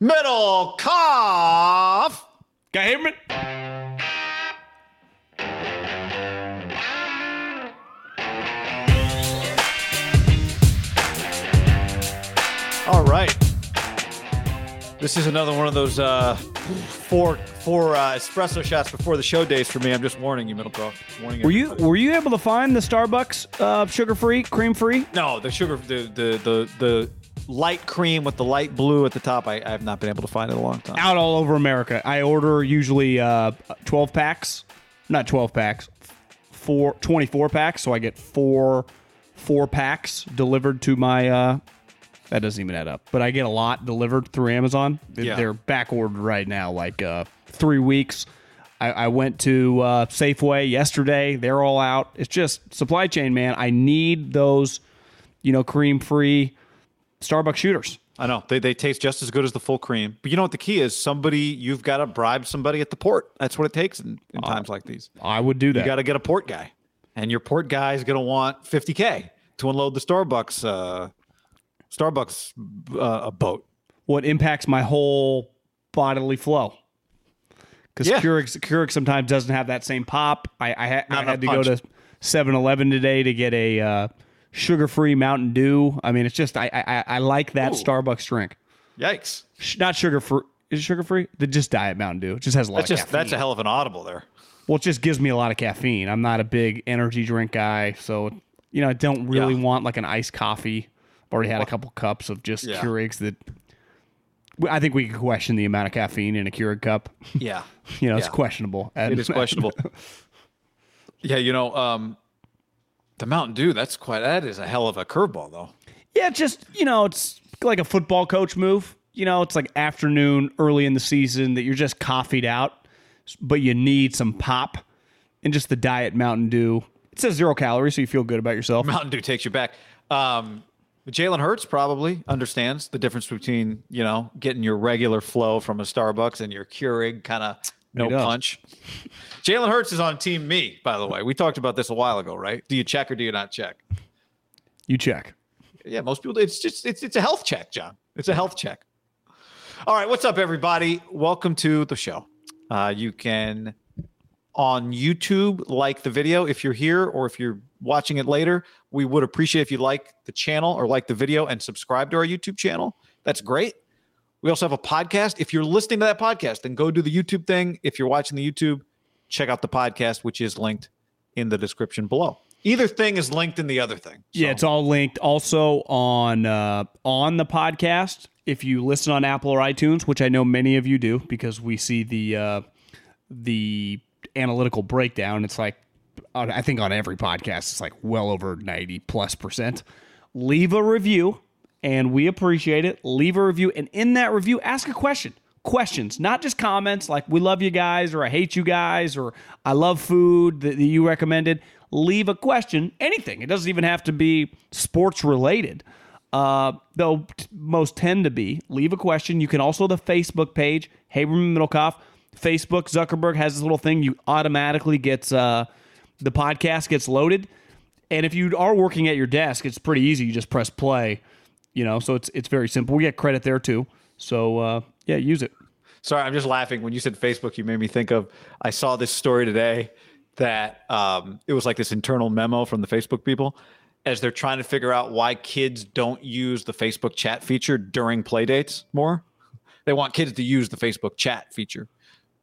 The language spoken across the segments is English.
Middlekauff. Haberman. All right. This is another one of those uh, four four uh, espresso shots before the show days for me. I'm just warning you, Middlekauff. Warning Were you were you able to find the Starbucks uh, sugar free, cream free? No, the sugar, the the the the light cream with the light blue at the top. I, I have not been able to find it in a long time. Out all over America. I order usually uh, 12 packs, not 12 packs, four 24 packs. So I get four four packs delivered to my. Uh, that doesn't even add up, but I get a lot delivered through Amazon. Yeah. They're back ordered right now, like uh, three weeks. I, I went to uh, Safeway yesterday. They're all out. It's just supply chain, man. I need those, you know, cream free Starbucks shooters. I know they, they taste just as good as the full cream, but you know what the key is? Somebody you've got to bribe somebody at the port. That's what it takes in, in times like these. I would do that. You got to get a port guy, and your port guy is going to want 50k to unload the Starbucks uh, Starbucks uh, boat. what impacts my whole bodily flow. Because Yeah. Keurig, Keurig sometimes doesn't have that same pop. I, I, ha- I had to enough go to 7 Eleven today to get a uh, sugar free Mountain Dew. I mean, it's just, I, I, I like that Ooh. Starbucks drink. Yikes! Not sugar free. Is it sugar free? The just diet Mountain Dew. It just has a lot That's of just caffeine. that's a hell of an audible there. well, it just gives me a lot of caffeine. I'm not a big energy drink guy. So, you know, I don't really Yeah. want like an iced coffee. I've already had a couple cups of just Yeah. Keurigs that. I think we could question the amount of caffeine in a Keurig cup. Yeah, You know, it's questionable. And it is questionable. yeah, you know, um, the Mountain Dew. That's quite that is a hell of a curveball though. yeah, just you know, it's like a football coach move. You know, it's like afternoon, early in the season that you're just coffeeed out, but you need some pop, and just the diet Mountain Dew. It says zero calories, so you feel good about yourself. Mountain Dew takes you back. Um, Jalen Hurts probably understands the difference between you know getting your regular flow from a Starbucks and your Keurig kind of no punch. Jalen Hurts is on team me, by the way. We talked about this a while ago, right? Do you check or do you not check? You check. Yeah, most people. It's just it's it's a health check, John. It's a health check. All right, what's up, everybody? Welcome to the show. Uh, you can on YouTube like the video if you're here, or if you're watching it later. We would appreciate if you like the channel or like the video and subscribe to our YouTube channel. That's great. We also have a podcast. If you're listening to that podcast, then go do the YouTube thing. If you're watching the YouTube, check out the podcast, which is linked in the description below. Either thing is linked in the other thing. Yeah, it's all linked. Also on uh, on the podcast, if you listen on Apple or iTunes, which I know many of you do, because we see the uh, the analytical breakdown. It's like I think on every podcast, it's like well over ninety plus percent. Leave a review, and we appreciate it. Leave a review, and in that review, ask a question. Questions, not just comments like "we love you guys" or "I hate you guys" or "I love food" that, you recommended. Leave a question, anything. It doesn't even have to be sports related uh, though t- most tend to be. Leave a question. You can also the Facebook page, Haberman Middlekauff. Facebook Zuckerberg has this little thing. You automatically gets uh, the podcast gets loaded, and if you are working at your desk, it's pretty easy. You just press play. You know, so it's it's very simple. We get credit there too. So uh, yeah, use it. Sorry, I'm just laughing. When you said Facebook, you made me think of I saw this story today that um, it was like this internal memo from the Facebook people as they're trying to figure out why kids don't use the Facebook chat feature during play dates more. They want kids to use the Facebook chat feature,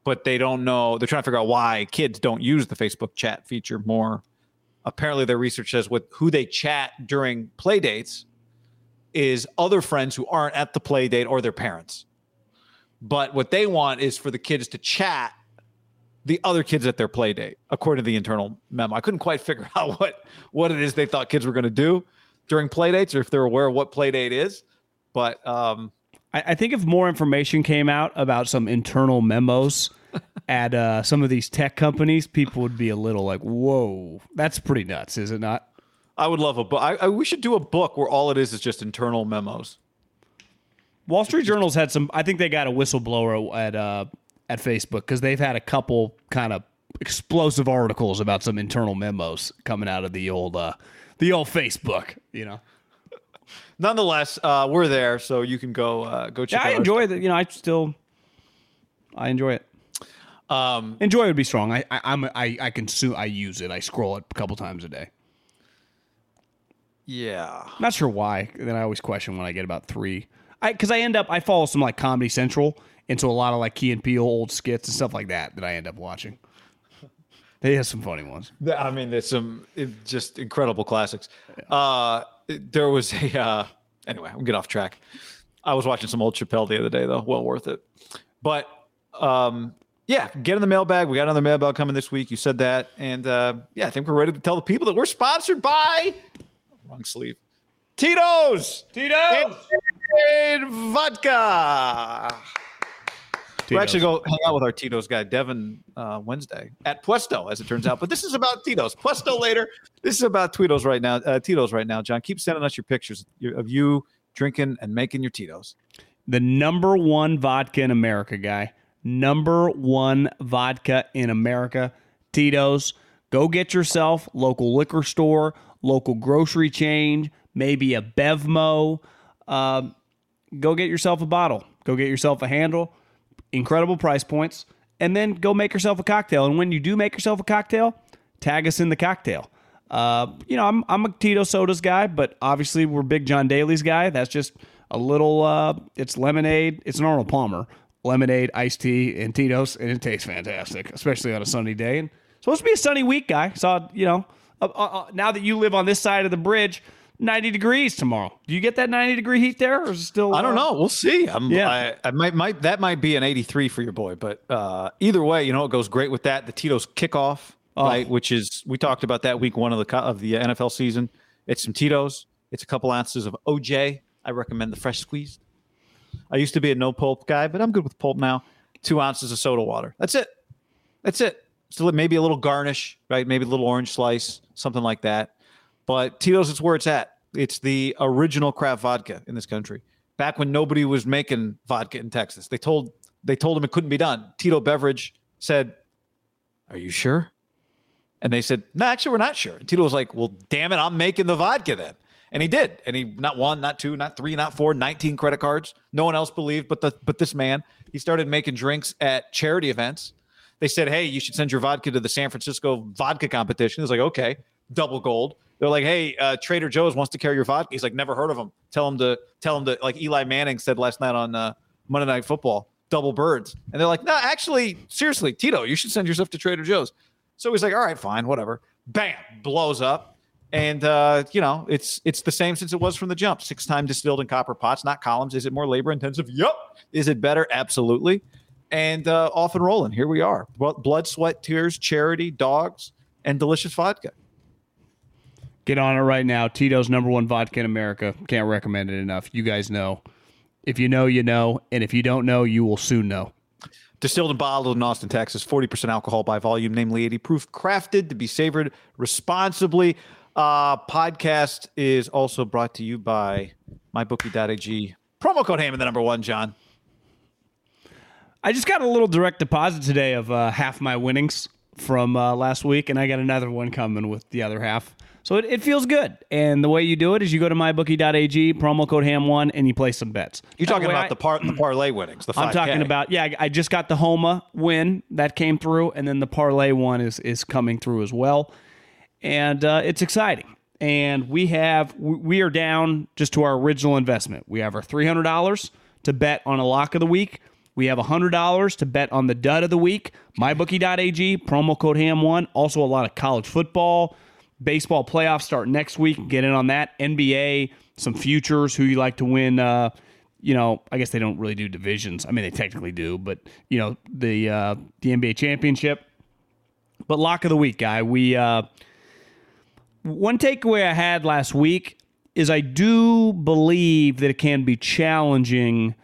but they don't know. They're trying to figure out why kids don't use the Facebook chat feature more. Apparently, their research says with who they chat during play dates is other friends who aren't at the play date or their parents. But what they want is for the kids to chat the other kids at their play date, according to the internal memo. I couldn't quite figure out what what it is they thought kids were going to do during play dates, or if they're aware of what play date is. But um, I, I think if more information came out about some internal memos at uh, some of these tech companies, people would be a little like, "Whoa, that's pretty nuts, is it not?" I would love a book. I, I, we should do a book where all it is is just internal memos. Wall Street Journal's had some. I think they got a whistleblower at uh, at Facebook because they've had a couple kind of explosive articles about some internal memos coming out of the old uh, the old Facebook. You know, nonetheless, uh, we're there, so you can go uh, go check. Yeah, I enjoy it. You know, I still, I enjoy it. Um, Enjoy would be strong. I, I I'm I I consume. I use it. I scroll it a couple times a day. Yeah, Not sure why. Then I always question when I get about three. I because I end up I follow some like Comedy Central, and so a lot of like Key and Peele old skits and stuff like that that I end up watching. They have some funny ones. I mean, there's some just incredible classics. Uh, there was a uh, anyway. I'm get off track. I was watching some old Chappelle the other day, though. Well worth it. But um, yeah, get in the mailbag. We got another mailbag coming this week. You said that, and uh, yeah, I think we're ready to tell the people that we're sponsored by wrong sleeve Tito's Tito's. and vodka. We're actually go hang out with our Tito's guy, Devin, uh, Wednesday at Puesto, as it turns out. But this is about Tito's. Puesto later. This is about Tito's right now. Uh, Tito's right now, John. Keep sending us your pictures of you drinking and making your Tito's. the number one vodka in America, guy. Number one vodka in America. Tito's. Go get yourself local liquor store, local grocery chain, maybe a Bevmo. Um, go get yourself a bottle. Go get yourself a handle. Incredible price points. And then go make yourself a cocktail. And when you do make yourself a cocktail, tag us in the cocktail. Uh, you know, I'm I'm a Tito sodas guy, but obviously we're big John Daly's guy. That's just a little. Uh, it's lemonade. It's an Arnold Palmer lemonade, iced tea, and Tito's, and it tastes fantastic, especially on a sunny day. And supposed to be a sunny week, guy. So, you know. Uh, uh, uh, now that you live on this side of the bridge, 90 degrees tomorrow. Do you get that 90 degree heat there, or is it still? I don't uh, know. We'll see. I'm, Yeah. I, I might, might that might be an 83 for your boy, but uh, either way, you know it goes great with that? The Tito's kickoff, right? Which is we talked about that week one of the of the NFL season. It's some Tito's. It's a couple ounces of OJ. I recommend the fresh squeezed. I used to be a no pulp guy, but I'm good with pulp now. Two ounces of soda water. That's it. That's it. So maybe a little garnish, right? Maybe a little orange slice, something like that. But Tito's is where it's at. It's the original craft vodka in this country. Back when nobody was making vodka in Texas, they told they told them it couldn't be done. Tito Beveridge said, "Are you sure?" And they said, "No, actually, we're not sure." And Tito was like, "Well, damn it, I'm making the vodka then." And he did. And he not one, not two, not three, not four, 19 credit cards. No one else believed but the but this man. He started making drinks at charity events. They said, "Hey, you should send your vodka to the San Francisco vodka competition." It's like, "Okay, double gold." They're like, "Hey, uh, Trader Joe's wants to carry your vodka." He's like, "Never heard of him." Tell him to tell him to like Eli Manning said last night on uh, Monday Night Football, double birds. And they're like, "No, actually, seriously, Tito, you should send yourself to Trader Joe's." So he's like, "All right, fine, whatever." Bam, blows up. And uh, you know, it's it's the same since it was from the jump. Six time distilled in copper pots, not columns. Is it more labor intensive? Yup. Is it better? Absolutely. And uh, off and rolling. Here we are. Blood, sweat, tears, charity, dogs, and delicious vodka. Get on it right now. Tito's number one vodka in America. Can't recommend it enough. You guys know. If you know, you know. And if you don't know, you will soon know. Distilled and bottled in Austin, Texas. 40% alcohol by volume, namely 80 proof, crafted to be savored responsibly. Uh, podcast is also brought to you by mybookie.ag. Promo code Hammond, the number one, John. I just got a little direct deposit today of uh, half my winnings from uh, last week, and I got another one coming with the other half. So it, it feels good. And the way you do it is you go to mybookie.ag, promo code ham1, and you place some bets. You're talking about I- the par the parlay winnings. The 5K. I'm talking about yeah. I I just got the Homa win that came through, and then the parlay one is is coming through as well, and uh, it's exciting. And we have we we are down just to our original investment. We have our three hundred dollars to bet on a lock of the week. We have hundred dollars to bet on the dud of the week. MyBookie.ag promo code Ham one. Also a lot of college football, baseball playoffs start next week. Get in on that. NBA, some futures. Who you like to win? Uh, you know, I guess they don't really do divisions. I mean, they technically do, but you know, the uh, the NBA championship. But lock of the week, guy. We uh, one takeaway I had last week is I do believe that it can be challenging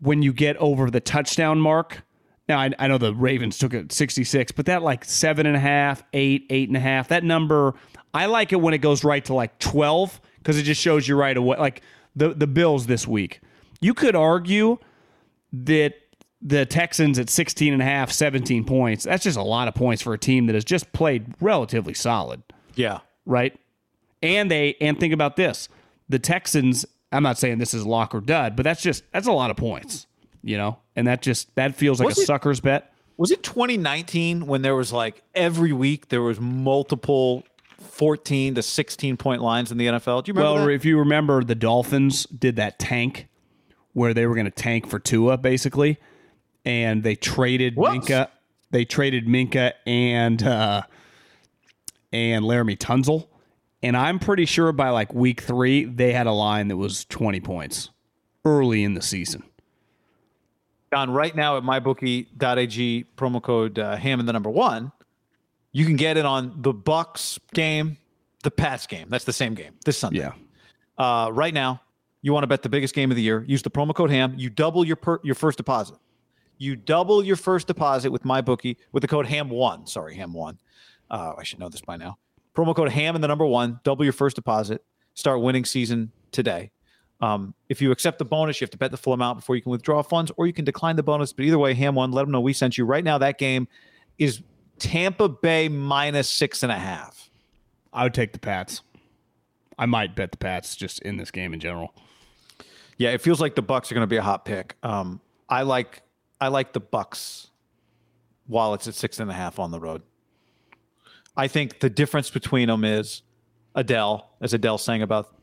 when you get over the touchdown mark. Now I, I know the Ravens took it 66, but that like seven and a half, eight, eight and a half, that number, I like it when it goes right to like 12 because it just shows you right away. Like the the Bills this week, you could argue that the Texans at 16 and a half, 17 points. That's just a lot of points for a team that has just played relatively solid yeah. right? And they and think about this. the Texans. I'm not saying this is lock or dud, but that's just that's a lot of points, you know, and that just that feels like Was a it- sucker's bet. Was it 2019 when there was like every week there was multiple 14 to 16 point lines in the NFL? Do you remember Well, that? if you remember, the Dolphins did that tank where they were going to tank for Tua, basically, and they traded Whoops. Minkah. They traded Minkah and uh, and Laremy Tunsil, and I'm pretty sure by like week three they had a line that was 20 points early in the season. John, right now at mybookie.ag promo code uh, ham and the number one, you can get it on the Bucs game, the Pats game. That's the same game this Sunday. Yeah, Uh, right now, you want to bet the biggest game of the year. Use the promo code ham. You double your per, your first deposit. You double your first deposit with my bookie with the code ham one. Sorry, ham one. Uh, I should know this by now. Promo code ham and the number one. Double your first deposit. Start winning season today. Um, if you accept the bonus, you have to bet the full amount before you can withdraw funds, or you can decline the bonus. But either way, ham one. Let them know we sent you. Right now, that game is Tampa Bay minus six and a half. I would take the Pats. I might bet the Pats just in this game in general. Yeah, it feels like the Bucs are going to be a hot pick. Um, I like I like the Bucs while it's at six and a half on the road. I think the difference between them is Adele, as Adele sang about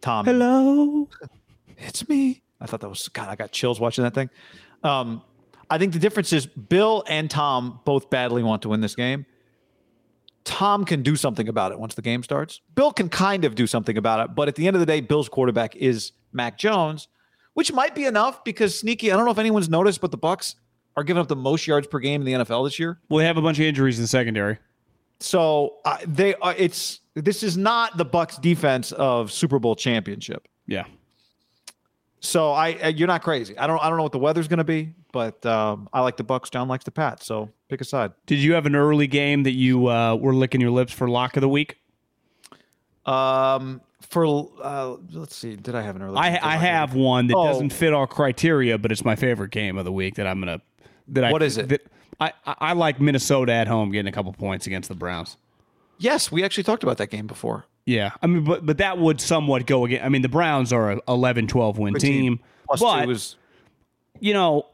Tom. Hello. It's me. I thought that was God. I got chills watching that thing. Um, I think the difference is Bill and Tom both badly want to win this game. Tom can do something about it once the game starts. Bill can kind of do something about it, but at the end of the day, Bill's quarterback is Mac Jones, which might be enough because sneaky. I don't know if anyone's noticed, but the Bucs are giving up the most yards per game in the NFL this year. Well, they have a bunch of injuries in the secondary. So uh, they are. It's this is not the Bucs defense of Super Bowl championship. Yeah. So I, uh, you're not crazy. I don't, I don't know what the weather's going to be, but um, I like the Bucs. John likes the Pat. So pick a side. Did you have an early game that you uh, were licking your lips for lock of the week? Um, for uh, let's see, did I have an early? I, I have one that Oh. doesn't fit our criteria, but it's my favorite game of the week that I'm gonna. That I What is it? That I I like Minnesota at home getting a couple points against the Browns. Yes, we actually talked about that game before. Yeah, I mean, but but that would somewhat go again. I mean, the Browns are a 11, 12 win team, Plus but two was you know,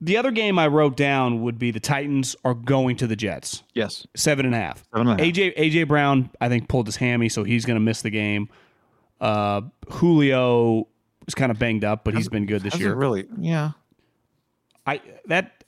the other game I wrote down would be the Titans are going to the Jets. yes. Seven and a half. Seven and a half. AJ AJ Brown, I think, pulled his hammy, so he's going to miss the game. Uh, Julio is kind of banged up, but he's been good this year. really, yeah. I that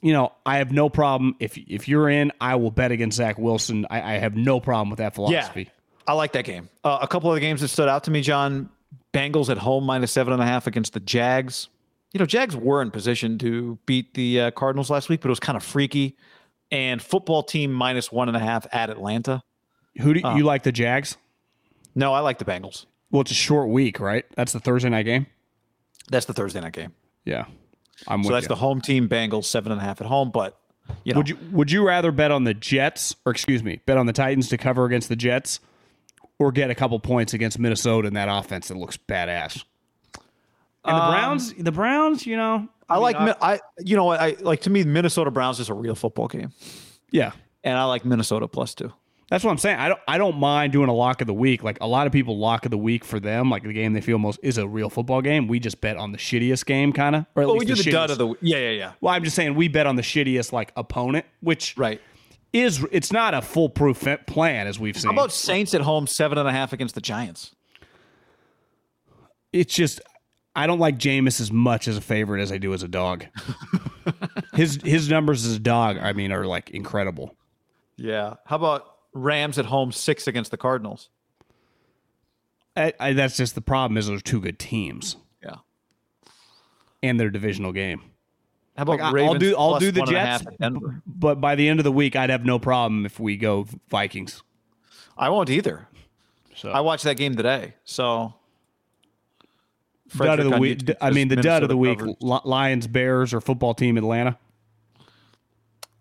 you know I have no problem if if you're in, I will bet against Zach Wilson. I, I have no problem with that philosophy. Yeah, I like that game. Uh, a couple of the games that stood out to me, John. Bengals at home minus seven and a half against the Jags. You know, Jags were in position to beat the uh, Cardinals last week, but it was kind of freaky. And football team minus one and a half at Atlanta. Who do Uh. you like the Jags? No, I like the Bengals. Well, it's a short week, right? That's the Thursday night game. That's the Thursday night game. Yeah, I'm So with that's you. the home team Bengals seven and a half at home. But you know, Would you would you rather bet on the Jets or excuse me, bet on the Titans to cover against the Jets, or get a couple points against Minnesota in that offense that looks badass? And the Browns, the Browns, you know, Um, I mean, like Mi- I you know I like to me Minnesota Browns is a real football game, yeah. and I like Minnesota plus two. That's what I'm saying. I don't I don't mind doing a lock of the week. Like a lot of people lock of the week for them, like the game they feel most is a real football game. We just bet on the shittiest game kind of. Or at Well, we least do the dud of the yeah yeah yeah Well, I'm just saying we bet on the shittiest like opponent, which right. is it's not a foolproof plan as we've seen. How about Saints at home seven and a half against the Giants? it's just I don't like Jameis as much as a favorite as I do as a dog. his his numbers as a dog, I mean, are like incredible. Yeah. How about Rams at home six against the Cardinals? I, I, that's just the problem is those two good teams Yeah. and their divisional game. How about Like, I- I'll Ravens do- I'll do the one and a Jets. half at Denver? But by the end of the week, I'd have no problem if we go Vikings. I won't either. So I watched that game today. So dud of the week. I mean, the dud of the week: Minnesota Lions, Bears, or football team Atlanta.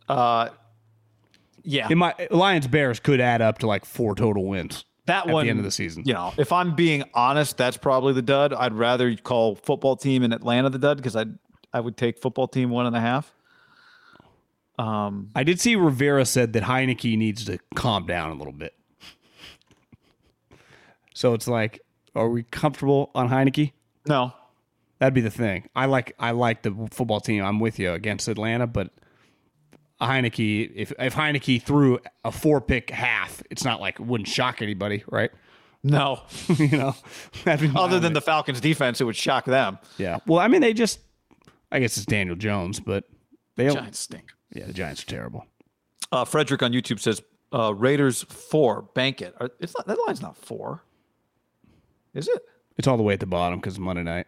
Uh, yeah, In my Lions, Bears could add up to like four total wins that at one the end of the season. You know, if I'm being honest, that's probably the dud. I'd rather call football team in Atlanta the dud because I I would take football team one and a half. Um, I did see Rivera said that Heinicke needs to calm down a little bit. So it's like Are we comfortable on Heinicke? No. That'd be the thing. I like I like the football team. I'm with you against Atlanta, but Heinicke, if if Heinicke threw a four pick half, it's not like it wouldn't shock anybody, right? No. you know, other than the Falcons' defense, it would shock them. Yeah. Well, I mean, they just, I guess it's Daniel Jones, but they don't. Giants stink. Yeah, the Giants are terrible. Uh, Frederick on YouTube says uh, Raiders four, bank it. It's not that line's not four, is it? It's all the way at the bottom because Monday night.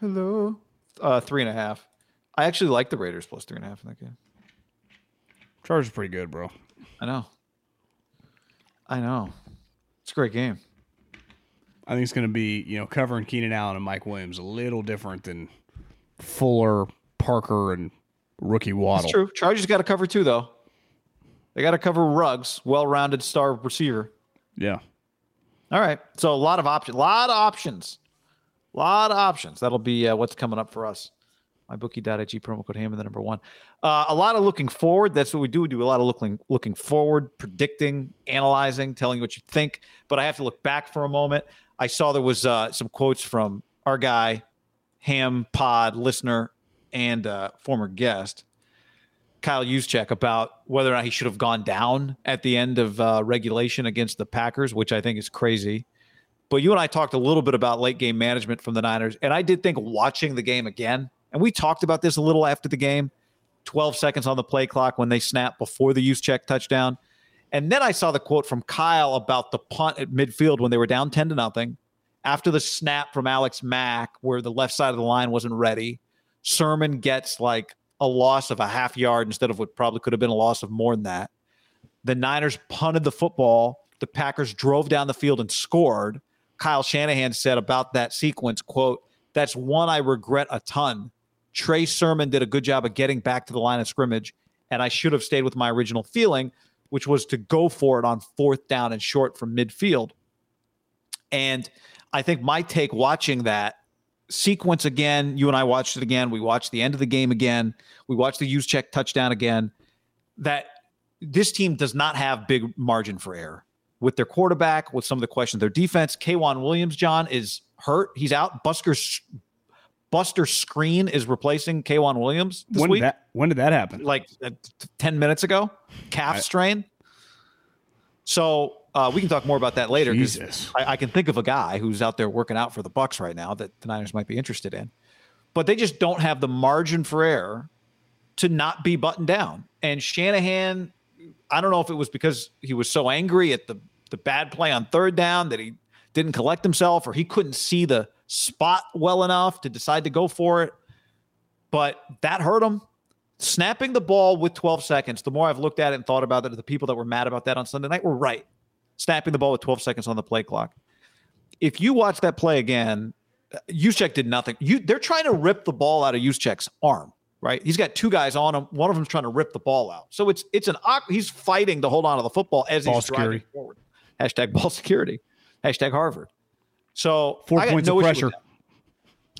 Hello. Uh, three and a half. I actually like the Raiders plus three and a half in that game. Chargers is pretty good, bro. I know. I know. It's a great game. I think it's going to be, you know, covering Keenan Allen and Mike Williams a little different than Fuller, Parker, and rookie Waddle. That's true. Chargers got to cover too, though. They got to cover Ruggs, well-rounded star receiver. Yeah. All right. So a lot of options. A lot of options. A lot of options. That'll be uh, what's coming up for us. MyBookie.ag promo code Hammer, the number one. Uh, a lot of looking forward. That's what we do. We do a lot of looking looking forward, predicting, analyzing, telling you what you think. But I have to look back for a moment. I saw there was uh, some quotes from our guy, Ham Pod listener, and uh, former guest, Kyle Juszczyk, about whether or not he should have gone down at the end of uh, regulation against the Packers, which I think is crazy. But you and I talked a little bit about late game management from the Niners, and I did think watching the game again, and we talked about this a little after the game. 12 seconds on the play clock when they snap before the use check touchdown. And then I saw the quote from Kyle about the punt at midfield when they were down 10 to nothing. After the snap from Alex Mack, where the left side of the line wasn't ready, Sermon gets like a loss of a half yard instead of what probably could have been a loss of more than that. The Niners punted the football. The Packers drove down the field and scored. Kyle Shanahan said about that sequence, quote, that's one I regret a ton. Trey Sermon did a good job of getting back to the line of scrimmage, and I should have stayed with my original feeling, which was to go for it on fourth down and short from midfield. And I think my take watching that sequence again, you and I watched it again. We watched the end of the game again. We watched the Juszczyk touchdown again. That this team does not have big margin for error with their quarterback, with some of the questions. Their defense, K'Waun Williams, John, is hurt. He's out. Buster Buster Screen is replacing K'Waun Williams this when week. Did that, when did that happen? Like uh, 10 minutes ago. Calf I, strain. So uh, we can talk more about that later because I, I, can think of a guy who's out there working out for the Bucs right now that the Niners might be interested in. But they just don't have the margin for error to not be buttoned down. And Shanahan, I don't know if it was because he was so angry at the the bad play on third down that he didn't collect himself or he couldn't see the spot well enough to decide to go for it. But that hurt him. Snapping the ball with 12 seconds, the more I've looked at it and thought about it, the people that were mad about that on Sunday night were right. Snapping the ball with 12 seconds on the play clock. If you watch that play again, Juszczyk did nothing. You, they're trying to rip the ball out of Juszczyk's arm, right? He's got two guys on him. One of them's trying to rip the ball out. So it's it's an he's fighting to hold on to the football as ball he's security. driving forward. Hashtag ball security. Hashtag Harvard. So four points no of pressure.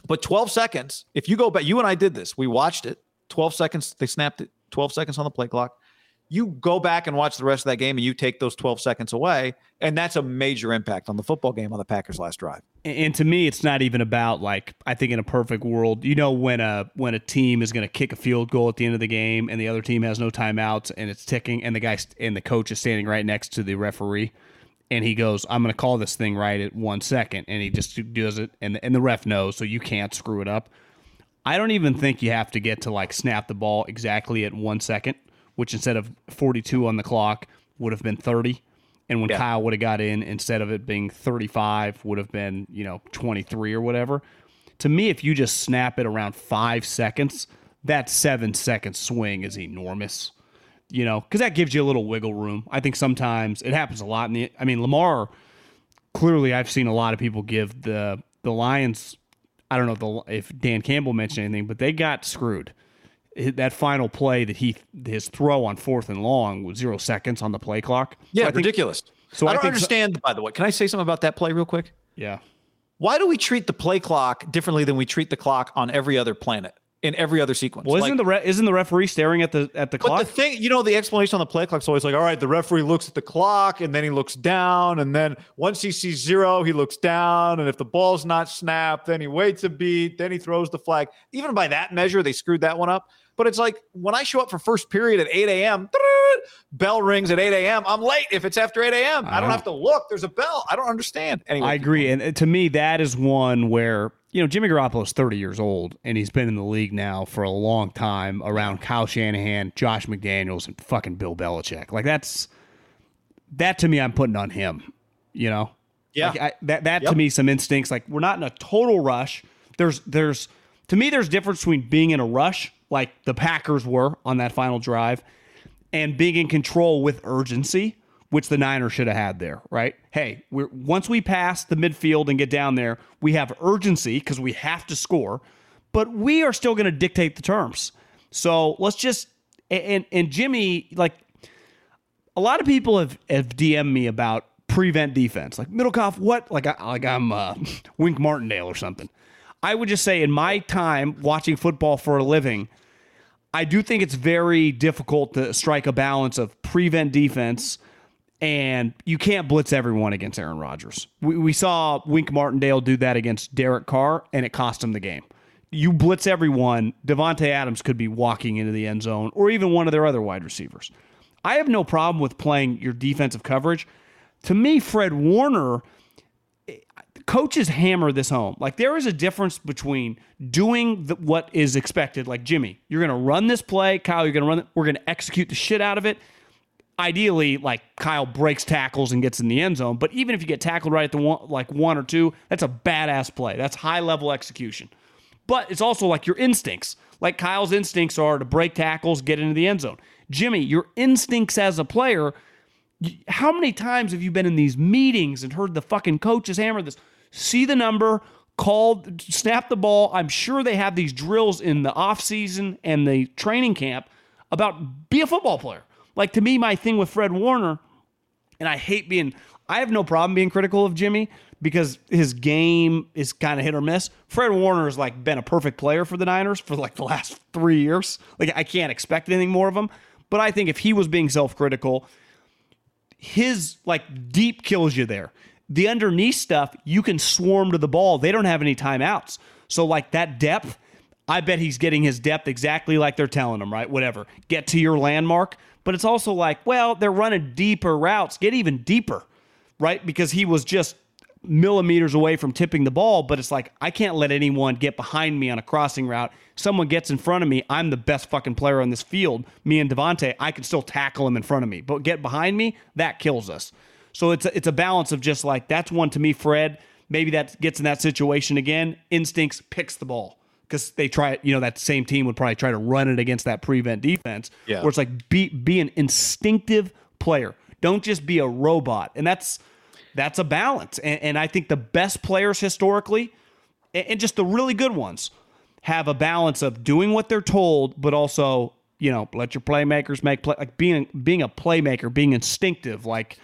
But 12 seconds, if you go back, you and I did this. We watched it. 12 seconds, they snapped it, 12 seconds on the play clock. You go back and watch the rest of that game and you take those 12 seconds away. And that's a major impact on the football game on the Packers last drive. And to me, it's not even about like I think in a perfect world, you know, when a when a team is going to kick a field goal at the end of the game and the other team has no timeouts and it's ticking and the guy and the coach is standing right next to the referee and he goes, "I'm going to call this thing right at one second, and he just does it, and and the ref knows, so you can't screw it up. I don't even think you have to get to like snap the ball exactly at one second, which instead of 42 on the clock would have been 30, and when yeah. Kyle would have got in, instead of it being 35, would have been you know 23 or whatever. To me, if you just snap it around five seconds, that seven second swing is enormous you know, because that gives you a little wiggle room. I think sometimes it happens a lot in the. I mean, Lamar. Clearly, I've seen a lot of people give the the Lions. I don't know if, the, if Dan Campbell mentioned anything, but they got screwed. That final play that he his throw on fourth and long was zero seconds on the play clock. Yeah, so ridiculous. So I don't I understand. So, by the way, can I say something about that play real quick? Yeah. Why do we treat the play clock differently than we treat the clock on every other planet? In every other sequence. Well, isn't Like- the re- isn't the referee staring at the at the but clock? the thing, you know, the explanation on the play clock's always like, all right, the referee looks at the clock and then he looks down. And then once he sees zero, he looks down. And if the ball's not snapped, then he waits a beat, then he throws the flag. Even by that measure, they screwed that one up. But it's like when I show up for first period at 8 a.m., bell rings at 8 a.m. I'm late if it's after 8 a.m. I, I don't have to look. There's a bell. I don't understand. Anyway, I agree, and uh, to me, that is one where you know Jimmy Garoppolo is 30 years old, and he's been in the league now for a long time around Kyle Shanahan, Josh McDaniels, and fucking Bill Belichick. Like that's that to me, I'm putting on him. You know, Yeah. Like, I, that that to me, some instincts. Like we're not in a total rush. There's there's to me, there's difference between being in a rush, like the Packers were on that final drive, and being in control with urgency, which the Niners should have had there, right? Hey, we're once we pass the midfield and get down there, we have urgency because we have to score, but we are still going to dictate the terms. So let's just and and Jimmy, like a lot of people have have DM'd me about prevent defense, like Middlekauff. What like I, like I'm uh, Wink Martindale or something. I would just say in my time watching football for a living. I do think it's very difficult to strike a balance of prevent defense and you can't blitz everyone against Aaron Rodgers. We, we saw Wink Martindale do that against Derek Carr and it cost him the game. You blitz everyone, Davante Adams could be walking into the end zone or even one of their other wide receivers. I have no problem with playing your defensive coverage. To me, Fred Warner coaches hammer this home. Like there is a difference between doing the, what is expected. Like Jimmy, you're going to run this play. Kyle, you're going to run. We're going to execute the shit out of it. Ideally, like Kyle breaks tackles and gets in the end zone. But even if you get tackled right at the one, like one or two, that's a badass play. That's high level execution. But it's also like your instincts. Like Kyle's instincts are to break tackles, get into the end zone. Jimmy, your instincts as a player how many times have you been in these meetings and heard the fucking coaches hammer this? See the number, call, snap the ball. I'm sure they have these drills in the off season and the training camp about be a football player. Like to me, my thing with Fred Warner, and I hate being, I have no problem being critical of Jimmy because his game is kind of hit or miss. Fred Warner has like been a perfect player for the Niners for like the last three years. Like I can't expect anything more of him. But I think if he was being self critical, his like deep kills you there. The underneath stuff, you can swarm to the ball. They don't have any timeouts. So like that depth, I bet he's getting his depth exactly like they're telling him, right? Whatever. Get to your landmark. But it's also like, well, they're running deeper routes. Get even deeper, right? Because he was just millimeters away from tipping the ball, but it's like I can't let anyone get behind me on a crossing route. Someone gets in front of me, I'm the best fucking player on this field. Me and Davante, I can still tackle him in front of me, but get behind me, that kills us. So it's a, it's a balance of just like that's one to me, Fred. Maybe that gets in that situation again. Instincts picks the ball because they try it. You know that same team would probably try to run it against that prevent defense. Yeah. Where it's like be be an instinctive player. Don't just be a robot, and that's that's a balance. And, and I think the best players historically, and, and just the really good ones, have a balance of doing what they're told, but also you know let your playmakers make play. Like being being a playmaker, being instinctive. Like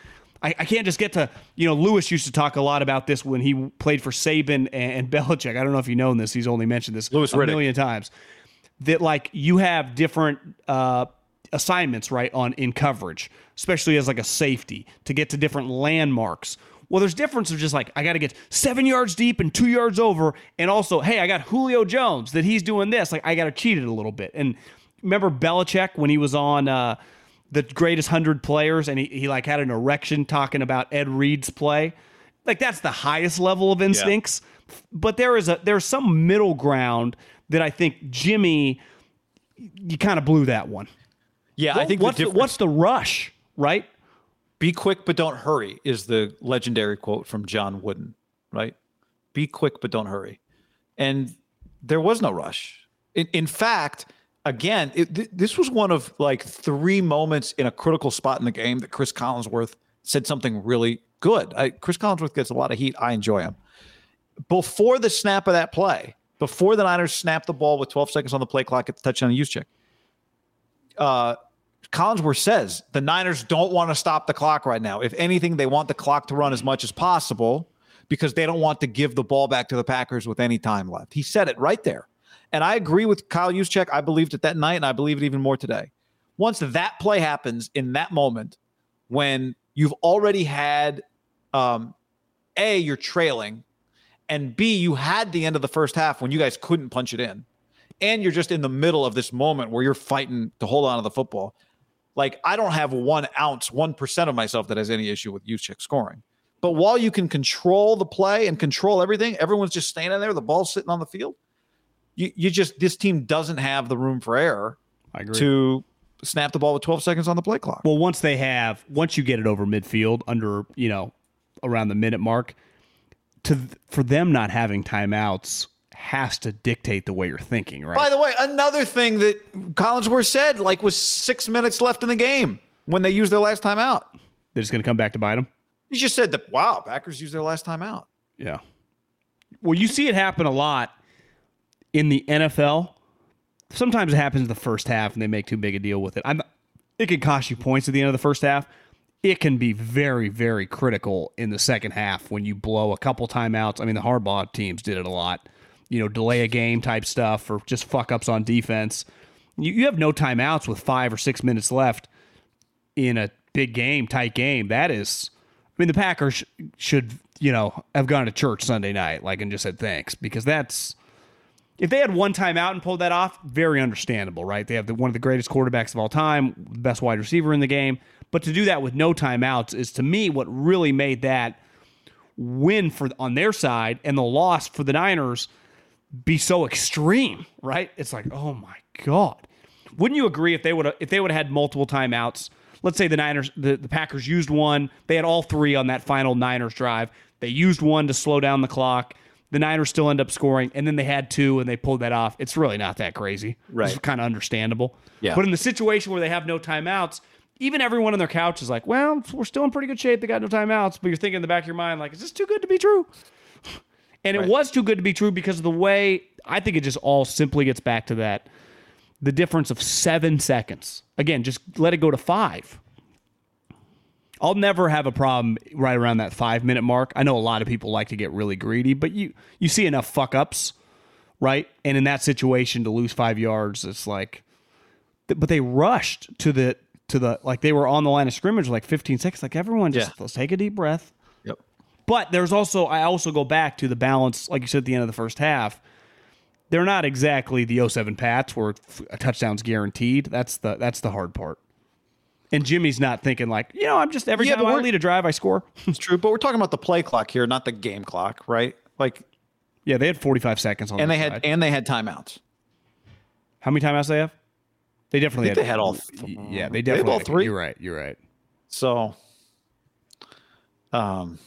I, I can't just get to you know Louis used to talk a lot about this when he played for Saban and, and Belichick. I don't know if you know this. He's only mentioned this Louis a Riddick. million times. That like you have different uh, assignments right on in coverage, especially as like a safety to get to different landmarks. Well, there's difference of just like I got to get seven yards deep and two yards over, and also hey, I got Julio Jones that he's doing this. Like I got to cheat it a little bit. And remember Belichick when he was on uh, the greatest hundred players, and he, he like had an erection talking about Ed Reed's play. Like that's the highest level of instincts. But there is a there's some middle ground that I think Jimmy, you kind of blew that one. Yeah, I think what's the the, what's the rush, right? be quick but don't hurry is the legendary quote from John Wooden, right? Be quick but don't hurry. And there was no rush. In, in fact, again, it, th- this was one of like three moments in a critical spot in the game that Chris Collinsworth said something really good. I, Chris Collinsworth gets a lot of heat. I enjoy him. Before the snap of that play, before the Niners snapped the ball with 12 seconds on the play clock at the touchdown use check, uh, Collinsworth says the Niners don't want to stop the clock right now. If anything, they want the clock to run as much as possible because they don't want to give the ball back to the Packers with any time left. He said it right there. And I agree with Kyle Juszczyk. I believed it that night, and I believe it even more today. Once that play happens in that moment, when you've already had, um, a you're trailing, and b you had the end of the first half when you guys couldn't punch it in, and you're just in the middle of this moment where you're fighting to hold on to the football. Like I don't have one ounce, one percent of myself that has any issue with Juszczyk scoring. But while you can control the play and control everything, everyone's just standing there, the ball's sitting on the field. You, you just this team doesn't have the room for error I agree. to snap the ball with 12 seconds on the play clock. Well, once they have, once you get it over midfield, under you know, around the minute mark, to for them not having timeouts has to dictate the way you're thinking, right? By the way, another thing that Collinsworth said, like, was six minutes left in the game when they used their last timeout. They're just going to come back to bite them. He just said that, wow, Packers used their last timeout. Yeah. Well, you see it happen a lot in the NFL. Sometimes it happens in the first half and they make too big a deal with it. I'm, it can cost you points at the end of the first half. It can be very, very critical in the second half when you blow a couple timeouts. I mean, the Harbaugh teams did it a lot. You know, delay a game type stuff or just fuck ups on defense. You, you have no timeouts with five or six minutes left in a big game, tight game. That is, I mean, the Packers should, you know, have gone to church Sunday night, like, and just said thanks because that's if they had one timeout and pulled that off, very understandable, right? They have the, one of the greatest quarterbacks of all time, best wide receiver in the game. But to do that with no timeouts is to me what really made that win for on their side and the loss for the Niners be so extreme, right? It's like, oh my god. Wouldn't you agree if they would if they would have had multiple timeouts? Let's say the Niners the, the Packers used one, they had all three on that final Niners drive. They used one to slow down the clock the Niners still end up scoring, and then they had two and they pulled that off. It's really not that crazy. Right. It's kind of understandable. Yeah. But in the situation where they have no timeouts, even everyone on their couch is like, well, we're still in pretty good shape. They got no timeouts. But you're thinking in the back of your mind, like, is this too good to be true? And Right. it was too good to be true because of the way I think it just all simply gets back to that the difference of seven seconds. Again, just let it go to five. I'll never have a problem right around that five minute mark. I know a lot of people like to get really greedy, but you you see enough fuck ups, right? And in that situation, to lose five yards, it's like, but they rushed to the to the like they were on the line of scrimmage like 15 seconds. Like everyone just Yeah. let's take a deep breath. Yep. But there's also I also go back to the balance, like you said at the end of the first half. They're not exactly the 07 Pats where a touchdown's guaranteed. That's the that's the hard part. And Jimmy's not thinking like, you know, I'm just every Yeah, time I lead a drive, I score. It's true, but we're talking about the play clock here, not the game clock, right? Like, yeah, they had 45 seconds on and they had side. and they had timeouts. How many timeouts they have? They definitely think had. they had all y- Yeah, they definitely all had- three. You're right. You're right. So, um,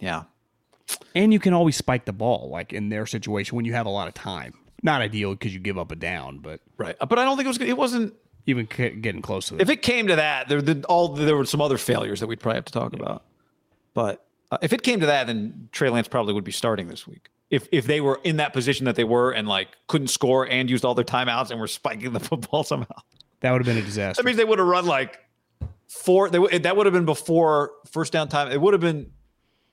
yeah, And you can always spike the ball, like in their situation when you have a lot of time. Not ideal because you give up a down, but right. But I don't think it was. It wasn't. Even getting close to it. If it came to that, there, the, all there were some other failures that we'd probably have to talk about. But uh, if it came to that, then Trey Lance probably would be starting this week. If if they were in that position that they were and like couldn't score and used all their timeouts and were spiking the football somehow, that would have been a disaster. that means they would have run like four. They would- that would have been before first down time. It would have been,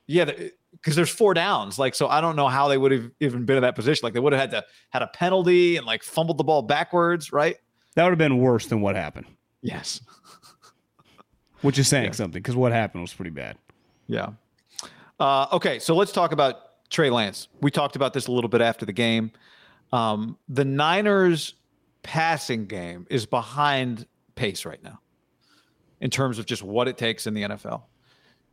yeah, because there's four downs. Like so, I don't know how they would have even been in that position. Like they would have had to had a penalty and like fumbled the ball backwards, right? That would have been worse than what happened, Yes. which is saying something because what happened was pretty bad. Yeah. Uh, okay, so let's talk about Trey Lance. We talked about this a little bit after the game. Um, the Niners' passing game is behind pace right now in terms of just what it takes in the NFL.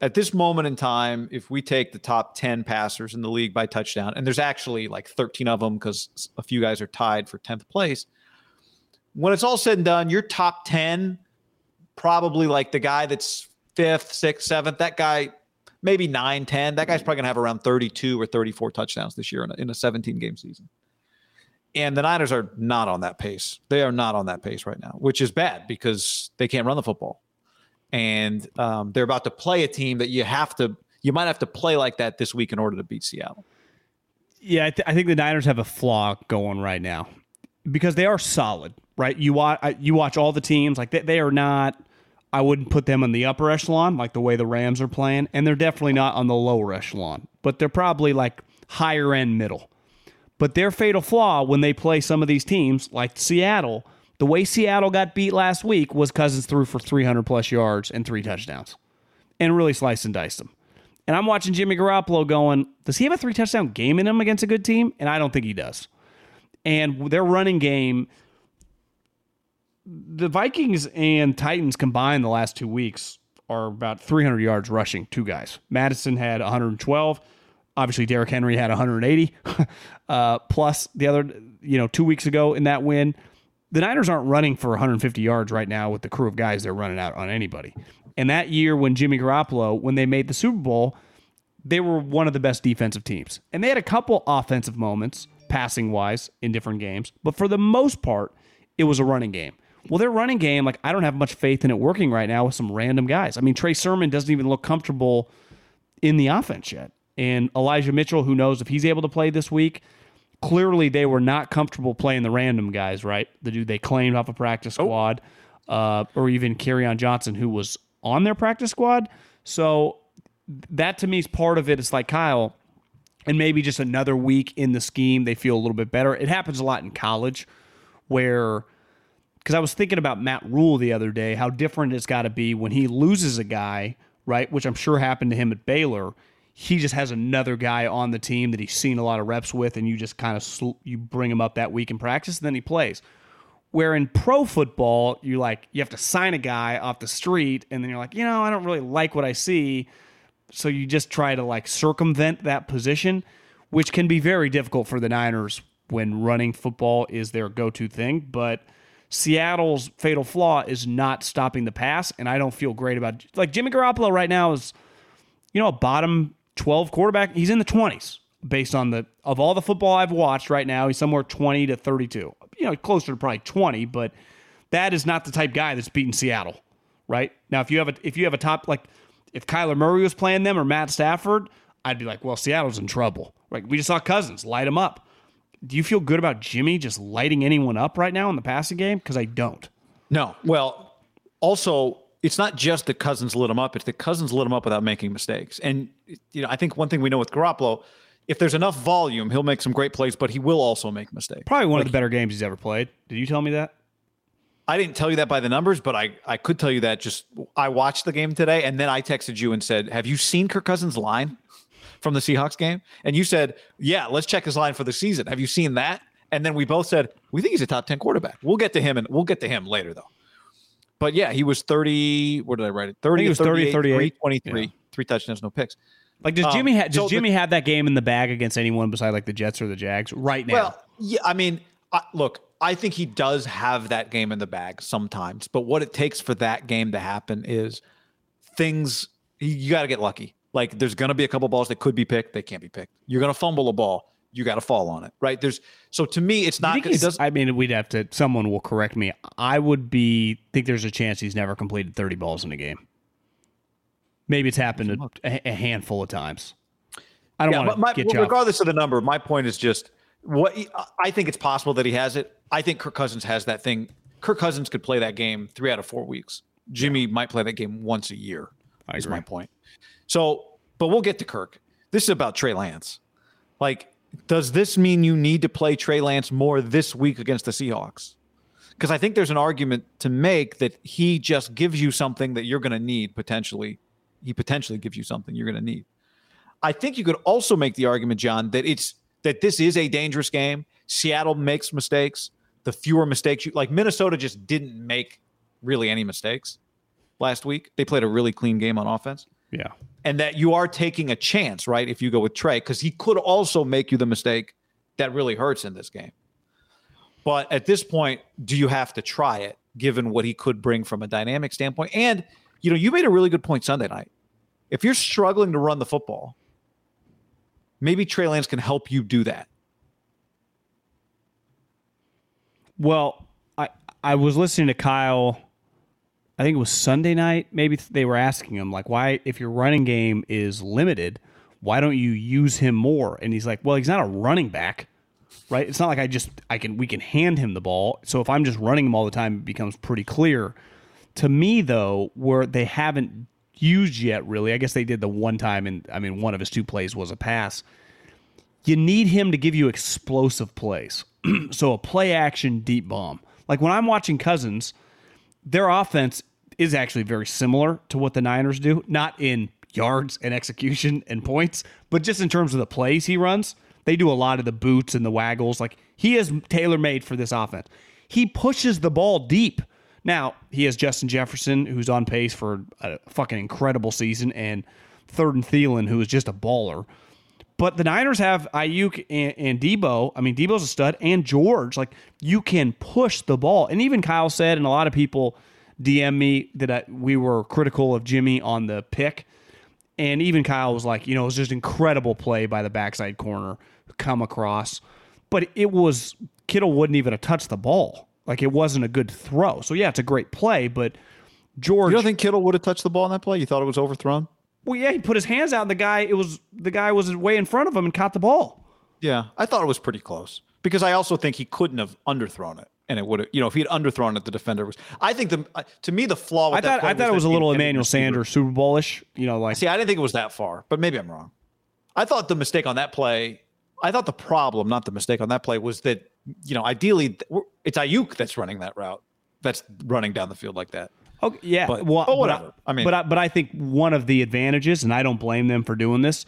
At this moment in time, if we take the top 10 passers in the league by touchdown, and there's actually like 13 of them because a few guys are tied for 10th place. When it's all said and done, your top 10, probably like the guy that's fifth, sixth, seventh, that guy, maybe nine, 10, that guy's probably going to have around 32 or 34 touchdowns this year in a, in a 17 game season. And the Niners are not on that pace. They are not on that pace right now, which is bad because they can't run the football. And um, they're about to play a team that you have to, you might have to play like that this week in order to beat Seattle. Yeah, I, th- I think the Niners have a flaw going right now because they are solid, right? You watch you watch all the teams like they, they are not. I wouldn't put them in the upper echelon like the way the Rams are playing, and they're definitely not on the lower echelon, but they're probably like higher end middle. But their fatal flaw when they play some of these teams, like Seattle, the way Seattle got beat last week was Cousins threw for 300 plus yards and three touchdowns and really sliced and diced them. And I'm watching Jimmy Garoppolo going, does he have a three touchdown game in him against a good team? And I don't think he does. And their running game, the Vikings and Titans combined the last two weeks are about 300 yards rushing, two guys. Mattison had 112. Obviously, Derrick Henry had 180. uh, plus the other, you know, two weeks ago in that win, the Niners aren't running for 150 yards right now with the crew of guys they're running out on anybody. And that year when Jimmy Garoppolo, when they made the Super Bowl, they were one of the best defensive teams. And they had a couple offensive moments, passing wise, in different games. But for the most part, it was a running game. Well, their running game, like I don't have much faith in it working right now with some random guys. I mean, Trey Sermon doesn't even look comfortable in the offense yet. And Elijah Mitchell, who knows if he's able to play this week, clearly they were not comfortable playing the random guys, right? The dude they claimed off a practice oh. squad, oh. uh, or even Kerryon Johnson, who was on their practice squad. So that to me is part of it. It's like Kyle, and maybe just another week in the scheme, they feel a little bit better. It happens a lot in college where because I was thinking about Matt Rhule the other day, how different it's got to be when he loses a guy, right? Which I'm sure happened to him at Baylor. He just has another guy on the team that he's seen a lot of reps with, and you just kind of sl- you bring him up that week in practice, and then he plays. Where in pro football, you like you have to sign a guy off the street, and then you're like, you know, I don't really like what I see, so you just try to like circumvent that position, which can be very difficult for the Niners when running football is their go-to thing, but Seattle's fatal flaw is not stopping the pass, and I don't feel great about like Jimmy Garoppolo right now is, you know, a bottom twelve quarterback. He's in the twenties based on the of all the football I've watched right now. He's somewhere twenty to thirty two. You know, closer to probably twenty, but that is not the type guy that's beating Seattle. Right now, if you have a if you have a top like if Kyler Murray was playing them or Matt Stafford, I'd be like, well, Seattle's in trouble. Right? We just saw Cousins light him up do you feel good about Jimmy just lighting anyone up right now in the passing game? Because I don't. No. Well, also, it's not just that Cousins lit him up; it's that Cousins lit him up without making mistakes. And you know, I think one thing we know with Garoppolo, if there's enough volume, he'll make some great plays, but he will also make mistakes. Probably one like, of the better games he's ever played. Did you tell me that? I didn't tell you that by the numbers, but I, I could tell you that just I watched the game today and then I texted you and said, Have you seen Kirk Cousins' line? From the Seahawks game, and you said, "Yeah, let's check his line for the season." Have you seen that? And then we both said, "We think he's a top ten quarterback." We'll get to him, and we'll get to him later, though. But yeah, he was thirty. What did I write it? Thirty. He was 30, 38, 23, yeah. three touchdowns, no picks. Like does Jimmy um, ha- does so Jimmy the, have that game in the bag against anyone beside like the Jets or the Jags right now? Well, yeah, I mean, I, look, I think he does have that game in the bag sometimes, but what it takes for that game to happen is things you got to get lucky. Like there's going to be a couple balls that could be picked, they can't be picked. You're going to fumble a ball, you got to fall on it, right? There's so to me, it's not. It does, I mean, we'd have to. Someone will correct me. I would be think there's a chance he's never completed 30 balls in a game. Maybe it's happened a, a handful of times. I don't yeah, want to get you regardless of the number. My point is just what I think it's possible that he has it. I think Kirk Cousins has that thing. Kirk Cousins could play that game three out of four weeks. Jimmy yeah. might play that game once a year. I is agree. my point. So, but we'll get to Kirk. This is about Trey Lance. Like, does this mean you need to play Trey Lance more this week against the Seahawks? Because I think there's an argument to make that he just gives you something that you're going to need potentially. He potentially gives you something you're going to need. I think you could also make the argument, John, that it's that this is a dangerous game. Seattle makes mistakes. The fewer mistakes you like, Minnesota just didn't make really any mistakes last week. They played a really clean game on offense. Yeah and that you are taking a chance, right? If you go with Trey, because he could also make you the mistake that really hurts in this game. But at this point, do you have to try it given what he could bring from a dynamic standpoint? And, you know, you made a really good point Sunday night. If you're struggling to run the football, maybe Trey Lance can help you do that. Well, I I was listening to Kyle I think it was Sunday night. Maybe they were asking him like, why, if your running game is limited, why don't you use him more? And he's like, well, he's not a running back, right? It's not like I just I can we can hand him the ball. So if I'm just running him all the time, it becomes pretty clear. To me, though, where they haven't used yet, really, I guess they did the one time, and I mean, one of his two plays was a pass. you need him to give you explosive plays. so a play action deep bomb. Like when I'm watching Cousins, their offense is actually very similar to what the Niners do, not in yards and execution and points, but just in terms of the plays he runs. They do a lot of the boots and the waggles. Like he is tailor made for this offense. He pushes the ball deep. Now, he has Justin Jefferson, who's on pace for a fucking incredible season, and third and Thielen, who is just a baller. But the Niners have Aiyuk and, and Deebo. I mean, Deebo's a stud, and George. Like you can push the ball, and even Kyle said, and a lot of people DM me that I, we were critical of Jimmy on the pick, and even Kyle was like, you know, it was just incredible play by the backside corner come across, but it was Kittle wouldn't even have touched the ball. Like it wasn't a good throw. So yeah, it's a great play, but George. You don't think Kittle would have touched the ball in that play? You thought it was overthrown? Well, yeah, he put his hands out. And the guy, it was the guy was way in front of him and caught the ball. Yeah, I thought it was pretty close because I also think he couldn't have underthrown it, and it would have. You know, if he had underthrown it, the defender was. I think the uh, to me the flaw. With I thought I thought it was a little Emmanuel Sanders Super Bowlish. You know, like see, I didn't think it was that far, but maybe I'm wrong. I thought the mistake on that play. I thought the problem, not the mistake on that play, was that you know ideally it's Aiyuk that's running that route, that's running down the field like that. Okay, yeah, but, well, but whatever. I, I, mean, but I, but I think one of the advantages, and I don't blame them for doing this.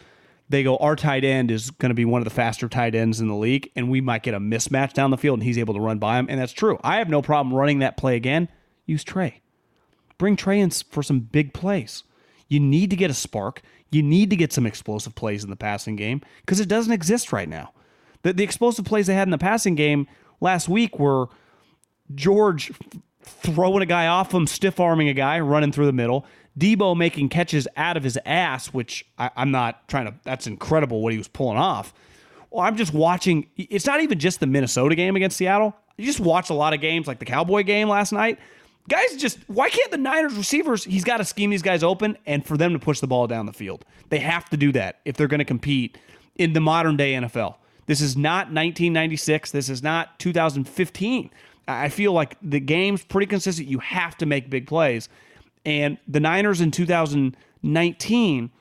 They go, our tight end is going to be one of the faster tight ends in the league, and we might get a mismatch down the field, and he's able to run by him, and that's true. I have no problem running that play again. Use Trey, bring Trey in for some big plays. You need to get a spark. You need to get some explosive plays in the passing game because it doesn't exist right now. The, the explosive plays they had in the passing game last week were George throwing a guy off him, stiff arming a guy, running through the middle. Deebo making catches out of his ass, which I, am not trying to. That's incredible what he was pulling off. Well, I'm just watching. It's not even just the Minnesota game against Seattle. You just watch a lot of games, like the Cowboy game last night. Guys, just why can't the Niners receivers? He's got to scheme these guys open and for them to push the ball down the field. They have to do that if they're going to compete in the modern day NFL. This is not 1996. This is not 2015. I feel like the game's pretty consistent. You have to make big plays. And the Niners in 2019,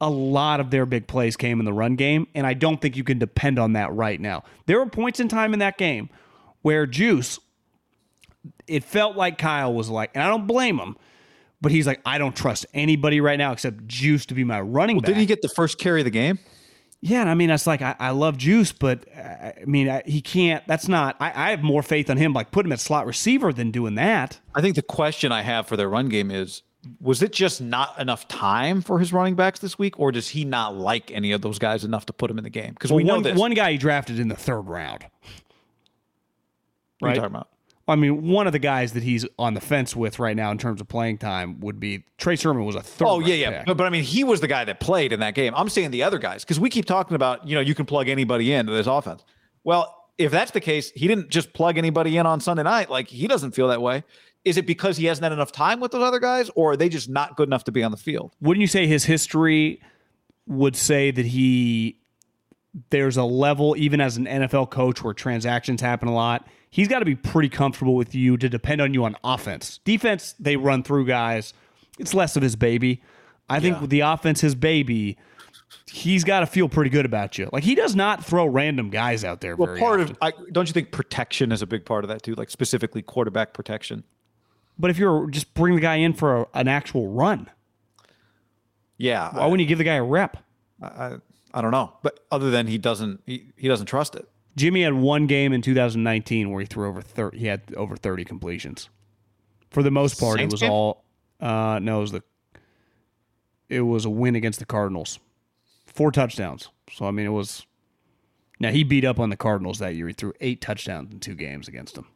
a lot of their big plays came in the run game. And I don't think you can depend on that right now. There were points in time in that game where Juice, it felt like Kyle was like, and I don't blame him, but he's like, I don't trust anybody right now except Juice to be my running well, back. Did he get the first carry of the game? Yeah, and I mean, that's like I, I love Juice, but uh, I mean, I, he can't. That's not. I, I have more faith on him, like put him at slot receiver than doing that. I think the question I have for their run game is: Was it just not enough time for his running backs this week, or does he not like any of those guys enough to put him in the game? Because well, we know one, this. one guy he drafted in the third round. What right? are you talking about? I mean, one of the guys that he's on the fence with right now in terms of playing time would be Trey Sermon was a third. Oh yeah, yeah, but, but, I mean, he was the guy that played in that game. I'm saying the other guys because we keep talking about you know you can plug anybody into this offense. Well, if that's the case, he didn't just plug anybody in on Sunday night. Like he doesn't feel that way. Is it because he hasn't had enough time with those other guys, or are they just not good enough to be on the field? Wouldn't you say his history would say that he there's a level even as an NFL coach where transactions happen a lot he's got to be pretty comfortable with you to depend on you on offense. Defense, they run through guys. It's less of his baby. I think with the offense, his baby, he's got to feel pretty good about you. Like he does not throw random guys out there. Well, part often. of I, don't you think protection is a big part of that too? Like specifically quarterback protection. But if you're just bring the guy in for a, an actual run, yeah, why I, wouldn't you give the guy a rep? I, I don't know, but other than he doesn't he, he doesn't trust it. Jimmy had one game in 2019 where he threw over 30, he had over 30 completions. For the most part, Saints it was game? all uh, no, it was the it was a win against the Cardinals. Four touchdowns. So I mean it was now he beat up on the Cardinals that year. He threw eight touchdowns in two games against them.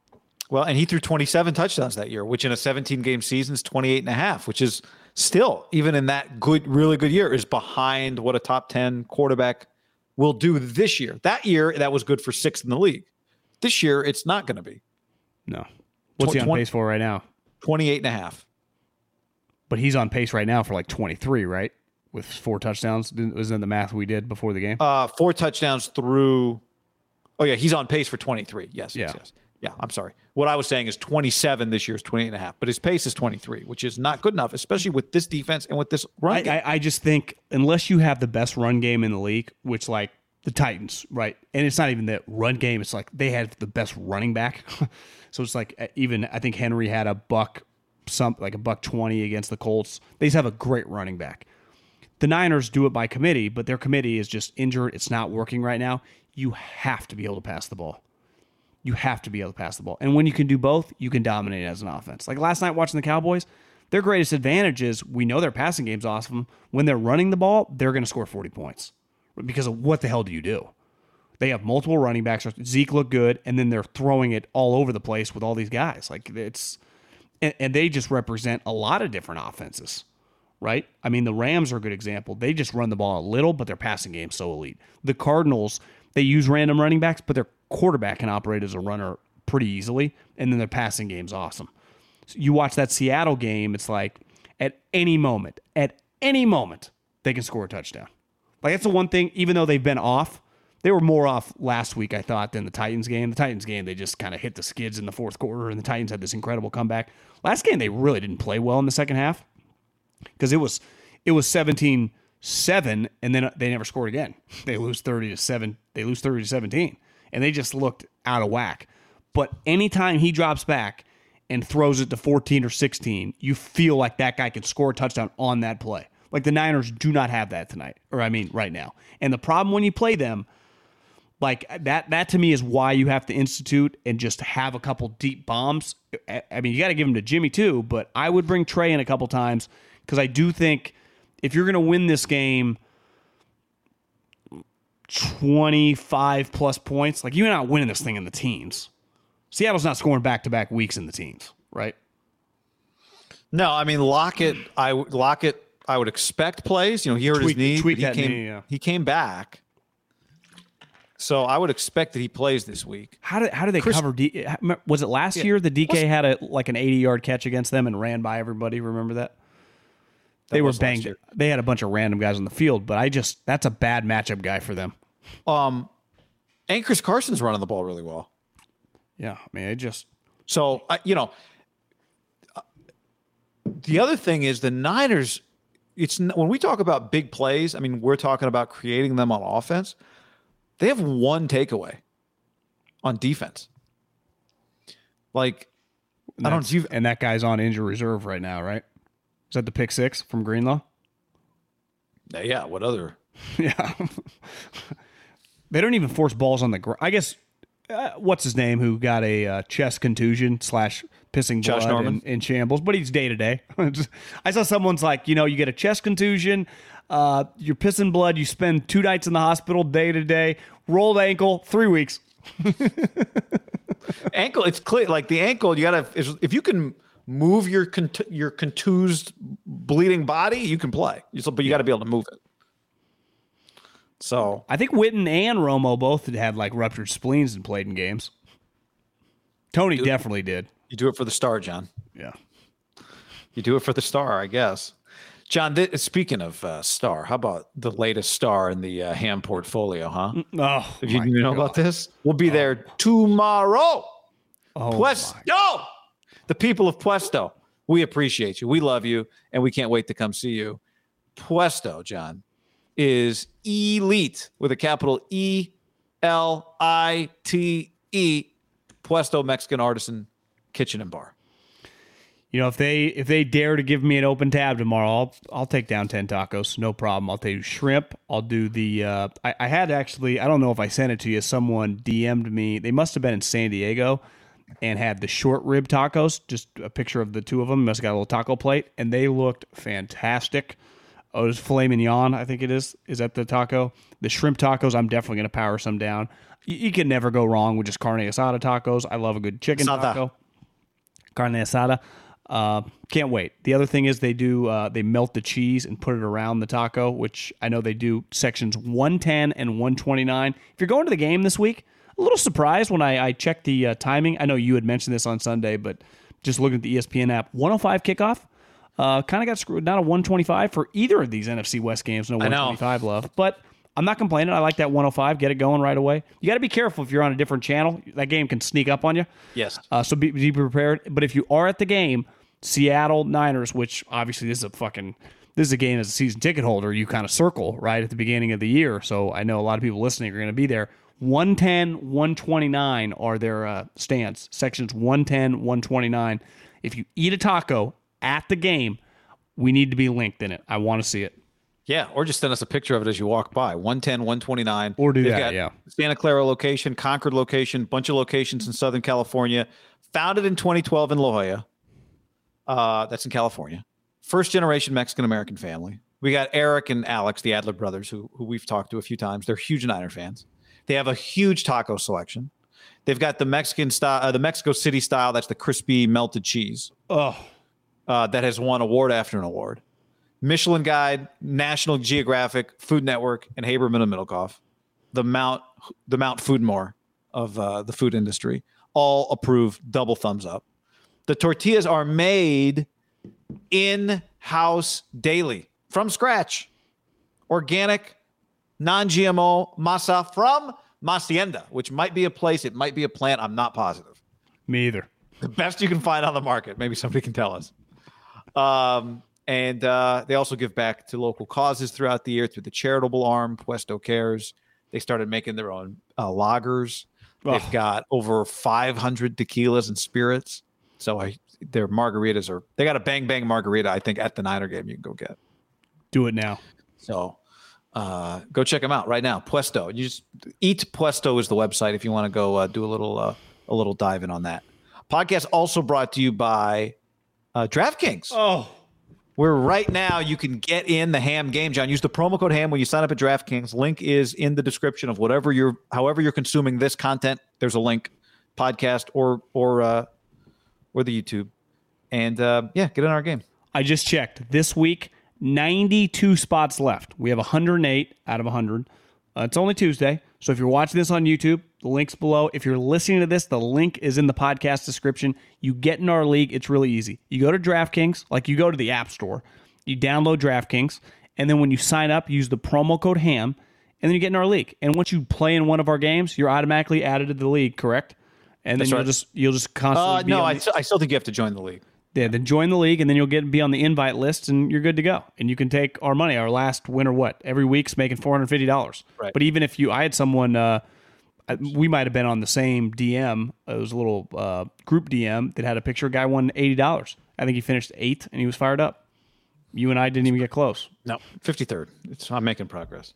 Well, and he threw 27 touchdowns that year, which in a 17 game season is 28 and a half, which is still, even in that good, really good year, is behind what a top 10 quarterback will do this year. That year, that was good for sixth in the league. This year, it's not going to be. No. What's he on pace for right now? 28 and a half. But he's on pace right now for like 23, right? With four touchdowns. Wasn't the math we did before the game? Uh, four touchdowns through. Oh, yeah. He's on pace for 23. Yes. Yeah. Yes, yes. Yeah, I'm sorry. What I was saying is 27 this year is 28 and a half, but his pace is 23, which is not good enough, especially with this defense and with this run I, I, I, just think unless you have the best run game in the league, which like The Titans, right? And it's not even the run game. It's like they had the best running back. so it's like even I think Henry had a buck some like a buck 20 against the Colts. They just have a great running back. The Niners do it by committee, but their committee is just injured. It's not working right now. You have to be able to pass the ball. You have to be able to pass the ball. And when you can do both, you can dominate as an offense. Like last night watching the Cowboys, their greatest advantage is we know their passing game's awesome. When they're running the ball, they're going to score 40 points because of what the hell do you do? They have multiple running backs. Zeke looked good, and then they're throwing it all over the place with all these guys. Like it's, and, and they just represent a lot of different offenses, right? I mean, the Rams are a good example. They just run the ball a little, but their passing game's so elite. The Cardinals, they use random running backs, but their quarterback can operate as a runner pretty easily, and then their passing game's awesome. So you watch that Seattle game, it's like at any moment, at any moment, they can score a touchdown. Like that's the one thing, even though they've been off, they were more off last week, I thought, than the Titans game. The Titans game, they just kind of hit the skids in the fourth quarter, and the Titans had this incredible comeback. Last game, they really didn't play well in the second half because it was it was 17 7, and then they never scored again. They lose 30 to 7. They lose 30 to 17, and they just looked out of whack. But anytime he drops back and throws it to 14 or 16, you feel like that guy can score a touchdown on that play. Like the Niners do not have that tonight, or I mean, right now. And the problem when you play them, like that, that to me is why you have to institute and just have a couple deep bombs. I mean, you got to give them to Jimmy too, but I would bring Trey in a couple times because I do think if you're going to win this game, 25 plus points, like you're not winning this thing in the teens. Seattle's not scoring back to back weeks in the teens, right? No, I mean Lockett. I Lockett I would expect plays. You know, he hurt Tweak- his knee. tweak he that came, knee, yeah. He came back. So I would expect that he plays this week. How did how do they Chris- cover? D, was it last year the DK had a like an 80 yard catch against them and ran by everybody? Remember that? They were was banged. They had a bunch of random guys on the field, but I just that's a bad matchup guy for them. Um, and Chris Carson's running the ball really well. Yeah, I mean, I just So I you know, uh, the other thing is the Niners. It's when we talk about big plays. I mean, we're talking about creating them on offense. They have one takeaway on defense. Like I don't. You, and that guy's on injury reserve right now, right? Is that the pick six from Greenlaw? yeah. What other? yeah. They don't even force balls on the ground. I guess uh, what's his name who got a uh, chest contusion slash pissing Josh blood Norman? in, in shambles, but he's day to day. I saw someone's like, you know, you get a chest contusion, uh, you're pissing blood, you spend two nights in the hospital day to day, rolled ankle, three weeks. ankle it's clear like the ankle you gotta if, if you can move your cont- your contused bleeding body you can play but you got to be able to move it so I think Witten and Romo both had like ruptured spleens and played in games. Tony definitely did. you do it for the star john Yeah. you do it for the star i guess john th- speaking of uh, star how about the latest star in the uh, ham portfolio huh Oh, if you didn't know about this we'll be there tomorrow oh Puesto. The people of Puesto, we appreciate you. We love you, and we can't wait to come see you. Puesto, John, is elite with a capital E L I T E. Puesto Mexican Artisan Kitchen and Bar. You know, if they if they dare to give me an open tab tomorrow, I'll I'll take down ten tacos, no problem. I'll do shrimp. I'll do the. Uh, I, I had actually, I don't know if I sent it to you. Someone DM'd me. They must have been in San Diego, and had the short rib tacos. Just a picture of the two of them. Must have got a little taco plate, and they looked fantastic. Oh, was filet mignon, I think it is. Is that the taco? The shrimp tacos, I'm definitely going to power some down. You, you can never go wrong with just carne asada tacos. I love a good chicken Asada. taco carne asada. Uh, can't wait. The other thing is they do uh, they melt the cheese and put it around the taco, which I know they do sections 110 and 129. If you're going to the game this week, a little surprised when I, I checked the uh, timing. I know you had mentioned this on Sunday, but just looking at the ESPN app, 105 kickoff. Uh, kind of got screwed Not a 125 for either of these NFC West games. No 125 love, but I'm not complaining. I like that 105. Get it going right away. You got to be careful if you're on a different channel. That game can sneak up on you. Yes. Uh, so be, be prepared. But if you are at the game, Seattle Niners, which obviously this is a fucking this this is a game as a season ticket holder you kind of circle right at the beginning of the year. So I know a lot of people listening are going to be there. 110, 129 are their uh, stands. Sections 110, 129. If you eat a taco at the game, we need to be linked in it. I want to see it. Yeah, or just send us a picture of it as you walk by. 110, 129. Or do They've that, got yeah. Santa Clara location, Concord location, bunch of locations in Southern California. Founded in 2012 in La Jolla. Uh, that's in California. First generation Mexican American family. We got Eric and Alex, the Adler brothers, who, who we've talked to a few times. They're huge Niner fans. They have a huge taco selection. They've got the Mexican style, uh, the Mexico City style. That's the crispy melted cheese Oh, uh, that has won award after an award. Michelin Guide, National Geographic, Food Network, and Haberman and Middlekauff, the Mount the Mount Foodmore of uh, the food industry, all approve double thumbs up. The tortillas are made in house daily from scratch, organic, non GMO masa from Masienda, which might be a place, it might be a plant. I'm not positive me either. the best you can find on the market. Maybe somebody can tell us. Um, and uh, they also give back to local causes throughout the year through the charitable arm, Puesto Cares. They started making their own uh, lagers. They've Oh. got over 500 tequilas and spirits. So I, their margaritas are, they got a bang bang margarita, I think, at the Niner game you can go get. Do it now. So uh, go check them out right now. Puesto. You just eat Puesto is the website if you want to go uh, do a little uh, a little dive in on that. Podcast also brought to you by uh, DraftKings. Oh, Where right now you can get in the Ham game, John. Use the promo code Ham when you sign up at DraftKings. Link is in the description of whatever you're, however you're consuming this content. There's a link, podcast or or uh, or the YouTube, and uh, yeah, get in our game. I just checked. This week, 92 spots left. We have 108 out of 100. Uh, it's only Tuesday. So if you're watching this on YouTube, the link's below. If you're listening to this, the link is in the podcast description. You get in our league. It's really easy. You go to DraftKings, like you go to the App Store, you download DraftKings, and then when you sign up, use the promo code HAM, and then you get in our league. And once you play in one of our games, you're automatically added to the league, correct? And then That's you'll right. just you'll just constantly Uh, be no, I, the- I still think you have to join the league. Yeah, then join the league, and then you'll get be on the invite list, and you're good to go. And you can take our money. Our last winner, what every week's making four hundred fifty dollars. Right. But even if you, I had someone, uh, we might have been on the same DM. It was a little uh, group DM that had a picture. A guy won eighty dollars. I think he finished eighth, and he was fired up. You and I didn't even get close. No, 53rd. It's, I'm making progress.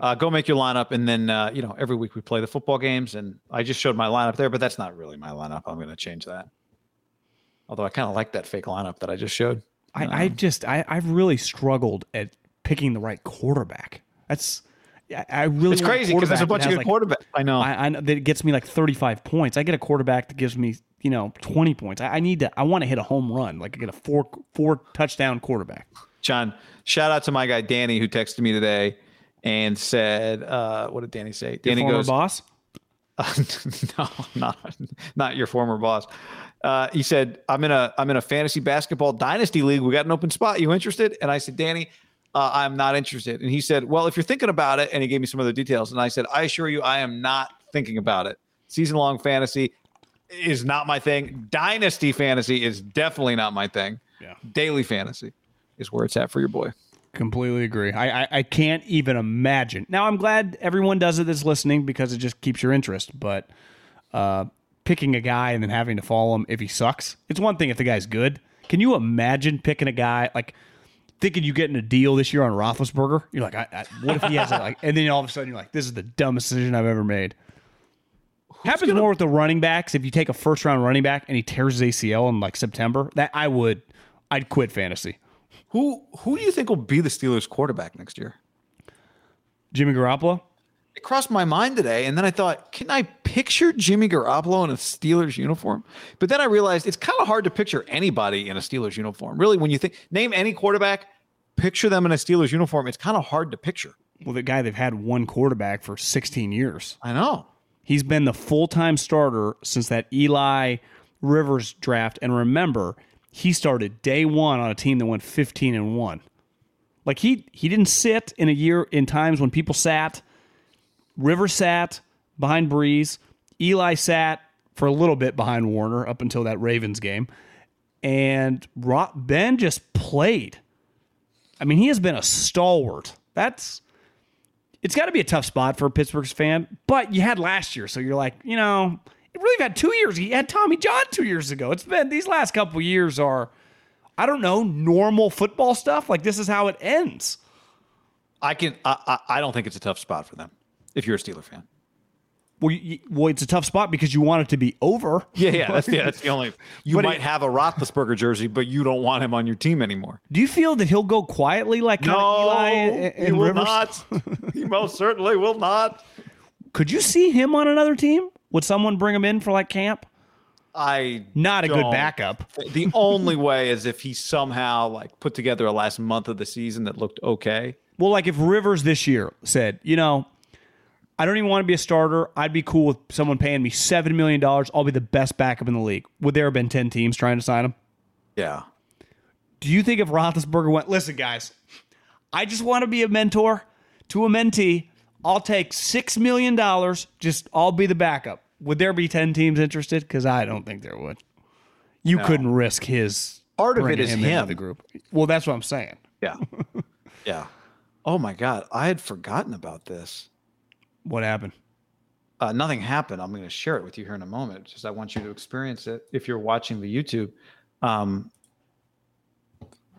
Uh, go make your lineup, and then uh, you know every week we play the football games, and I just showed my lineup there, but that's not really my lineup. I'm going to change that. Although I kind of like that fake lineup that I just showed. I, I just, I, I've really struggled at picking the right quarterback. That's, I, I really. It's crazy because there's a bunch of good quarterbacks. I know. I, I know that gets me like 35 points. I get a quarterback that gives me, you know, 20 points. I, I need to. I want to hit a home run, like I get a four four touchdown quarterback. John, shout out to my guy Danny who texted me today and said, uh, "What did Danny say?" Danny Former goes, boss. no, not not your former boss. Uh, he said, "I'm in a I'm in a fantasy basketball dynasty league. We got an open spot. You interested?" And I said, "Danny, uh, I'm not interested." And he said, "Well, if you're thinking about it," and he gave me some other details. And I said, "I assure you, I am not thinking about it. Season long fantasy is not my thing. Dynasty fantasy is definitely not my thing. Yeah. Daily fantasy is where it's at for your boy." Completely agree. I, I I can't even imagine. Now I'm glad everyone does it that's listening because it just keeps your interest. But uh, picking a guy and then having to follow him if he sucks, it's one thing if the guy's good. Can you imagine picking a guy like thinking you're getting a deal this year on Roethlisberger? You're like, I, I, what if he has a, like, and then all of a sudden you're like, this is the dumbest decision I've ever made. Happens more with the running backs. If you take a first round running back and he tears his ACL in like September, that I would, I'd quit fantasy. Who who do you think will be the Steelers quarterback next year? Jimmy Garoppolo. It crossed my mind today, and then I thought, can I picture Jimmy Garoppolo in a Steelers uniform? But then I realized it's kind of hard to picture anybody in a Steelers uniform. Really, when you think name any quarterback, picture them in a Steelers uniform. It's kind of hard to picture. Well, the guy they've had one quarterback for 16 years. I know. He's been the full time starter since that Eli Rivers draft. And remember, he started day one on a team that went 15 and 1. Like he he didn't sit in a year in times when people sat. Rivers sat behind Brees. Eli sat for a little bit behind Warner up until that Ravens game. And Ro- Ben just played. I mean, he has been a stalwart. That's it's got to be a tough spot for a Pittsburgh's fan, but you had last year, so you're like, you know, really had two years. He had Tommy John two years ago. It's been these last couple years are, I don't know, normal football stuff. Like this is how it ends. I can. I, I, I don't think it's a tough spot for them. If you're a Steeler fan. Well, you, well, it's a tough spot because you want it to be over. Yeah, yeah, that's the, that's the only. You But might it- have a Roethlisberger jersey, but you don't want him on your team anymore. Do you feel that he'll go quietly like kinda Eli and, he will Rivers? not. he most certainly will not. Could you see him on another team? Would someone bring him in for like camp? I Not a good backup. The only way is if he somehow like put together a last month of the season that looked okay. Well, like if Rivers this year said, you know, I don't even want to be a starter. I'd be cool with someone paying me seven million dollars. I'll be the best backup in the league. Would there have been ten teams trying to sign him? Yeah. Do you think if Roethlisberger went, listen, guys, I just want to be a mentor to a mentee. I'll take six million dollars. Just I'll be the backup. Would there be ten teams interested? Because I don't think there would. You couldn't risk his Part of it bringing him him. the group. Well, that's what I'm saying. Yeah. yeah. Oh my God. I had forgotten about this. What happened? Uh, nothing happened. I'm going to share it with you here in a moment. Just I want you to experience it if you're watching the YouTube. Um,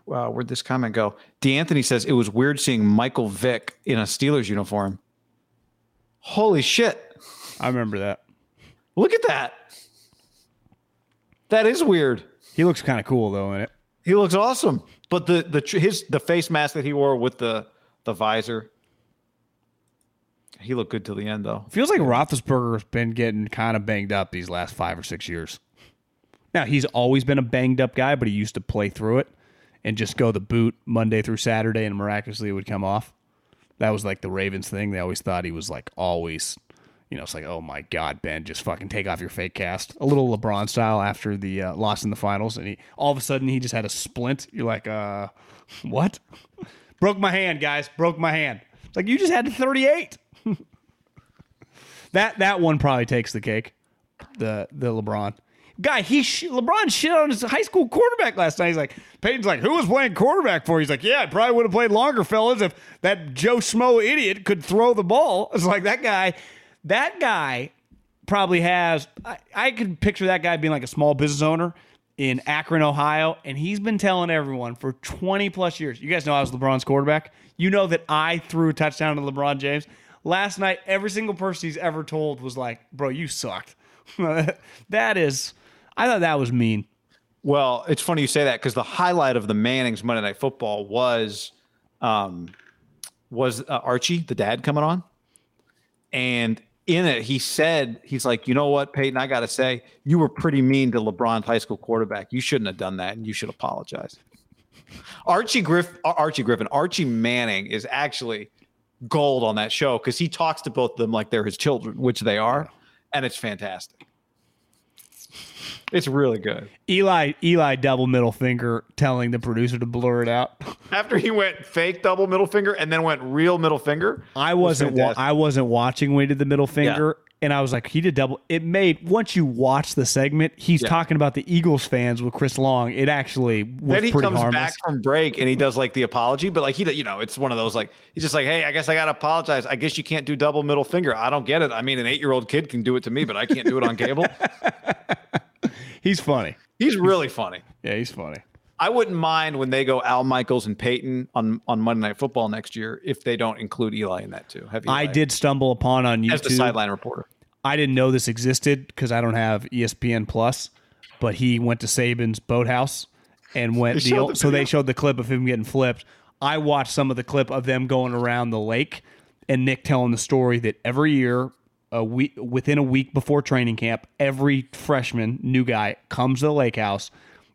wow, where'd this comment go? D'Anthony says it was weird seeing Michael Vick in a Steelers uniform. Holy shit! I remember that. Look at that. That is weird. He looks kind of cool though in it. He looks awesome. But the the his the face mask that he wore with the the visor, he looked good till the end though. Feels like Roethlisberger's been getting kind of banged up these last five or six years. Now he's always been a banged up guy, but he used to play through it and just go the boot Monday through Saturday, and miraculously it would come off. That was like the Ravens thing. They always thought he was like always, you know, it's like, oh my God, Ben, just fucking take off your fake cast. A little LeBron style after the uh, loss in the finals, and he all of a sudden he just had a splint. You're like, uh, what? Broke my hand, guys. Broke my hand. It's like you just had 38. That that one probably takes the cake. The the LeBron guy. He sh- LeBron shit on his high school quarterback last night. He's like Peyton's like, who was playing quarterback for? He's like, yeah, I probably would have played longer, fellas, if that Joe Smo idiot could throw the ball. It's like that guy. That guy probably has. I, I could picture that guy being like a small business owner in Akron, Ohio, and he's been telling everyone for 20 plus years. You guys know I was LeBron's quarterback. You know that I threw a touchdown to LeBron James. Last night, every single person he's ever told was like, "Bro, you sucked." that is, I thought that was mean. Well, it's funny you say that because the highlight of the Manning's Monday Night Football was, um, was uh, Archie, the dad, coming on, and in it he said he's like, you know what, Peyton, I got to say, you were pretty mean to LeBron's high school quarterback. You shouldn't have done that, and you should apologize. Archie Griff, Archie Griffin, Archie Manning is actually gold on that show because he talks to both of them like they're his children, which they are, and it's fantastic. It's really good. Eli, Eli, double middle finger, telling the producer to blur it out. After he went fake double middle finger and then went real middle finger, I it was wasn't. Wa- I wasn't watching when he did the middle finger, and I was like, he did double. It made once you watch the segment, he's Yeah. talking about the Eagles fans with Chris Long. It actually was then he pretty comes harmless. back from break and he does like the apology, but like he, you know, it's one of those like he's just like, hey, I guess I gotta apologize. I guess you can't do double middle finger. I don't get it. I mean, an eight year old kid can do it to me, but I can't do it on cable. He's funny. He's really funny. Yeah, he's funny. I wouldn't mind when they go Al Michaels and Peyton on on Monday Night Football next year if they don't include Eli in that too. Have I did stumble upon on YouTube as the sideline reporter. I didn't know this existed because I don't have ESPN Plus, but he went to Saban's boathouse and went They the, showed the so they showed the clip of him getting flipped. I watched some of the clip of them going around the lake and Nick telling the story that every year a week within a week before training camp, every freshman new guy comes to the lake house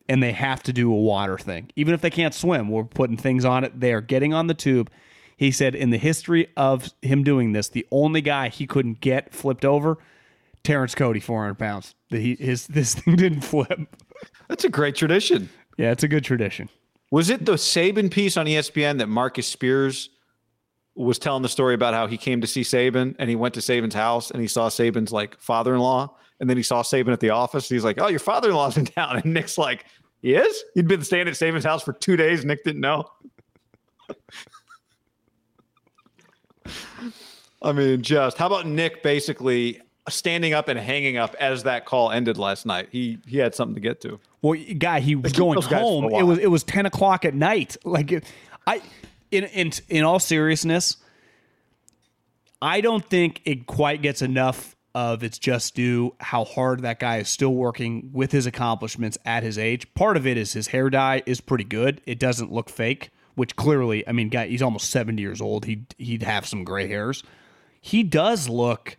and they have to do a water thing. Even if they can't swim, we're putting things on it. They are getting on the tube. He said in the history of him doing this, the only guy he couldn't get flipped over, Terrence Cody, 400 pounds. He his this thing didn't flip. That's a great tradition. Yeah, it's a good tradition. Was it the Saban piece on ESPN that Marcus Spears was telling the story about how he came to see Saban and he went to Saban's house and he saw Saban's like father-in-law and then he saw Saban at the office. He's like, "Oh, your father-in-law's in town." And Nick's like, "He is? He'd been staying at Saban's house for 2 days. Nick didn't know." I mean, just how about Nick basically standing up and hanging up as that call ended last night? He he had something to get to. Well, guy, he was going those guys for a home. It was it was ten o'clock at night. Like, I, in in in all seriousness, I don't think it quite gets enough of its just due how hard that guy is still working with his accomplishments at his age. Part of it is his hair dye is pretty good. It doesn't look fake, which clearly, I mean, guy, he's almost 70 years old. He'd he'd have some gray hairs. He does look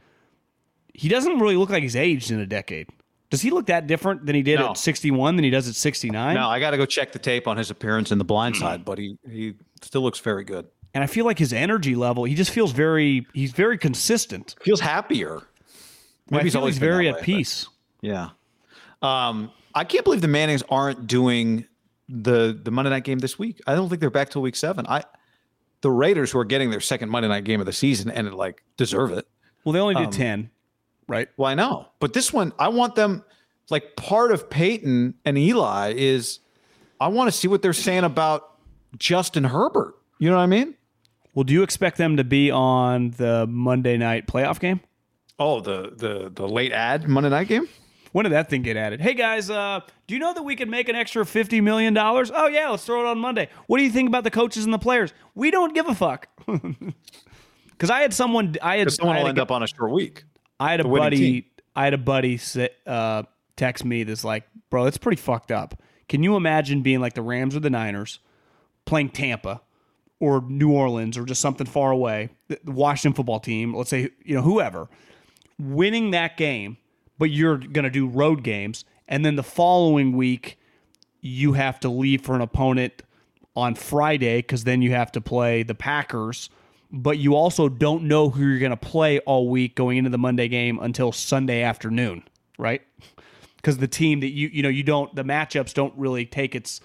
he doesn't really look like he's aged in a decade. Does he look that different than he did No. at 61 than he does at 69? No, I got to go check the tape on his appearance in the blind mm. side, but he he still looks very good. And I feel like his energy level, he just feels very he's very consistent. Feels happier. I he's always very that at way, but- peace. Yeah. Um, I can't believe the Mannings aren't doing the the Monday night game this week. I don't think they're back till week seven. I the Raiders who are getting their second Monday night game of the season and it, like deserve it. Well, they only Um, did 10, right? Well, I know, but this one, I want them. Like part of Peyton and Eli is, I want to see what they're saying about Justin Herbert. You know what I mean? Well, do you expect them to be on the Monday night playoff game? Oh, the the the late ad Monday night game. When did that thing get added? Hey guys, uh, do you know that we could make an extra fifty million dollars? Oh yeah, let's throw it on Monday. What do you think about the coaches and the players? We don't give a fuck. Because I had someone, I had, Someone I had will a end up on a short week. I had a buddy. team. I had a buddy sit, uh, text me that's like, bro, it's pretty fucked up. Can you imagine being like the Rams or the Niners playing Tampa or New Orleans or just something far away, the the Washington football team, let's say, you know, whoever, winning that game, but you're going to do road games. And then the following week, you have to leave for an opponent on Friday because then you have to play the Packers. But you also don't know who you're going to play all week going into the Monday game until Sunday afternoon, right? Because the team that you you know you don't the matchups don't really take its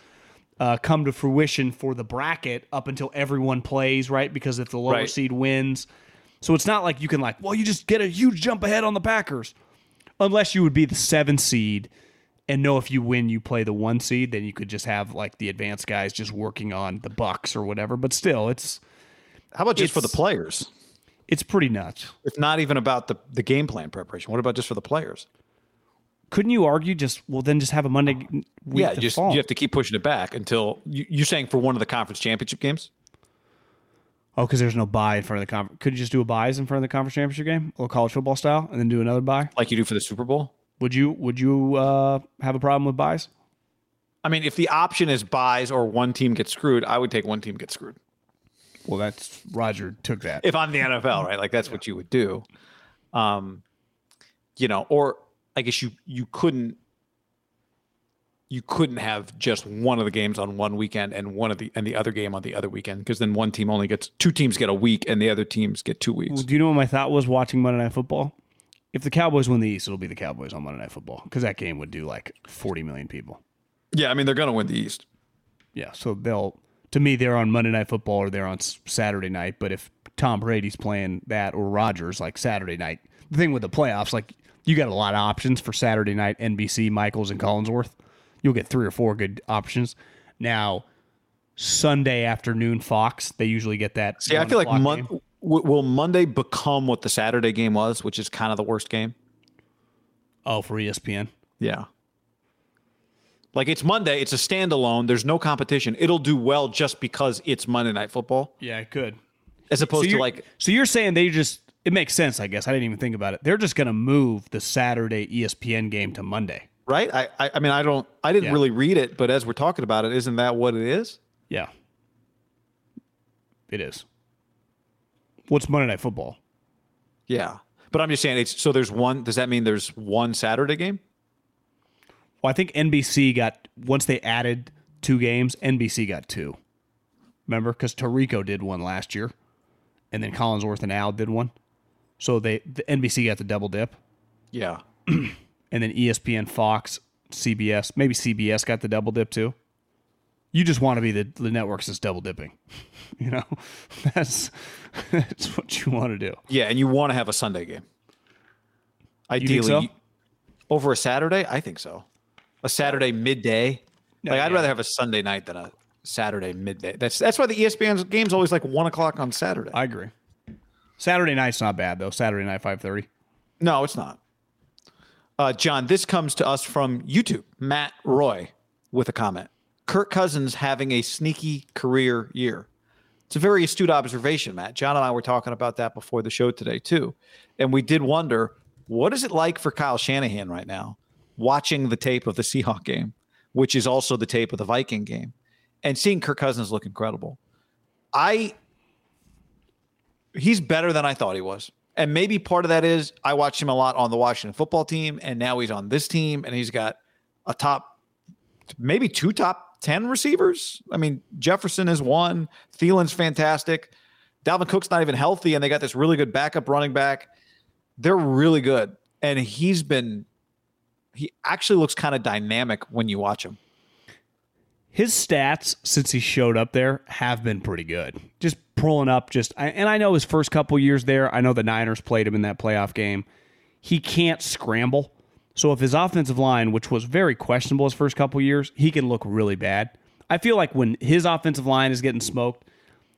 uh, come to fruition for the bracket up until everyone plays, right? Because if the lower Right. seed wins, so it's not like you can like, well, you just get a huge jump ahead on the Packers, unless you would be the seven seed and know if you win, you play the one seed, then you could just have like the advanced guys just working on the Bucks or whatever. But still, it's How about just for the players? it's pretty nuts. It's not even about the the game plan preparation. What about just for the players? Couldn't you argue just well then just have a Monday week yeah, just you have to keep pushing it back until you, you're saying for one of the conference championship games. Oh, because there's no bye in front of the conference. Could you just do a byes in front of the conference championship game, or college football style, and then do another bye? like you do for the Super Bowl. Would you would you uh, have a problem with byes? I mean, if the option is byes or one team gets screwed, I would take one team gets screwed. Well, that's Roger took that. If I'm the NFL, right? Like that's what you would do. Um, you know, or I guess you you couldn't you couldn't have just one of the games on one weekend and one of the and the other game on the other weekend because then one team only gets two teams get a week and the other teams get two weeks. Well, do you know what my thought was watching Monday Night Football? If the Cowboys win the East, it'll be the Cowboys on Monday Night Football because that game would do like 40 million people. Yeah, I mean they're gonna win the East. Yeah, so they'll to me they're on Monday Night Football or they're on Saturday night. But if Tom Brady's playing that or Rogers like Saturday night, the thing with the playoffs, like you got a lot of options for Saturday night. NBC, Michaels, and Collinsworth. You'll get three or four good options. Now Sunday afternoon Fox, they usually get that. See, I feel like Mon- w- will Monday become what the Saturday game was, which is kind of the worst game. Oh, for ESPN. Yeah. Like it's Monday, it's a standalone. There's no competition. It'll do well just because it's Monday Night Football, Yeah, it could. as opposed to like so you're saying they just it makes sense, I guess. I didn't even think about it. They're just going to move the Saturday ESPN game to Monday. Right. I, I I mean I don't I didn't Yeah. really read it, but as we're talking about it, isn't that what it is? Yeah, it is. What's Monday Night Football? Yeah. But I'm just saying it's so there's one. Does that mean there's one Saturday game? Well, I think NBC got once they added two games. NBC got two. Remember, because Tirico did one last year, and then Collinsworth and Al did one. So they the NBC got the double dip. Yeah. and then ESPN, Fox, CBS, maybe CBS got the double dip too. You just want to be the, the networks that's double dipping. You know, that's that's what you want to do. Yeah, and you want to have a Sunday game. Ideally, so? over a Saturday, I think so. A Saturday midday. No, like I'd rather have a Sunday night than a Saturday midday. That's that's why the ESPN game's always like one o'clock on Saturday. I agree. Saturday night's not bad though. Saturday night five thirty. no, it's not. Uh, John, this comes to us from YouTube. Matt Roy with a comment. Kirk Cousins having a sneaky career year. It's a very astute observation, Matt. John and I were talking about that before the show today too, and we did wonder what is it like for Kyle Shanahan right now, watching the tape of the Seahawk game, which is also the tape of the Viking game, and seeing Kirk Cousins look incredible. I he's better than I thought he was. And maybe part of that is I watched him a lot on the Washington football team, and now he's on this team, and he's got a top, maybe two top 10 receivers. I mean, Jefferson is one, Thielen's fantastic. Dalvin Cook's not even healthy, and they got this really good backup running back. They're really good. And he's been, he actually looks kind of dynamic when you watch him. His stats since he showed up there have been pretty good. Just pulling up, just and I know his first couple years there. I know the Niners played him in that playoff game. He can't scramble, so if his offensive line, which was very questionable his first couple years, he can look really bad. I feel like when his offensive line is getting smoked,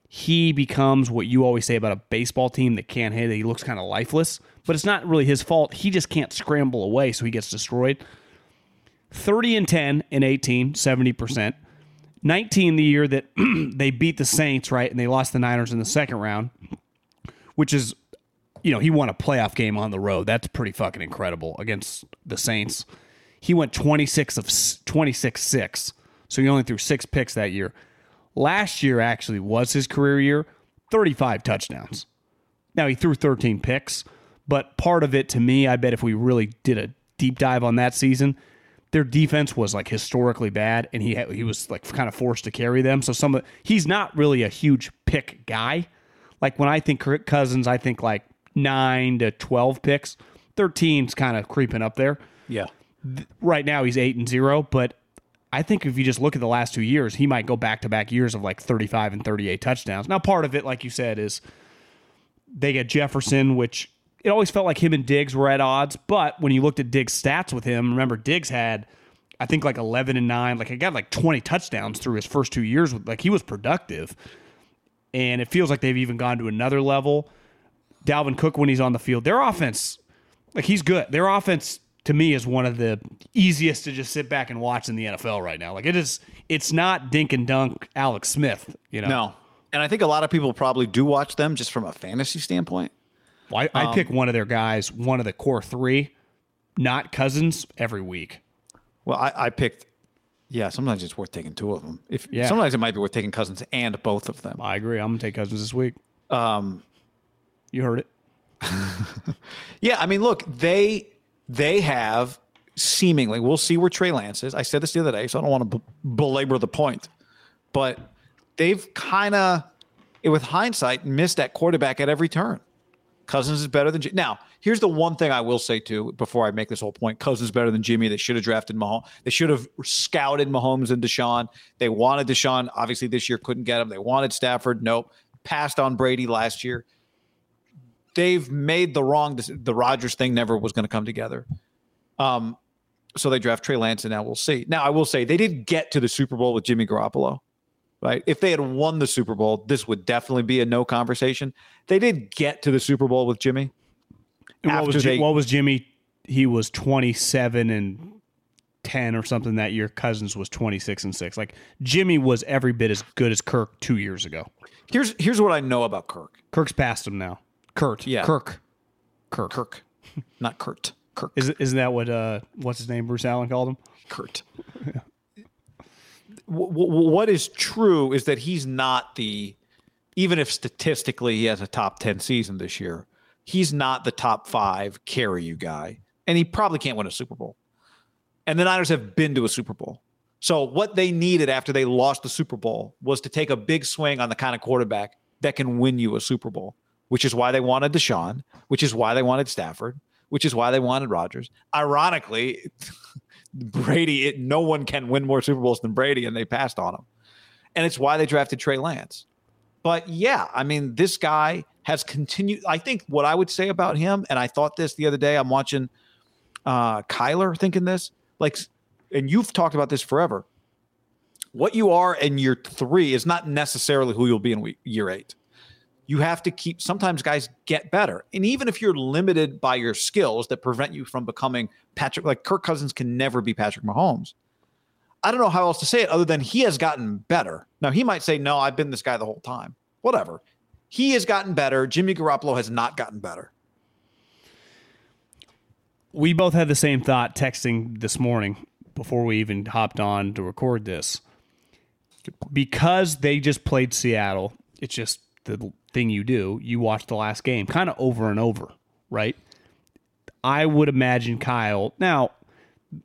he becomes what you always say about a baseball team that can't hit. He looks kind of lifeless, but it's not really his fault. He just can't scramble away, so he gets destroyed. 30 and 10 in 18, 70%. 19 the year that they beat the Saints, right? And they lost the Niners in the second round, which is, you know, he won a playoff game on the road. That's pretty fucking incredible against the Saints. He went 26 of 26 6. So he only threw six picks that year. Last year actually was his career year, 35 touchdowns. Now he threw 13 picks, but part of it to me, I bet if we really did a deep dive on that season, their defense was like historically bad, and he he was like kind of forced to carry them. So some of he's not really a huge pick guy. Like when I think Kirk Cousins, I think like nine to twelve picks. 13's kind of creeping up there. Yeah. Right now he's eight and zero, but I think if you just look at the last two years, he might go back to back years of like 35 and 38 touchdowns. Now, part of it, like you said, is they get Jefferson, which it always felt like him and Diggs were at odds. But when you looked at Diggs' stats with him, remember Diggs had, I think, like 11 and 9. Like, he got like 20 touchdowns through his first two years. With, like, he was productive. And it feels like they've even gone to another level. Dalvin Cook, when he's on the field, their offense, like, he's good. Their offense, to me, is one of the easiest to just sit back and watch in the NFL right now. Like, it is, it's not dink and dunk Alex Smith, you know? No. And I think a lot of people probably do watch them just from a fantasy standpoint. Well, I, I pick one of their guys, one of the core three, not Cousins, every week. Well, I, I picked. Yeah, sometimes it's worth taking two of them. If Yeah. sometimes it might be worth taking Cousins and both of them. I agree. I'm gonna take Cousins this week. Um, You heard it. yeah, I mean, look, they they have seemingly. We'll see where Trey Lance is. I said this the other day, so I don't want to b- belabor the point, but they've kind of, with hindsight, missed that quarterback at every turn. Cousins is better than Jimmy. Now, here's the one thing I will say too before I make this whole point. Cousins is better than Jimmy. They should have drafted Mahomes. They should have scouted Mahomes and Deshaun. They wanted Deshaun. Obviously, this year couldn't get him. They wanted Stafford. Nope. Passed on Brady last year. They've made the wrong. The Rodgers thing never was going to come together. Um, so they draft Trey Lance, and now we'll see. Now I will say they did get to the Super Bowl with Jimmy Garoppolo right? If they had won the Super Bowl, this would definitely be a no conversation. They did get to the Super Bowl with Jimmy. What was they- what was Jimmy? He was 27 and 10 or something that year. Cousins was 26 and six. Like Jimmy was every bit as good as Kirk two years ago. Here's here's what I know about Kirk. Kirk's past him now. Kurt. Yeah. Kirk. Kirk. Kirk, not Kurt. Kirk. Is, isn't that what uh what's his name? Bruce Allen called him. Kurt. W- w- what is true is that he's not the, even if statistically he has a top 10 season this year, he's not the top five carry you guy. And he probably can't win a Super Bowl. And the Niners have been to a Super Bowl. So what they needed after they lost the Super Bowl was to take a big swing on the kind of quarterback that can win you a Super Bowl, which is why they wanted Deshaun, which is why they wanted Stafford, which is why they wanted Rodgers. Ironically, Brady, it, no one can win more Super Bowls than Brady, and they passed on him. And it's why they drafted Trey Lance. But yeah, I mean, this guy has continued. I think what I would say about him, and I thought this the other day, I'm watching uh, Kyler thinking this, like, and you've talked about this forever. what you are in year three is not necessarily who you'll be in week, year eight. You have to keep, sometimes guys get better. And even if you're limited by your skills that prevent you from becoming Patrick, like Kirk Cousins can never be Patrick Mahomes. I don't know how else to say it other than he has gotten better. Now, he might say, no, I've been this guy the whole time. Whatever. He has gotten better. Jimmy Garoppolo has not gotten better. We both had the same thought texting this morning before we even hopped on to record this. Because they just played Seattle, it's just the thing you do. You watch the last game kind of over and over, right? I would imagine Kyle. Now,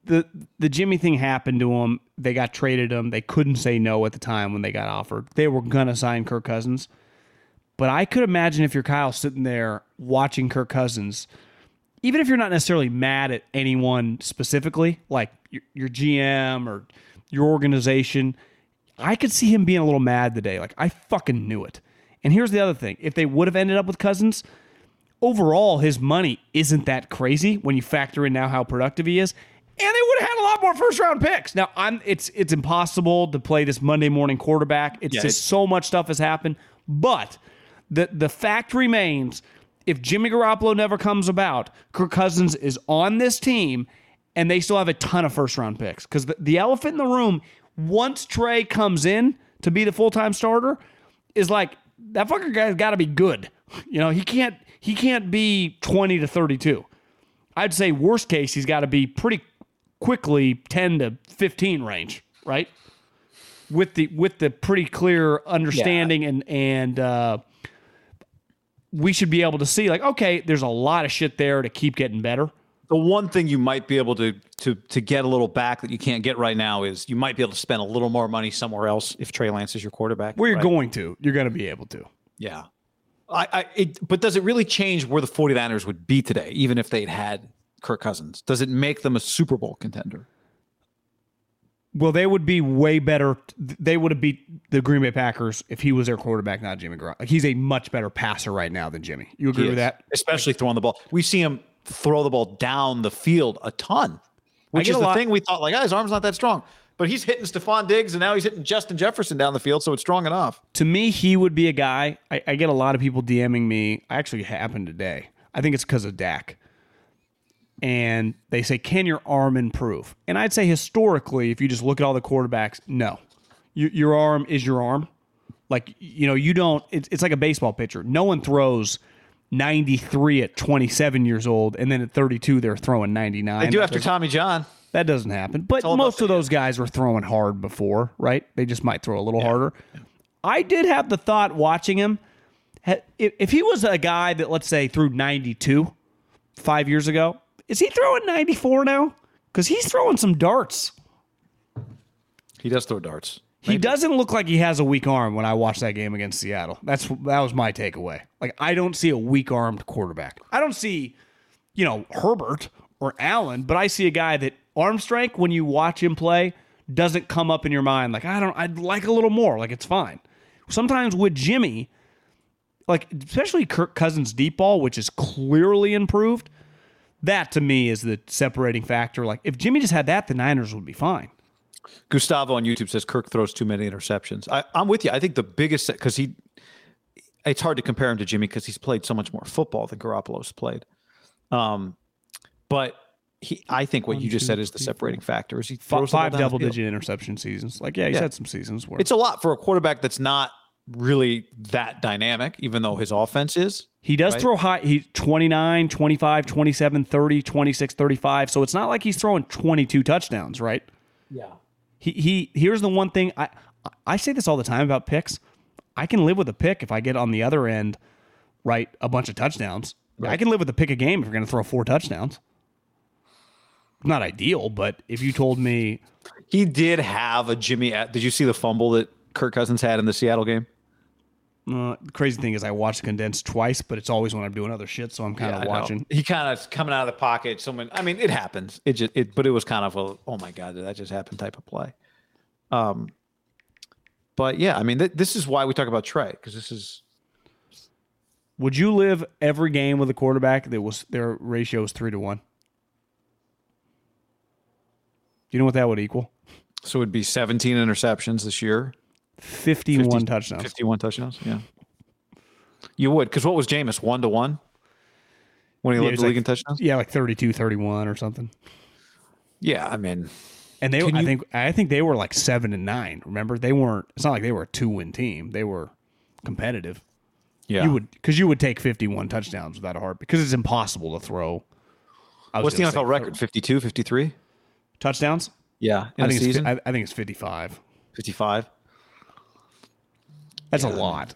the the Jimmy thing happened to him. They got traded him. They couldn't say no at the time when they got offered. They were gonna sign Kirk Cousins. But I could imagine if you're Kyle sitting there watching Kirk Cousins, even if you're not necessarily mad at anyone specifically, like your, your GM or your organization, I could see him being a little mad today. Like, I fucking knew it. And here's the other thing if they would have ended up with Cousins, overall, his money isn't that crazy when you factor in now how productive he is. And they would have had a lot more first round picks. Now, I'm it's it's impossible to play this Monday morning quarterback. It's just so much stuff has happened. But the the fact remains if Jimmy Garoppolo never comes about, Kirk Cousins is on this team and they still have a ton of first round picks. Because the, the elephant in the room, once Trey comes in to be the full time starter, is like that fucker guy's got to be good. You know, he can't he can't be 20 to 32. I'd say worst case he's got to be pretty quickly 10 to 15 range, right? With the with the pretty clear understanding and and uh we should be able to see like okay, there's a lot of shit there to keep getting better. The one thing you might be able to to to get a little back that you can't get right now is you might be able to spend a little more money somewhere else if Trey Lance is your quarterback. Where you're right? going to, you're going to be able to. Yeah. I, I it, but does it really change where the 49ers would be today, even if they'd had Kirk Cousins? Does it make them a Super Bowl contender? Well, they would be way better. They would have beat the Green Bay Packers if he was their quarterback, not Jimmy Garoppolo. Like he's a much better passer right now than Jimmy. You agree with that? Especially throwing the ball. We see him throw the ball down the field a ton, which is the lot- thing we thought like, oh, his arm's not that strong. But he's hitting Stefon Diggs and now he's hitting Justin Jefferson down the field, so it's strong enough. To me, he would be a guy. I, I get a lot of people DMing me. I Actually, happened today. I think it's because of Dak. And they say, "Can your arm improve?" And I'd say historically, if you just look at all the quarterbacks, no, your, your arm is your arm. Like you know, you don't. It's, it's like a baseball pitcher. No one throws 93 at 27 years old, and then at 32 they're throwing 99. They do That after Tommy John. That doesn't happen. But most of those guys were throwing hard before, right? They just might throw a little harder. I did have the thought watching him. If, if he was a guy that, let's say, threw 92 five years ago, is he throwing 94 now? Because he's throwing some darts. He does throw darts. He doesn't look like he has a weak arm when I watched that game against Seattle. That's that was my takeaway. Like I don't see a weak armed quarterback. I don't see, you know, Herbert or Allen, but I see a guy that arm strength when you watch him play doesn't come up in your mind like I don't I'd like a little more, like it's fine. Sometimes with Jimmy, like especially Kirk Cousins deep ball, which is clearly improved, that to me is the separating factor. Like if Jimmy just had that, the Niners would be fine. Gustavo on YouTube says Kirk throws too many interceptions. I, I'm with you. I think the biggest because he, it's hard to compare him to Jimmy because he's played so much more football than Garoppolo's played. Um, but he, I think what you just said is the separating factor. Is he Fi- throws five double digit interception seasons. Like, yeah, he's Yeah. had some seasons where It's a lot for a quarterback that's not really that dynamic, even though his offense is. he does right? throw high. He 29, 25, 27, 30, 26, 35. So it's not like he's throwing 22 touchdowns, right? Yeah. He he here's the one thing I I say this all the time about picks. I can live with a pick if I get on the other end right a bunch of touchdowns. I can live with a pick a game if you're going to throw four touchdowns. Not ideal, but if you told me He did have a Jimmy. Did you see the fumble that Kirk Cousins had in the Seattle game? uh, crazy thing is I watched condensed twice, but it's always when I'm doing other shit, so I'm kind of watching. He kind of coming out of the pocket. Someone, I mean, it happens. It just, it, but it was kind of a, oh my god, did that just happen? Type of play. Um, but yeah, I mean, th- this is why we talk about Trey because this is Would you live every game with a quarterback that was their ratio is three to one? Do you know what that would equal? So it would be 17 interceptions this year, 51 50 touchdowns. 51 touchdowns. Yeah. You would, because what was Jameis? One to one when he Yeah, led the league in touchdowns? Yeah, like 32, 31 or something. Yeah, I mean, And they, Can I you- think, I think they were like seven and nine. Remember, they weren't. It's not like they were a two-win team. They were competitive. yeah. You would, because you would take fifty-one touchdowns without a heart, because it's impossible to throw. What's the NFL record? 52, 53? Touchdowns? Yeah, in I a think season, it's. I, think it's fifty-five. 55. That's a lot.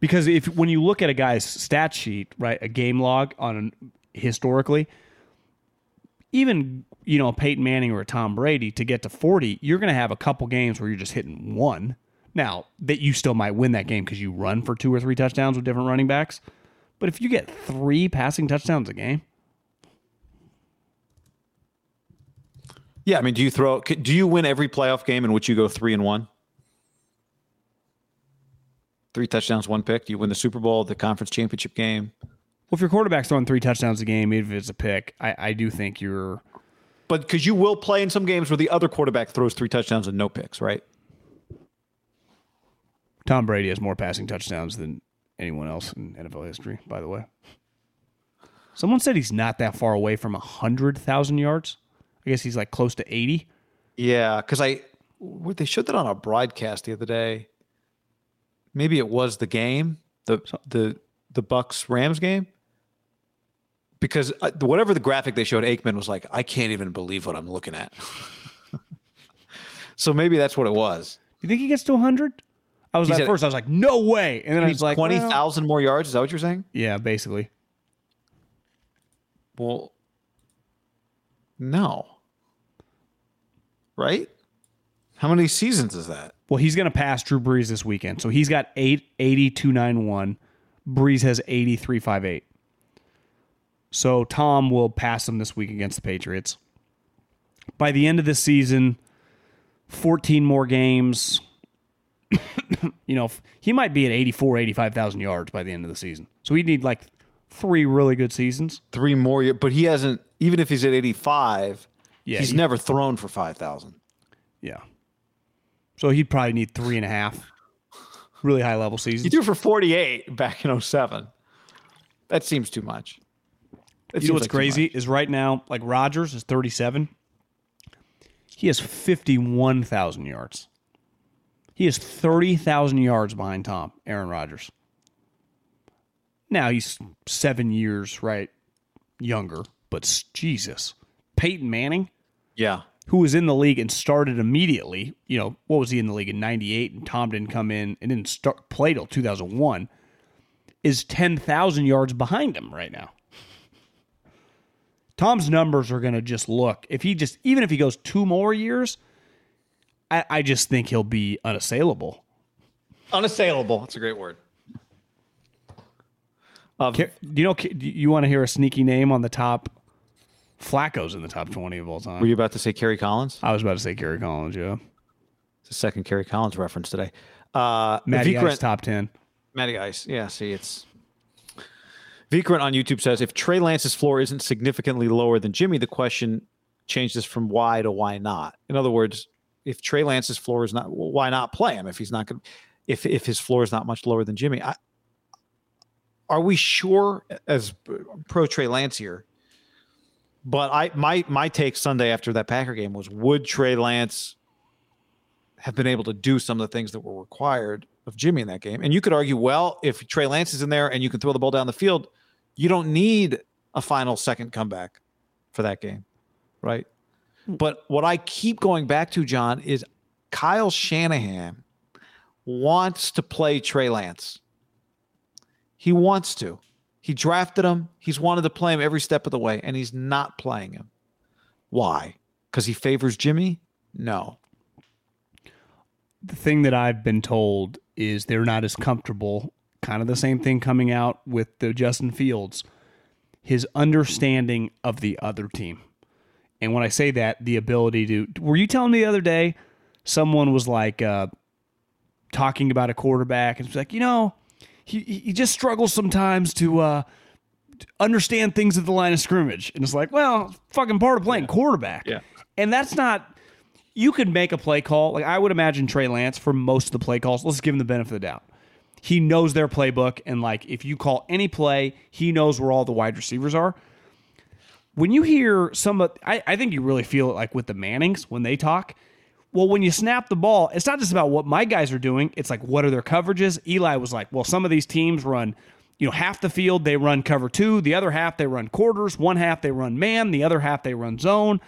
Because if when you look at a guy's stat sheet, right, a game log on historically, even you know Peyton Manning or a Tom Brady to get to forty, you're going to have a couple games where you're just hitting one. Now that you still might win that game because you run for two or three touchdowns with different running backs, but if you get three passing touchdowns a game, Yeah, I mean, do you throw? Do you win every playoff game in which you go three and one? Three touchdowns, one pick. Do you win the Super Bowl, the conference championship game? Well, if your quarterback's throwing three touchdowns a game, even if it's a pick, I, I do think you're But because you will play in some games where the other quarterback throws three touchdowns and no picks, right? Tom Brady has more passing touchdowns than anyone else in NFL history, by the way. Someone said he's not that far away from 100,000 yards. I guess he's like close to 80. Yeah, because I they showed that on a broadcast the other day. Maybe it was the game, the the the Bucs Rams game. Because uh, whatever the graphic they showed, Aikman was like, "I can't even believe what I'm looking at." so maybe that's what it was. You think he gets to 100? I was He's at at- first, I was like, no way. And then I was like, 20,000 well, more yards. Is that what you're saying? yeah, basically. Well, no. Right? How many seasons is that? Well, he's going to pass Drew Brees this weekend. So he's got 8 8291. Brees has 8358. So Tom will pass him this week against the Patriots. By the end of the season, 14 more games. you know, he might be at 84, 85,000 yards by the end of the season. So he'd need like three really good seasons. Three more, but he hasn't. Even if he's at 85, Yeah, he's he- never thrown for 5,000. Yeah. So he'd probably need three and a half really high level seasons. He threw for 48 back in 07. That seems too much. That You know what's like crazy is right now, like Rodgers is 37. He has 51,000 yards. He is 30,000 yards behind Tom, Aaron Rodgers. Now he's seven years, right, younger, but Jesus. Peyton Manning, Yeah. who was in the league and started immediately, you know, what was he in the league in 98 and Tom didn't come in and didn't start play till 2001, is 10,000 yards behind him right now. Tom's numbers are going to just look, if he just, even if he goes two more years, I, I just think he'll be unassailable. Unassailable. That's a great word. Of, Do you know, do you want to hear a sneaky name on the top? Flacco's in the top 20 of all time. were you about to say Kerry Collins? I was about to say Gary Collins, yeah. It's the second Kerry Collins reference today. Uh, Matty Ice top 10. Matty Ice. Yeah, see, it's. Vikrant on YouTube says if Trey Lance's floor isn't significantly lower than Jimmy, the question changes from why to why not. In other words, if Trey Lance's floor is not, why not play him if he's not going if if his floor is not much lower than Jimmy? I, are we sure as pro Trey Lance here? But I my my take Sunday after that Packer game was would Trey Lance have been able to do some of the things that were required of Jimmy in that game. And you could argue, well, if Trey Lance is in there and you can throw the ball down the field, you don't need a final second comeback for that game, right? Hmm. But what I keep going back to, John, is Kyle Shanahan wants to play Trey Lance. He wants to. He drafted him. He's wanted to play him every step of the way, and he's not playing him. Why? Because he favors Jimmy? No. the thing that I've been told is they're not as comfortable. Kind of the same thing coming out with the Justin Fields, his understanding of the other team. And when I say that, the ability to, were you telling me the other day, someone was like uh, talking about a quarterback and it's like, you know, he he just struggles sometimes to uh, understand things at the line of scrimmage, and it's like, well, fucking part of playing quarterback. Yeah. and that's not you could make a play call. Like I would imagine Trey Lance for most of the play calls. Let's give him the benefit of the doubt. He knows their playbook, and like if you call any play, he knows where all the wide receivers are. When you hear some of, I, I think you really feel it like with the Mannings when they talk. Well, when you snap the ball, it's not just about what my guys are doing. It's like what are their coverages. Eli was like, well, some of these teams run, you know, half the field they run cover two, the other half they run quarters, one half they run man, the other half they run zone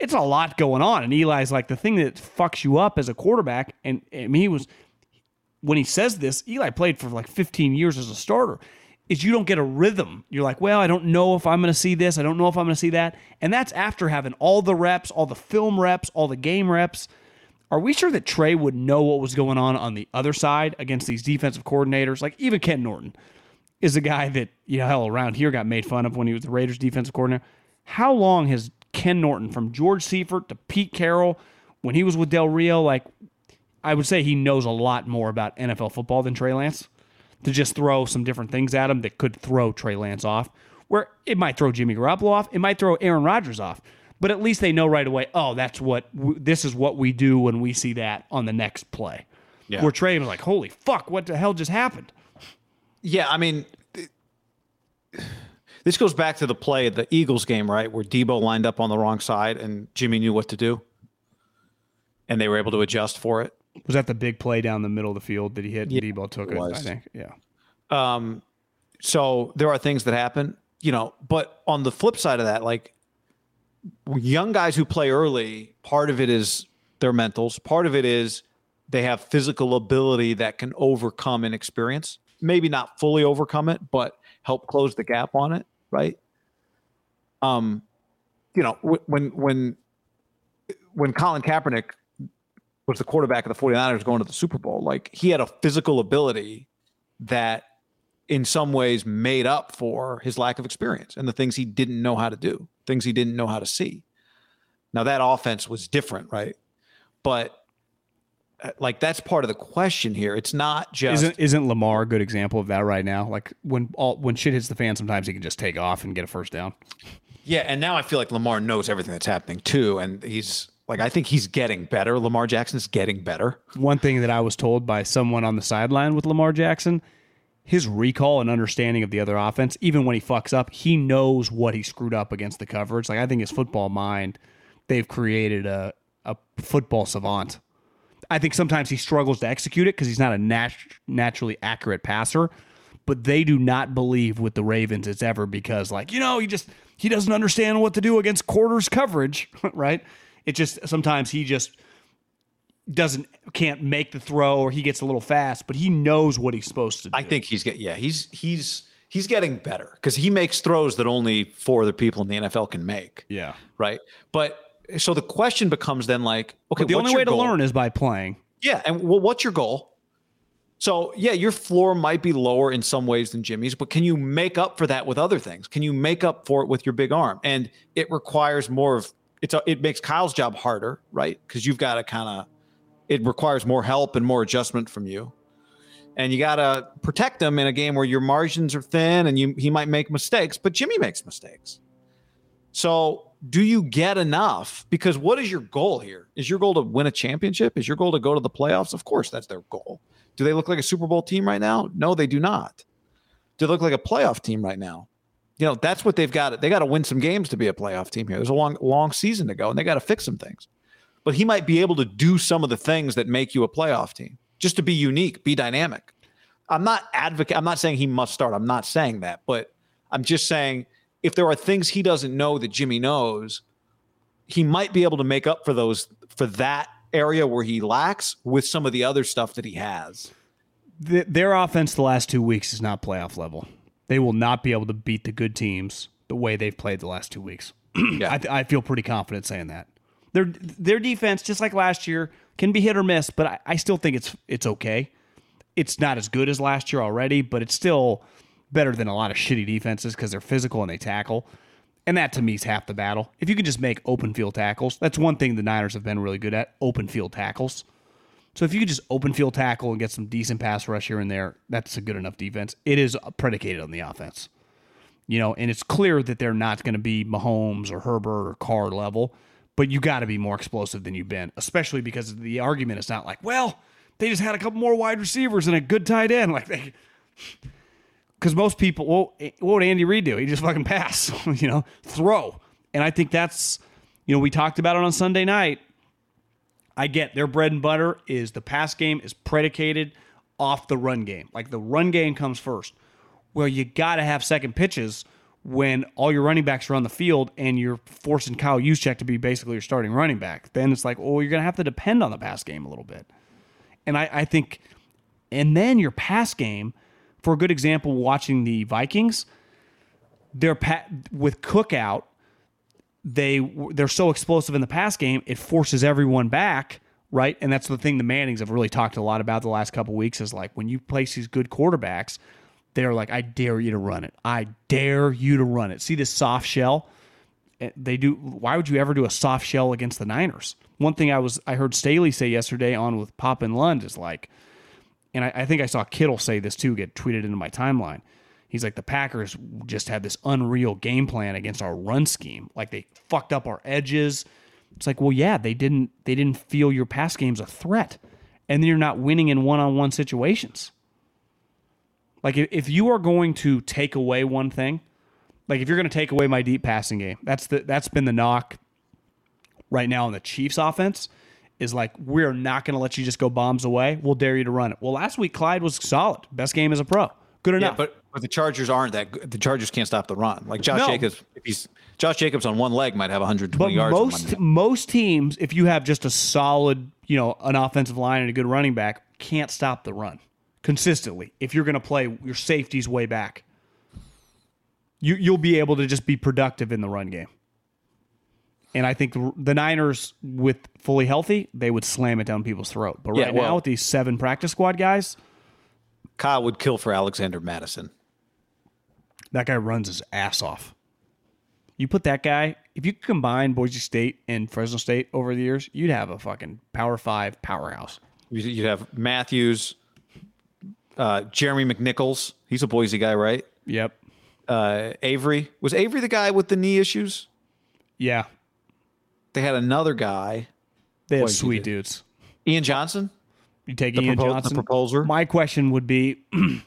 it's a lot going on. And Eli's like the thing that fucks you up as a quarterback. And I he was when he says this, Eli played for like 15 years as a starter. Is you don't get a rhythm. You're like, well, I don't know if I'm going to see this. I don't know if I'm going to see that. And that's after having all the reps, all the film reps, all the game reps. Are we sure that Trey would know what was going on on the other side against these defensive coordinators? Like even Ken Norton is a guy that, you know, hell, around here got made fun of when he was the Raiders defensive coordinator. How long has Ken Norton, from George Seifert to Pete Carroll, when he was with Del Rio, like I would say he knows a lot more about NFL football than Trey Lance. To just throw some different things at him that could throw Trey Lance off, where it might throw Jimmy Garoppolo off, it might throw Aaron Rodgers off, but at least they know right away. Oh, that's what this is what we do when we see that on the next play. Yeah. Where Trey was like, "Holy fuck, what the hell just happened?" Yeah, I mean, this goes back to the play at the Eagles game, right, where Deebo lined up on the wrong side and Jimmy knew what to do, and they were able to adjust for it. Was that the big play down the middle of the field that he hit? Yeah, Deebo took it. it I think. Yeah. Um, so there are things that happen, you know, but on the flip side of that, like young guys who play early, part of it is their mentals. Part of it is they have physical ability that can overcome inexperience. Maybe not fully overcome it, but help close the gap on it right? Um, you know, when when when Colin Kaepernick was the quarterback of the 49ers going to the Super Bowl, like he had a physical ability that in some ways made up for his lack of experience and the things he didn't know how to do, things he didn't know how to see. Now that offense was different, right? But uh, like that's part of the question here. It's not just isn't isn't Lamar a good example of that right now? Like when all when shit hits the fan, sometimes he can just take off and get a first down. Yeah, and now I feel like Lamar knows everything that's happening too, and he's like I think he's getting better. Lamar Jackson's getting better. One thing that I was told by someone on the sideline with Lamar Jackson, his recall and understanding of the other offense, even when he fucks up, he knows what he screwed up against the coverage. Like I think his football mind, they've created a a football savant I think sometimes he struggles to execute it because he's not a nat- naturally accurate passer. But they do not believe with the Ravens it's ever because, like, you know, he just he doesn't understand what to do against quarters coverage, right? It just sometimes he just doesn't can't make the throw or he gets a little fast, but he knows what he's supposed to do. I think he's get yeah, he's he's he's getting better because he makes throws that only four other people in the NFL can make. Yeah. Right. But so the question becomes then like, okay, but the only way to learn is by playing. Yeah, and well, what's your goal? So yeah, your floor might be lower in some ways than Jimmy's, but can you make up for that with other things? Can you make up for it with your big arm? And it requires more of it's a, it makes Kyle's job harder, right? Because you've got to kind of it requires more help and more adjustment from you. And you got to protect him in a game where your margins are thin and you he might make mistakes, but Jimmy makes mistakes. So do you get enough? Because what is your goal here? Is your goal to win a championship? Is your goal to go to the playoffs? Of course, that's their goal. Do they look like a Super Bowl team right now? No, they do not. Do they look like a playoff team right now? You know, that's what they've got. They got to win some games to be a playoff team here. There's a long, long season to go, and they got to fix some things. But he might be able to do some of the things that make you a playoff team, just to be unique, be dynamic. I'm not advocate. I'm not saying he must start. I'm not saying that, but I'm just saying if there are things he doesn't know that Jimmy knows, he might be able to make up for those for that area where he lacks with some of the other stuff that he has. The, their offense the last two weeks is not playoff level. They will not be able to beat the good teams the way they've played the last two weeks. yeah. I, th- I, feel pretty confident saying that. Their their defense, just like last year, can be hit or miss, but I, I still think it's it's okay. It's not as good as last year already, but it's still better than a lot of shitty defenses because they're physical and they tackle. And that to me is half the battle. If you can just make open field tackles, that's one thing the Niners have been really good at open field tackles. So if you could just open field tackle and get some decent pass rush here and there, that's a good enough defense. It is predicated on the offense. You know, and it's clear that they're not going to be Mahomes or Herbert or Carr level, but you got to be more explosive than you've been, especially because the argument is not like, well, they just had a couple more wide receivers and a good tight end. Like they, because most people, well, what would Andy Reid do? He just fucking pass, you know, throw. And I think that's, you know, we talked about it on Sunday night. I get their bread and butter is the pass game is predicated off the run game. Like the run game comes first. Well, you got to have second pitches when all your running backs are on the field and you're forcing Kyle Juszczyk to be basically your starting running back. Then it's like, oh, you're going to have to depend on the pass game a little bit. And I, I think, and then your pass game, for a good example, watching the Vikings, they're pa- with Cook out, they they're so explosive in the pass game, it forces everyone back, right? And that's the thing the Mannings have really talked a lot about the last couple weeks is like when you place these good quarterbacks, they're like, I dare you to run it. I dare you to run it. See this soft shell? Eh, they do. Why would you ever do a soft shell against the Niners? One thing I was I heard Staley say yesterday on with Pop and Lund is like, and I, I think I saw Kittle say this too, get tweeted into my timeline. He's like the Packers just had this unreal game plan against our run scheme. Like they fucked up our edges. It's like, well, yeah, they didn't they didn't feel your pass game's a threat, and then you're not winning in one on one situations. Like if, if you are going to take away one thing, like if you're going to take away my deep passing game, that's the that's been the knock right now on the Chiefs offense is like we're not going to let you just go bombs away. We'll dare you to run it. Well, last week Clyde was solid, best game as a pro, good enough. Yeah, but but the Chargers aren't that. good. The Chargers can't stop the run. Like Josh No. Jacobs, if he's Josh Jacobs on one leg might have 120 But yards. most most teams, if you have just a solid, you know, an offensive line and a good running back, can't stop the run consistently. If you're going to play your safeties way back, you you'll be able to just be productive in the run game. And I think the, the Niners, with fully healthy, they would slam it down people's throat. But Yeah, right well- now, with these seven practice squad guys, Kyle would kill for Alexander Mattison. That guy runs his ass off. You put that guy, if you could combine Boise State and Fresno State over the years, you'd have a fucking Power Five powerhouse. You- You'd have Mathews, uh, Jeremy McNichols. He's a Boise guy, right? Yep. Uh, Avery was Avery the guy with the knee issues. Yeah. They had another guy, They have Boise sweet did. dudes. Ian Johnson. You take The, Ian propo- the Johnson. proposer. My question would be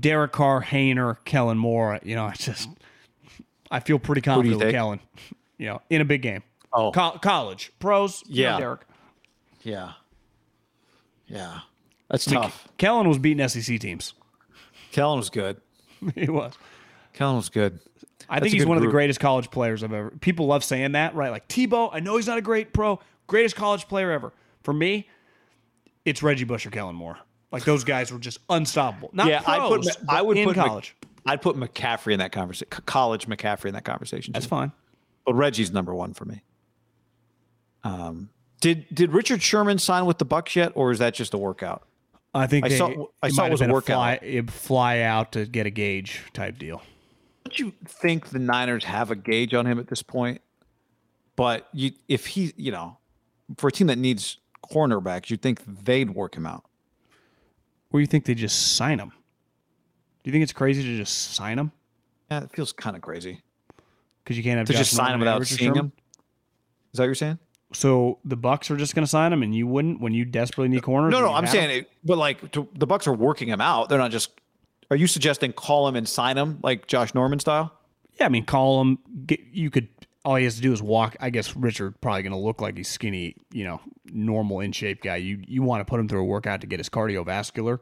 Derek Carr, Hayner, Kellen Moore. You know, I just I feel pretty confident with think? Kellen. You know, in a big game. Oh. Co- college pros. you know, Yeah. Derek. yeah, yeah, that's tough. Kellen was beating SEC teams. Kellen was good. he was. Kellen was good. I That's think he's good one of the greatest college players I've ever. People love saying that, right? Like Tebow. I know he's not a great pro, greatest college player ever. For me, it's Reggie Bush or Kellen Moore. Like those guys were just unstoppable. Not yeah, I put pros, I would in put Mc- college. I'd put McCaffrey in that conversation. College McCaffrey in that conversation. That's fine. But Reggie's number one for me. Um, did did Richard Sherman sign with the Bucs yet, or is that just a workout? I think I they, saw- I saw it was a workout. fly, a fly out to get a gauge type deal. Don't you think the Niners have a gauge on him at this point? But you, if he, you know, for a team that needs cornerbacks, you'd think they'd work him out. Or you think they just sign him? Do you think it's crazy to just sign him Yeah, it feels kind of crazy because you can't have to Josh just sign him without seeing him. Is that what you're saying? So the Bucs are just going to sign him, and you wouldn't when you desperately need corners. No, no, I'm saying it, but like to, the Bucs are working him out. They're not just. Are you suggesting call him and sign him like Josh Norman style? Yeah, I mean, call him. Get, you could. All he has to do is walk. I guess Richard probably going to look like he's skinny, you know, normal in shape guy. You you want to put him through a workout to get his cardiovascular.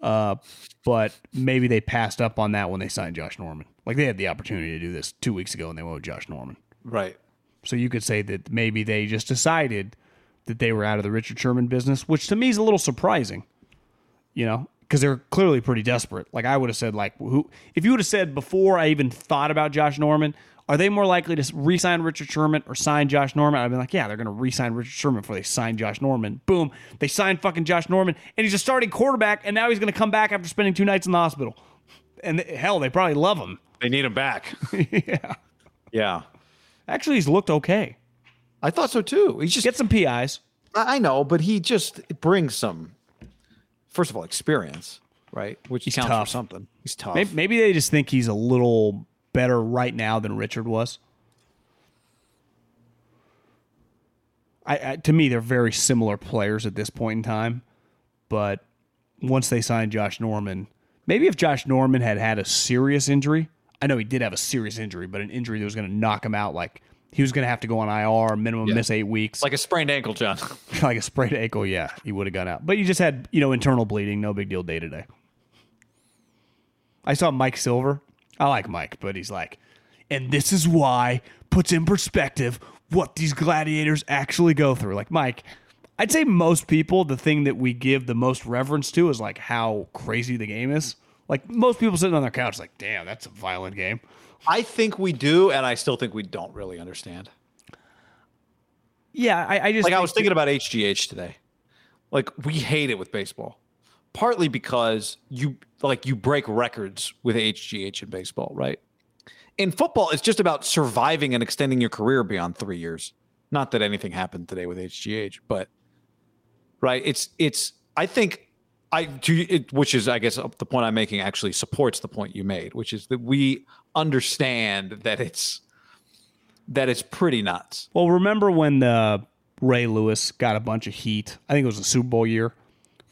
Uh, but maybe they passed up on that when they signed Josh Norman. Like they had the opportunity to do this two weeks ago, and they went with Josh Norman. Right. So you could say that maybe they just decided that they were out of the Richard Sherman business, which to me is a little surprising. You know, because they're clearly pretty desperate. Like I would have said, like who if you would have said before I even thought about Josh Norman, are they more likely to re-sign Richard Sherman or sign Josh Norman? I'd be like, yeah, they're going to re-sign Richard Sherman before they sign Josh Norman. Boom, they signed fucking Josh Norman, and he's a starting quarterback, and now he's going to come back after spending two nights in the hospital. And hell, they probably love him. They need him back. yeah, yeah. actually, he's looked okay. I thought so too. He's just Get some PIs. I I know, but he just brings some first of all experience, right? Which counts tough. for something. He's tough. Maybe, maybe they just think he's a little better right now than Richard was. I, I to me they're very similar players at this point in time, but once they signed Josh Norman, maybe if Josh Norman had had a serious injury, I know he did have a serious injury, but an injury that was going to knock him out, like he was going to have to go on IR, minimum miss eight weeks, Like a sprained ankle, John. like a sprained ankle. Yeah, he would have gone out. But you just had you know internal bleeding, no big deal day to day. I saw Mike Silver. I like Mike, but he's like, and this is why puts in perspective what these gladiators actually go through. Like Mike, I'd say most people, the thing that we give the most reverence to is like how crazy the game is. Like most people sitting on their couch, like, damn, that's a violent game. I think we do, and I still think we don't really understand. Yeah, I, I just Like I was thinking about HGH today. Like we hate it with baseball, partly because you like you break records with HGH in baseball, right? In football, it's just about surviving and extending your career beyond three years. Not that anything happened today with HGH, but right, it's it's. I think I to it, which is I guess the point I'm making actually supports the point you made, which is that we understand that it's that it's pretty nuts. Well, remember when uh, Ray Lewis got a bunch of heat? I think it was the Super Bowl year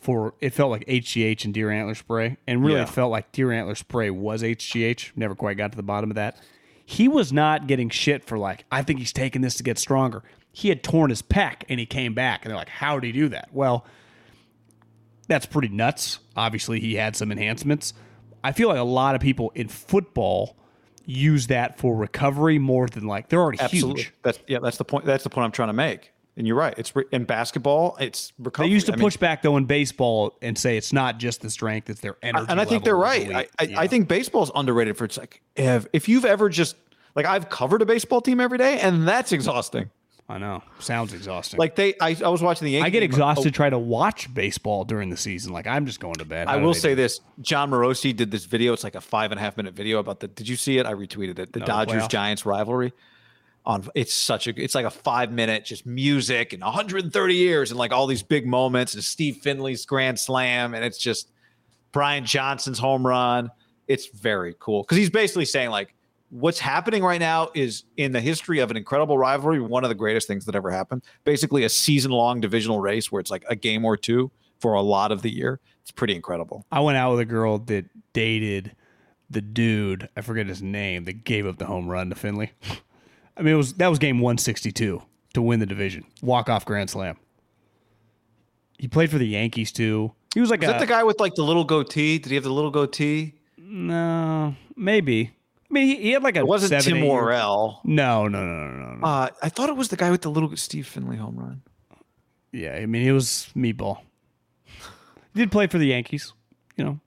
for it felt like HGH and deer antler spray, and really Yeah. it felt like deer antler spray was HGH. Never quite got to the bottom of that. He was not getting shit for like I think he's taking this to get stronger. He had torn his pec and he came back, and they're like, "How did he do that?" Well, that's pretty nuts. Obviously, he had some enhancements. I feel like a lot of people in football use that for recovery more than like they're already Absolutely. huge. That's yeah. That's the point. That's the point I'm trying to make. And you're right. It's re- in basketball. It's recovery. They used to I mean, push back though in baseball and say it's not just the strength; it's their energy. and I think they're right. I. I, Yeah. I think baseball's underrated for it's like if if you've ever just like I've covered a baseball team every day, and that's exhausting. I know. Sounds exhausting. Like they, I, I was watching the. I get exhausted oh. trying to watch baseball during the season. Like I'm just going to bed. I How do will say do this: Jon Morosi did this video. It's like a five and a half minute video about the. Did you see it? I retweeted it. The No, Dodgers playoff. Giants rivalry. On it's such a it's like a five minute just music and 130 years and like all these big moments and Steve Finley's grand slam and it's just Brian Johnson's home run. It's very cool because he's basically saying like what's happening right now is in the history of an incredible rivalry, one of the greatest things that ever happened. Basically, a season long divisional race where it's like a game or two for a lot of the year. It's pretty incredible. I went out with a girl that dated the dude. I forget his name that gave up the home run to Finley. I mean, it was that was game 162 to win the division. Walk off grand slam. He played for the Yankees too. He was like Is a that the guy with like the little goatee? Did he have the little goatee? no, maybe. I mean, he, he had like a It wasn't seven, Tim Worrell. No, no, no, no, no, no. Uh, I thought it was the guy with the little Steve Finley home run. Yeah, I mean, it was meatball. He did play for the Yankees. You know,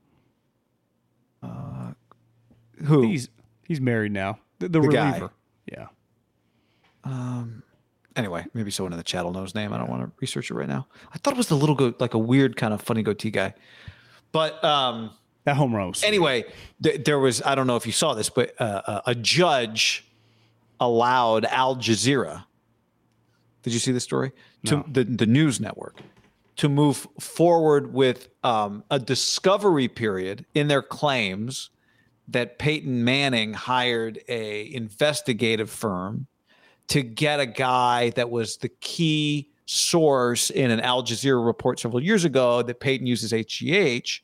Who? he's he's married now. The, the, The guy. Yeah. Um anyway, maybe someone in the chat will know his name. I don't want to research it right now. I thought it was the little goat, like a weird kind of funny goatee guy. But um, That home run anyway, th- there was I don't know if you saw this, but uh, uh, a judge allowed Al Jazeera. Did you see the story? To the the news network to move forward with um, a discovery period in their claims that Peyton Manning hired a investigative firm to get a guy that was the key source in an Al Jazeera report several years ago that Peyton uses HGH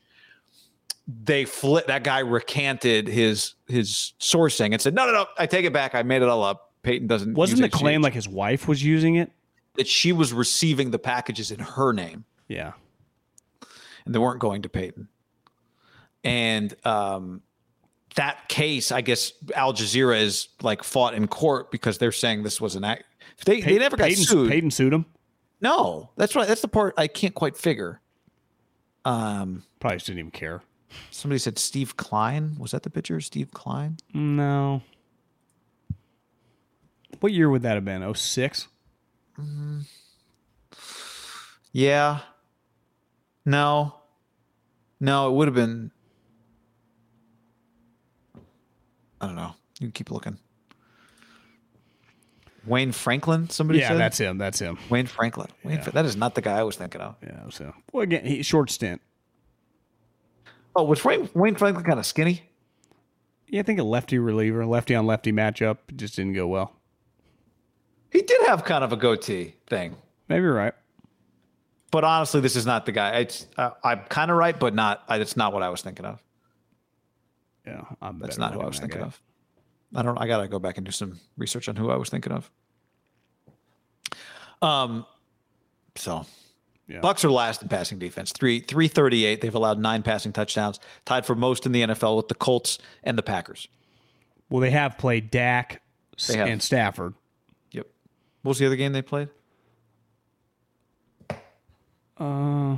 they flit that guy recanted his his sourcing and said no no no i take it back i made it all up peyton doesn't Wasn't the claim like his wife was using it? that she was receiving the packages in her name Yeah. and they weren't going to peyton and um that case i guess al jazeera is like fought in court because they're saying this was an act they, they never got Peyton, sued Peyton sued him. no that's right that's the part i can't quite figure um Probably just didn't even care. Somebody said steve kline was that the pitcher steve kline No. What year would that have been? 06? Mm-hmm. Yeah. No. No, it would have been. I don't know. You can keep looking. Wayne Franklin. Somebody Yeah, said that's him. That's him. Wayne Franklin. Wayne, Fra- that is not the guy I was thinking of. Yeah. So, well, again, he, short stint. Oh, was Wayne, Wayne Franklin kind of skinny? Yeah, I think a lefty reliever, lefty on lefty matchup just didn't go well. He did have kind of a goatee thing. Maybe you're right. But honestly, this is not the guy. It's uh, I'm kind of right, but not. It's not what I was thinking of. Yeah, I'm That's not who I was thinking guy. of. I don't. I gotta go back and do some research on who I was thinking of. Um. So, Yeah. Bucs are last in passing defense. Three three thirty eight. They've allowed nine passing touchdowns, tied for most in the NFL with the Colts and the Packers. Well, they have played Dak have. and Stafford. Yep. What was the other game they played? Uh,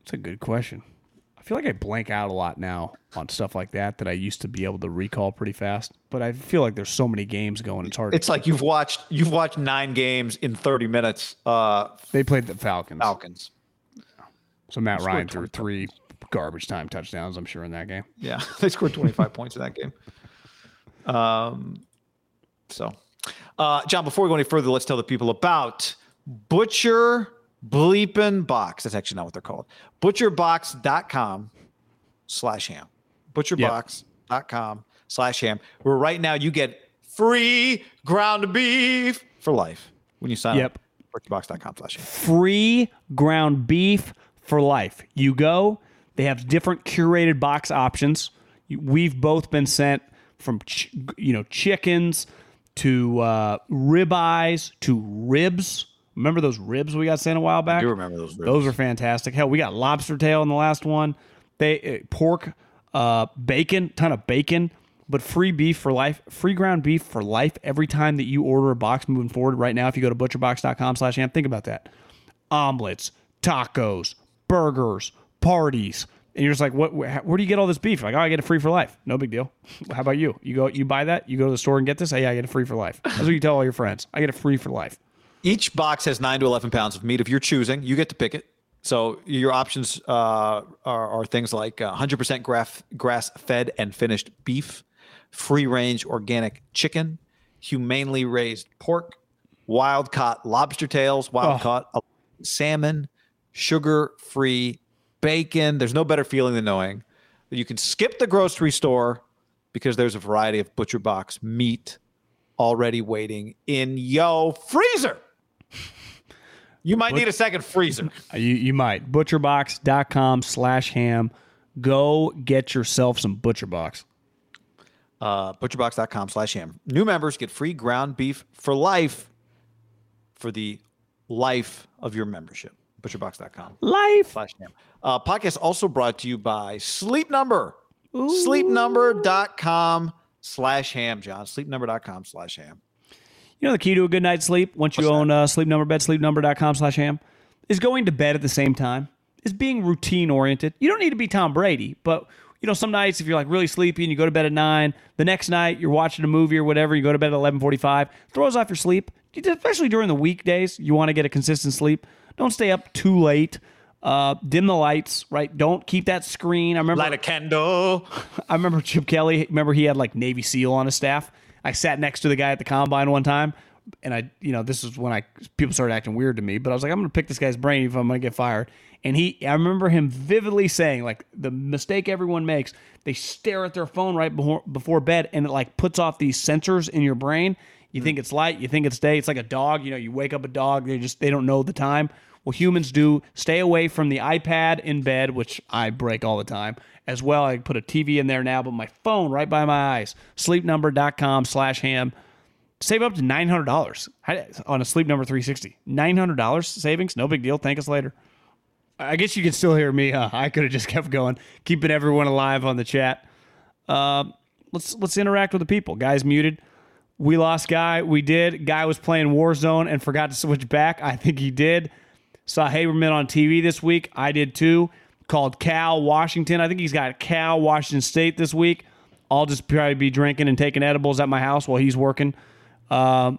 That's a good question. I feel like I blank out a lot now on stuff like that that I used to be able to recall pretty fast. But I feel like there's so many games going. It's hard. It's like you've watched you've watched nine games in thirty minutes. Uh, they played the Falcons, Falcons. so Matt Scored Ryan threw 25. three garbage time touchdowns. I'm sure in that game. Yeah, they scored 25 points in that game. Um, so, uh, John, before we go any further, let's tell the people about Butcher Bleepin' Box. That's actually not what they're called. Butcherbox.com slash ham. Butcherbox.com slash ham. Where right now you get free ground beef for life when you sign Yep. up. Butcherbox.com slash ham. free ground beef for life. You go, they have different curated box options. We've both been sent from ch- you know chickens to uh, ribeyes to ribs. Remember those ribs we got sent a while back? do remember those ribs. Those are fantastic. Hell, we got lobster tail in the last one. They uh, pork, uh, bacon, ton of bacon, but free beef for life. Free ground beef for life every time that you order a box moving forward. Right now, if you go to butcherbox.com/ham, think about that. Omelets, tacos, burgers, parties. And you're just like, what? Where, where do you get all this beef? Like, oh, I get it free for life. No big deal. How about you? You go, you buy that. You go to the store and get this. Hey, I get it free for life. That's what you tell all your friends. I get it free for life. Each box has nine to 11 pounds of meat. If you're choosing, you get to pick it. So your options uh, are, are things like uh, 100% grass, grass fed and finished beef, free range organic chicken, humanely raised pork, wild caught lobster tails, wild Oh. caught uh, salmon, sugar free bacon. There's no better feeling than knowing that you can skip the grocery store because there's a variety of butcher box meat already waiting in yo freezer. You might need a second freezer. You, you might. Butcherbox.com slash ham. Go get yourself some ButcherBox. Uh, butcherbox.com slash ham. New members get free ground beef for life for the life of your membership. Butcherbox.com Life. slash ham. Uh, podcast also brought to you by Sleep Number. Sleepnumber.com slash ham, John. Sleepnumber.com slash ham. You know the key to a good night's sleep once you What's own uh, Sleep Number Bed, sleepnumber.com slash ham, is going to bed at the same time, is being routine oriented. You don't need to be Tom Brady, but you know, some nights if you're like really sleepy and you go to bed at nine, the next night you're watching a movie or whatever, you go to bed at eleven forty five, throws off your sleep. Especially during the weekdays, you want to get a consistent sleep. Don't stay up too late. Uh, dim the lights, right? Don't keep that screen. I remember Light a candle. I remember Chip Kelly. Remember he had like Navy SEAL on his staff. I sat next to the guy at the combine one time, and I, you know, this is when I people started acting weird to me. But I was like, I'm gonna pick this guy's brain if I'm gonna get fired. And he, I remember him vividly saying, like the mistake everyone makes, they stare at their phone right before before bed, and it like puts off these sensors in your brain. You think it's light, you think it's day. It's like a dog. You know, you wake up a dog, they just they don't know the time. Well, humans do. Stay away from the iPad in bed, which I break all the time. As well, I put a TV in there now, but my phone right by my eyes. Sleepnumber.com slash ham. Save up to $900 on a Sleep Number 360. $900 savings? No big deal. Thank us later. I guess you can still hear me, huh? I could have just kept going, keeping everyone alive on the chat. Uh, let's let's interact with the people. Guys muted. We lost Guy. We did. Guy was playing Warzone and forgot to switch back. I think he did. Saw Haberman on TV this week. I did too. Called Cal Washington. I think he's got Cal Washington State this week. I'll just probably be drinking and taking edibles at my house while he's working. Um,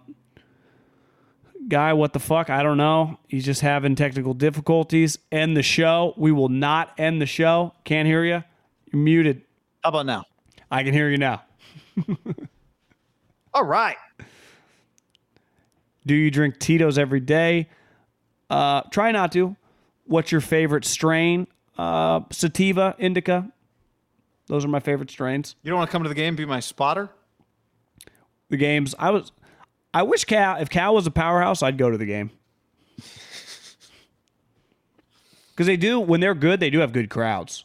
guy, what the fuck? I don't know. He's just having technical difficulties. End the show. We will not end the show. Can't hear you. You're muted. How about now? I can hear you now. All right. Do you drink Tito's every day? Uh, try not to. What's your favorite strain? Uh, sativa, indica. Those are my favorite strains. You don't want to come to the game, be my spotter? The games I was, I wish Cal if Cal was a powerhouse, I'd go to the game. Because they do when they're good, they do have good crowds.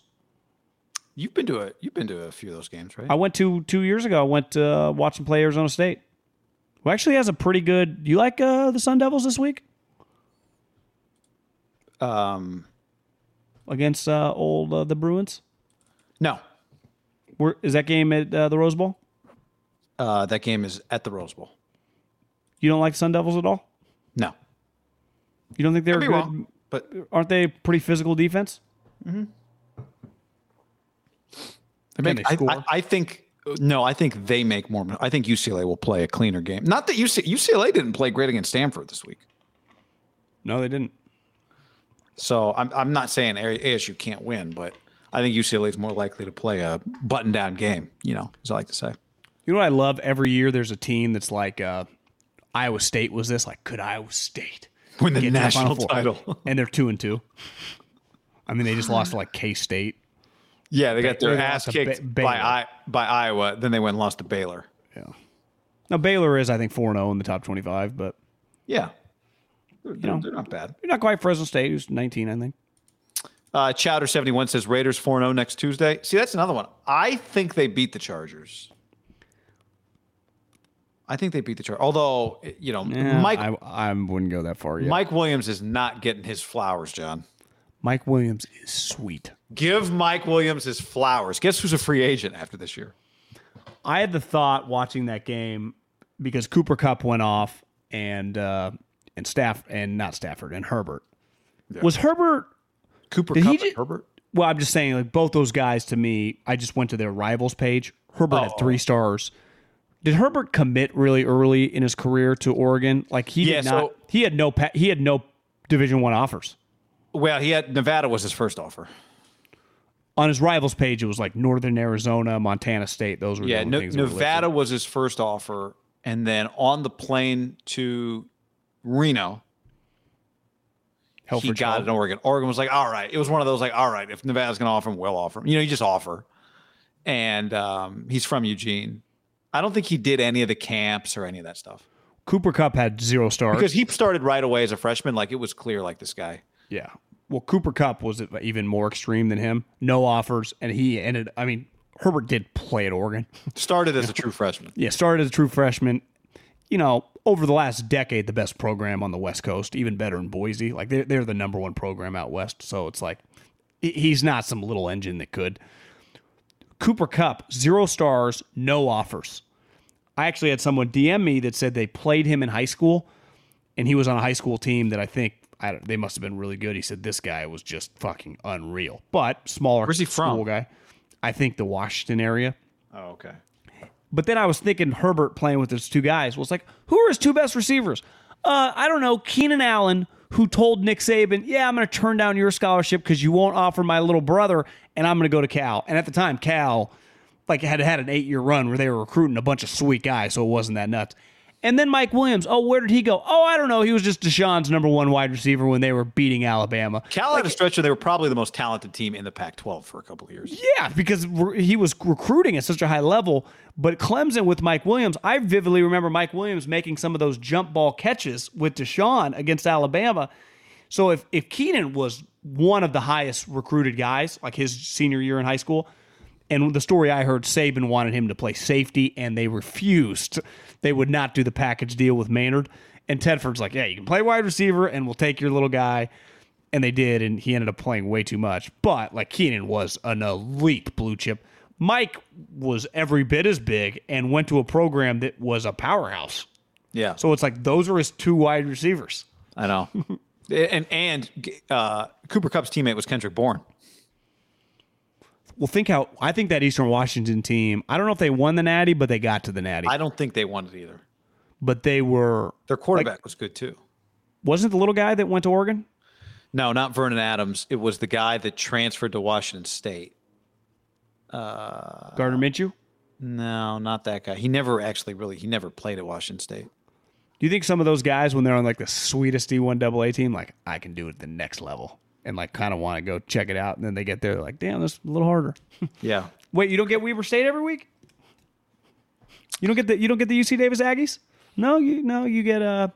You've been to a you've been to a few of those games, right? I went to two years ago. I went to uh, watch them play Arizona State. Who actually has a pretty good. You like uh, the Sun Devils this week um, against uh, old uh, the Bruins? no, Where is that game at uh, the Rose Bowl? uh, that game is at the Rose Bowl. You don't like Sun Devils at all? No, You don't think they're good? wrong, but Aren't they pretty physical defense? I, Can make, they I. I, I think no, I think they make more. I think UCLA will play a cleaner game. Not that UC, UCLA didn't play great against Stanford this week. No, they didn't. So I'm I'm not saying ASU can't win, but I think UCLA is more likely to play a button down game. You know, as I like to say. You know what I love? Every year there's a team that's like uh, Iowa State was this. Like, could Iowa State Win the get national Four? title. And they're two and two. I mean, they just lost to like K State. yeah, they got their they ass kicked Ba- by I, by Iowa. Then they went and lost to Baylor. Yeah. Now Baylor is, I think, four and zero in the top twenty-five, but Yeah, they're, they're, know. they're not bad. you're not quite Fresno State, who's nineteen, I think. Uh, Chowder seventy one says Raiders 4 0 next Tuesday. See, that's another one. I think they beat the Chargers. I think they beat the Chargers. Although you know, Yeah, Mike I, I wouldn't go that far yet. Mike Williams is not getting his flowers, John. Mike Williams is sweet. Give Mike Williams his flowers. Guess who's a free agent after this year? I had the thought watching that game because Cooper Kupp went off and uh, and staff and not Stafford and Herbert. Was Herbert Cooper Did he Cup ju- and Herbert. Well, I'm just saying, like both those guys to me, I just went to their rivals page. Herbert had Oh. three stars. Did Herbert commit really early in his career to Oregon? Like he Yeah, did not. so- he had no. He had no Division One offers Well, he had Nevada was his first offer. on his rivals page. It was like Northern Arizona, Montana State. Those were the Yeah, no, things that were. Nevada was his first offer, and then on the plane to Reno, he Helfrich got it in Oregon. Oregon was like, all right. It was one of those like, all right, if Nevada's going to offer him, we'll offer him. You know, you just offer. And um, he's from Eugene. I don't think he did any of the camps or any of that stuff Cooper Kupp had zero stars. because he started right away as a freshman. Like it was clear, like this guy. Yeah. Well, Cooper Kupp was even more extreme than him. No offers, and he ended. I mean, Herbert did play at Oregon. Started as a true freshman. yeah, started as a true freshman. You know, over the last decade, the best program on the West Coast, even better in Boise. Like they're they're the number one program out west. So it's like he's not some little engine that could. Cooper Kupp, zero stars, no offers. I actually had someone DM me that said they played him in high school, and he was on a high school team that I think I don't, they must have been really good. He said this guy was just fucking unreal, but smaller. Where's he school from? Guy, I think the Washington area. Oh, okay. But then I was thinking Herbert playing with his two guys was like, who are his two best receivers? Uh, I don't know. Keenan Allen, who told Nick Saban, "Yeah, I'm going to turn down your scholarship because you won't offer my little brother, and I'm going to go to Cal." And at the time, Cal like had had an eight year run where they were recruiting a bunch of sweet guys, so it wasn't that nuts. And then Mike Williams. Oh, where did he go? Oh, I don't know. He was just Deshaun's number one wide receiver when they were beating Alabama. Cal had a stretch where they were probably the most talented team in the Pac-12 for a couple of years. Yeah, because he was recruiting at such a high level. But Clemson with Mike Williams, I vividly remember Mike Williams making some of those jump ball catches with Deshaun against Alabama. So if if Keenan was one of the highest recruited guys, like his senior year in high school, and the story I heard, Saban wanted him to play safety, and they refused. They would not do the package deal with Maynard. And Tedford's like, yeah, you can play wide receiver, and we'll take your little guy. And they did, and he ended up playing way too much. But like Keenan was an elite blue chip. Mike was every bit as big and went to a program that was a powerhouse. Yeah. So it's like those are his two wide receivers. I know. and and uh, Cooper Kupp's teammate was Kendrick Bourne. Well, think how I think that Eastern Washington team. I don't know if they won the Natty, but they got to the Natty. I don't think they won it either. but they were Their quarterback was good too. wasn't it the little guy that went to Oregon. No, not Vernon Adams. It was the guy that transferred to Washington State. Uh, Gardner Minshew. No, not that guy. He never actually really he never played at Washington State. Do you think some of those guys, when they're on like the sweetest D1 AA team, like I can do it at the next level, and like kind of want to go check it out, and then they get there, they're like, damn, this is a little harder. Yeah. Wait, you don't get Weber State every week? You don't get the you don't get the UC Davis Aggies? No, you no, you get uh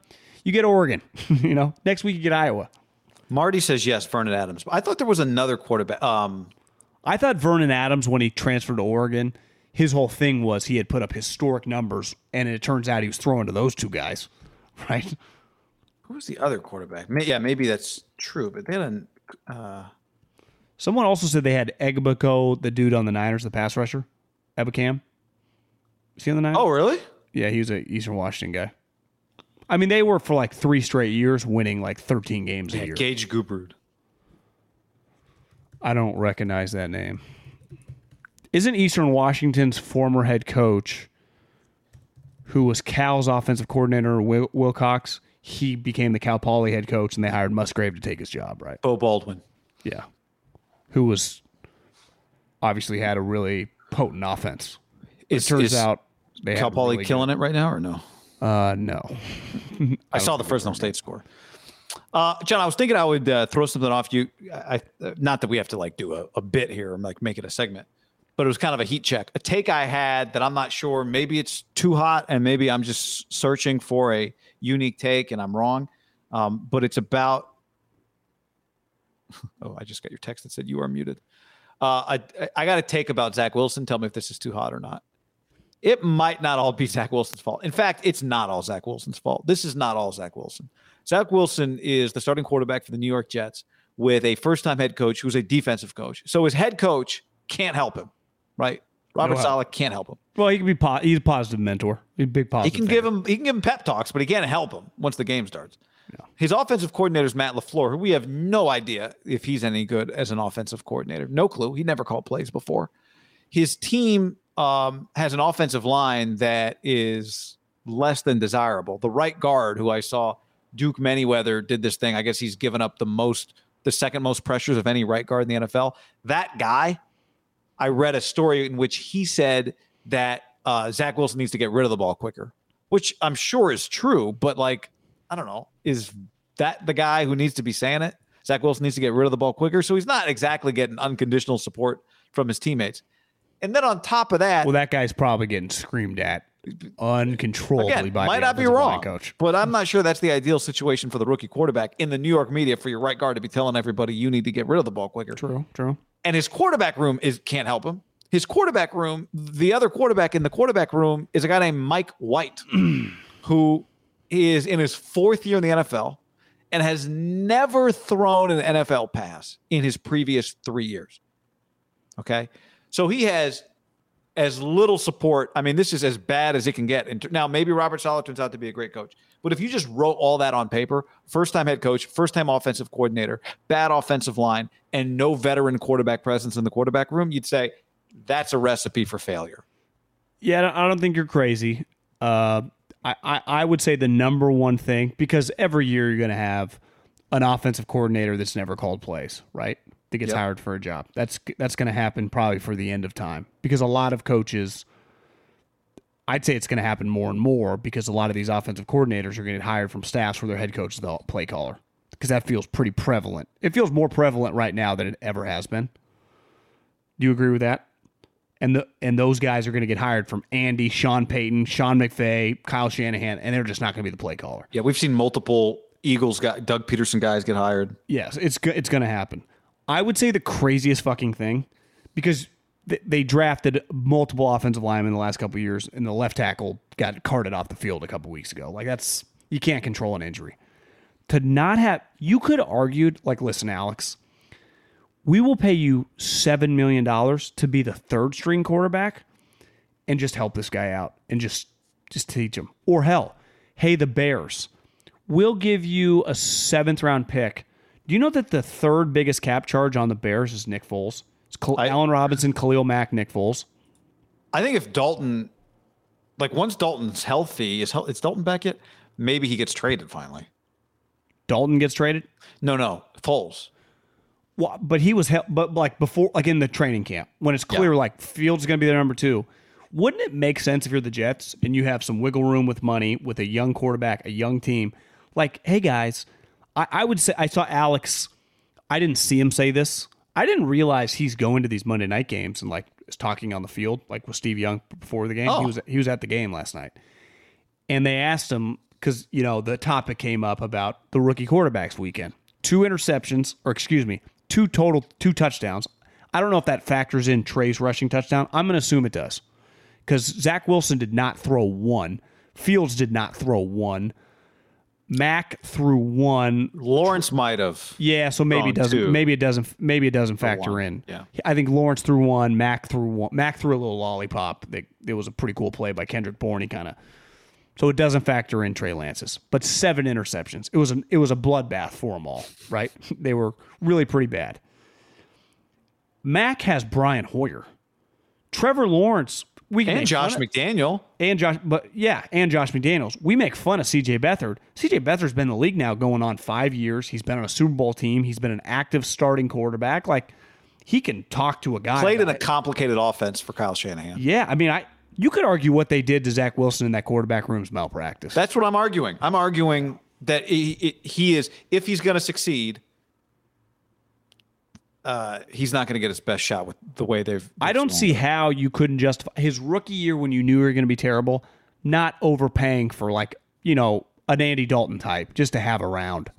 you get Oregon. you know, next week you get Iowa. Marty says yes, Vernon Adams. I thought there was another quarterback. Um, I thought Vernon Adams, when he transferred to Oregon, his whole thing was he had put up historic numbers, and it turns out he was throwing to those two guys, right? who was the other quarterback? May, yeah, maybe that's true, but they had an. Uh, Someone also said they had Egbako, the dude on the Niners, the pass rusher, Ebukam. Is he on the Niners? oh, really? yeah, he was a Eastern Washington guy. I mean, they were for like three straight years winning like 13 games a year. Gage Gubrud. I don't recognize that name. Isn't Eastern Washington's former head coach, who was Cal's offensive coordinator, Wil- Wilcox, he became the Cal Poly head coach, and they hired Musgrave to take his job, right? Beau Baldwin. Yeah. Who was obviously had a really potent offense. It Is, turns is out they Cal Poly really killing it right now, or no? Uh, no. I saw the Fresno State score. Uh, John, I was thinking I would uh, throw something off you. I, I not that we have to like do a, a bit here and like make it a segment, but it was kind of a heat check. A take I had that I'm not sure. Maybe it's too hot, and maybe I'm just searching for a unique take, and I'm wrong. Um, but it's about. Oh, I just got your text that said you are muted. Uh, I I got a take about Zach Wilson. Tell me if this is too hot or not. It might not all be Zach Wilson's fault. In fact, it's not all Zach Wilson's fault. This is not all Zach Wilson. Zach Wilson is the starting quarterback for the New York Jets with a first time head coach who's a defensive coach. So his head coach can't help him, right? Robert No. Saleh can't help him. Well, he can be po- he's a positive mentor. He's a big positive. He can give him he can give him pep talks, but he can't help him once the game starts. His offensive coordinator is Matt LaFleur, who we have no idea if he's any good as an offensive coordinator. No clue. He never called plays before. His team um, has an offensive line that is less than desirable. The right guard, who I saw Duke Manyweather did this thing. I guess he's given up the most, the second most pressures of any right guard in the NFL. That guy, I read a story in which he said that uh, Zach Wilson needs to get rid of the ball quicker, which I'm sure is true. But like, I don't know, is that the guy who needs to be saying it? Zach Wilson needs to get rid of the ball quicker, so he's not exactly getting unconditional support from his teammates. And then on top of that, Well, that guy's probably getting screamed at uncontrollably again, by might not be wrong, coach. but I'm not sure that's the ideal situation for the rookie quarterback in the New York media for your right guard to be telling everybody you need to get rid of the ball quicker. True, true. and his quarterback room is can't help him. His quarterback room, the other quarterback in the quarterback room is a guy named Mike White, who is in his fourth year in the NFL and has never thrown an NFL pass in his previous three years. Okay. So he has as little support. I mean, this is as bad as it can get. Now maybe Robert Saleh turns out to be a great coach, but if you just wrote all that on paper, first time head coach, first time offensive coordinator, bad offensive line, and no veteran quarterback presence in the quarterback room, you'd say that's a recipe for failure. Yeah, I don't- I don't think you're crazy. Uh, I, I, I would say the number one thing because every year you're going to have an offensive coordinator that's never called plays, right? That gets Yep. hired for a job. That's that's going to happen probably for the end of time because a lot of coaches. I'd say it's going to happen more and more because a lot of these offensive coordinators are going to get hired from staffs where their head coach is the play caller because that feels pretty prevalent. It feels more prevalent right now than it ever has been. Do you agree with that? and the and those guys are going to get hired from Andy, Sean Payton, Sean McVay, Kyle Shanahan, and they're just not going to be the play caller. Yeah, we've seen multiple Eagles guy, Doug Pederson guys get hired. Yes, it's it's going to happen. I would say the craziest fucking thing because th- they drafted multiple offensive linemen in the last couple years, and the left tackle got carted off the field a couple weeks ago. Like that's you can't control an injury. To not have you could argue like, listen, Alex, we will pay you seven million dollars to be the third string quarterback and just help this guy out and just just teach him. Or hell, hey, the Bears, we'll give you a seventh round pick. Do you know that the third biggest cap charge on the Bears is Nick Foles? It's Khal- I- Allen Robinson, Khalil Mack, Nick Foles. I think if Dalton, like once Dalton's healthy, is is Dalton back yet? Maybe he gets traded finally. Dalton gets traded. No, no, Foles. Well, but he was, hel- but like before, like in the training camp, when it's clear Yeah. like Fields is going to be their number two. Wouldn't it make sense if you're the Jets and you have some wiggle room with money with a young quarterback, a young team? Like, hey guys, I, I would say I saw Alex. I didn't see him say this. I didn't realize he's going to these Monday night games and like is talking on the field, like with Steve Young before the game. Oh. He was he was at the game last night. and they asked him because you know the topic came up about the rookie quarterbacks weekend. Two interceptions, or excuse me, two total two touchdowns. I don't know if that factors in Trey's rushing touchdown. I'm going to assume it does because Zach Wilson did not throw one. Fields did not throw one. Mac threw one. Lawrence might have. Yeah, so maybe it doesn't. two. Maybe it doesn't. Maybe it doesn't factor one, in. yeah. I think Lawrence threw one. Mac threw one. Mac threw a little lollipop. That it was a pretty cool play by Kendrick Bourne. He kind of. So it doesn't factor in Trey Lance's, but seven interceptions. It was an it was a bloodbath for them all. Right? they were really pretty bad. Mac has Brian Hoyer, Trevor Lawrence. We can And Josh McDaniel. and Josh, but yeah, and Josh McDaniels. We make fun of CJ Beathard. CJ Beathard's been in the league now going on five years. He's been on a Super Bowl team. He's been an active starting quarterback. Like he can talk to a guy. Played in a it. complicated offense for Kyle Shanahan. yeah, I mean, I you could argue what they did to Zach Wilson in that quarterback room's malpractice. That's what I'm arguing. I'm arguing that he- he is, if he's going to succeed, uh, he's not going to get his best shot with the way they've. I don't see how you couldn't justify his rookie year when you knew you were going to be terrible, not overpaying for like you know an Andy Dalton type just to have around,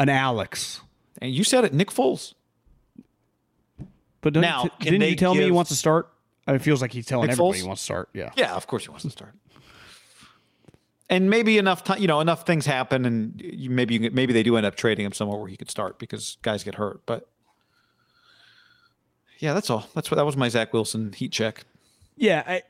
an Alex. And you said it, Nick Foles. But Now, you can didn't you tell me he wants to start? I mean, it feels like he's telling Nick everybody Foles? he wants to start. Yeah. Yeah, of course he wants to start. And maybe enough time, you know, enough things happen, and you, maybe you, maybe they do end up trading him somewhere where he could start because guys get hurt. But yeah, that's all. That's what that was my Zach Wilson heat check. Yeah. I,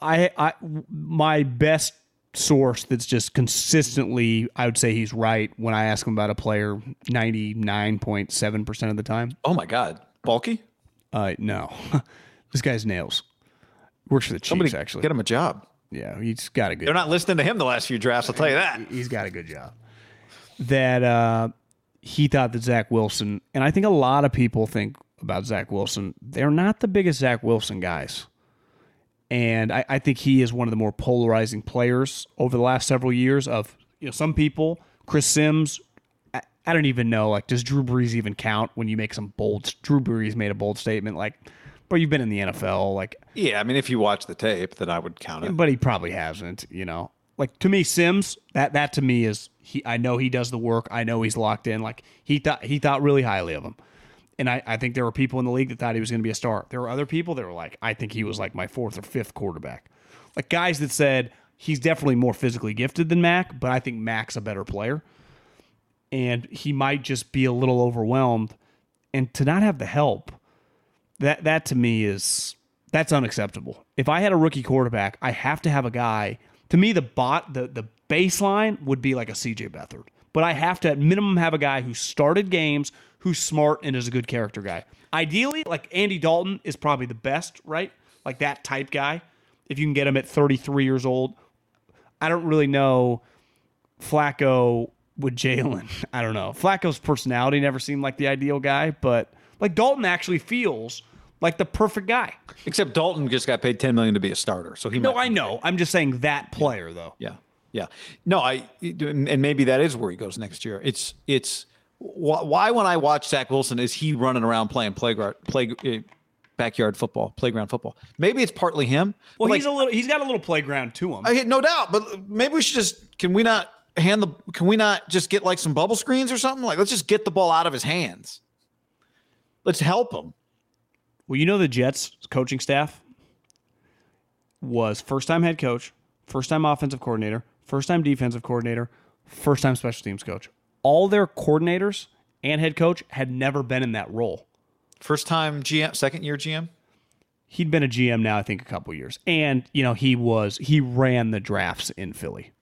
I, I, my best source that's just consistently, I would say he's right when I ask him about a player 99.7% of the time. Oh my God, bulky! Uh, no. this guy's nails. Works for the Chiefs, Somebody actually. get him a job. Yeah. He's got a good They're not listening to him the last few drafts. I'll tell you that. he's got a good job. That uh, he thought that Zach Wilson, and I think a lot of people think about Zach Wilson, they're not the biggest Zach Wilson guys. And I, I think he is one of the more polarizing players over the last several years. Of you know, some people, Chris Sims, I, I don't even know. Like, does Drew Brees even count when you make some bold? Drew Brees made a bold statement, like, "But you've been in the NFL, like, Yeah, I mean, if you watch the tape, then I would count it. but he probably hasn't. You know, like to me, Sims that that to me is he. I know he does the work. I know he's locked in. Like he thought he thought really highly of him, and I I think there were people in the league that thought he was going to be a star. There were other people that were like, I think he was like my fourth or fifth quarterback. Like guys that said he's definitely more physically gifted than Mac, but I think Mac's a better player, and he might just be a little overwhelmed, and to not have the help that that to me is that's unacceptable. If I had a rookie quarterback, I have to have a guy. To me, the bot the the baseline would be like a CJ Beathard, but I have to at minimum have a guy who started games, who's smart and is a good character guy. Ideally, like Andy Dalton is probably the best, right? Like that type guy. If you can get him at 33 years old, I don't really know Flacco with Jalen. I don't know. Flacco's personality never seemed like the ideal guy, but like Dalton actually feels like the perfect guy. Except Dalton just got paid ten million to be a starter, so he No, I know. I'm just saying that player though. Yeah, yeah. No, I and maybe that is where he goes next year. It's it's why, why when I watch Zach Wilson is he running around playing playground play uh, backyard football, playground football. Maybe it's partly him. Well, he's a little. He's got a little playground to him. I no doubt, but maybe we should just can we not hand the can we not just get like some bubble screens or something? Like let's just get the ball out of his hands. Let's help him. Well, you know the Jets coaching staff was first time head coach, first time offensive coordinator, first time defensive coordinator, first time special teams coach. All their coordinators and head coach had never been in that role. First time GM, second year GM. He'd been a GM now, I think, a couple years, and you know he was he ran the drafts in Philly,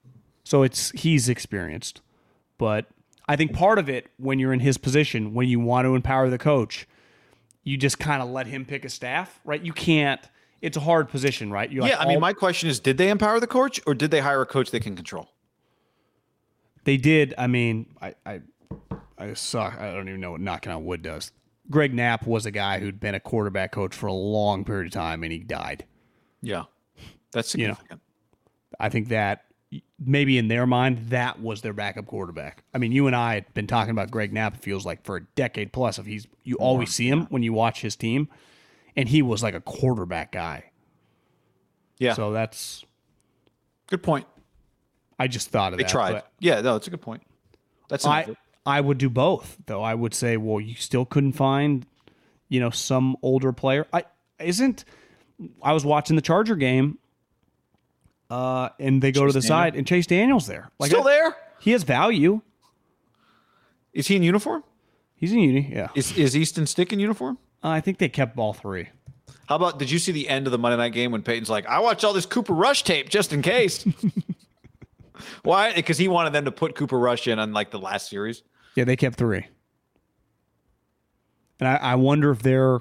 so it's he's experienced. But I think part of it, when you're in his position, when you want to empower the coach, you just kind of let him pick a staff, right? You can't. It's a hard position, right? You're like, yeah, I mean, my question is, did they empower the coach or did they hire a coach they can control? They did. I mean, I, I, I suck. I don't even know what knocking on wood does. Greg Knapp was a guy who'd been a quarterback coach for a long period of time, and he died. Yeah, that's You know. significant. I think that maybe in their mind that was their backup quarterback. I mean, you and I had been talking about Greg Knapp. It feels like for a decade plus. If he's you always see him when you watch his team, and he was like a quarterback guy. Yeah, So that's Good point. I just thought of They that. tried. but Yeah, no, it's a good point. That's I enough. I would do both though. I would say, well, you still couldn't find, you know, some older player. I isn't. I was watching the Charger game, uh, and they go to the Chase side, and Chase Daniels there. Like still I- there. He has value. Is he in uniform? He's in uni. Yeah, Is is Easton Stick in uniform? Uh, I think they kept all three. How about did you see the end of the Monday night game when Peyton's like, I watched all this Cooper Rush tape just in case. Why? Because he wanted them to put Cooper Rush in on like the last series. Yeah, they kept three. And I, I wonder if they're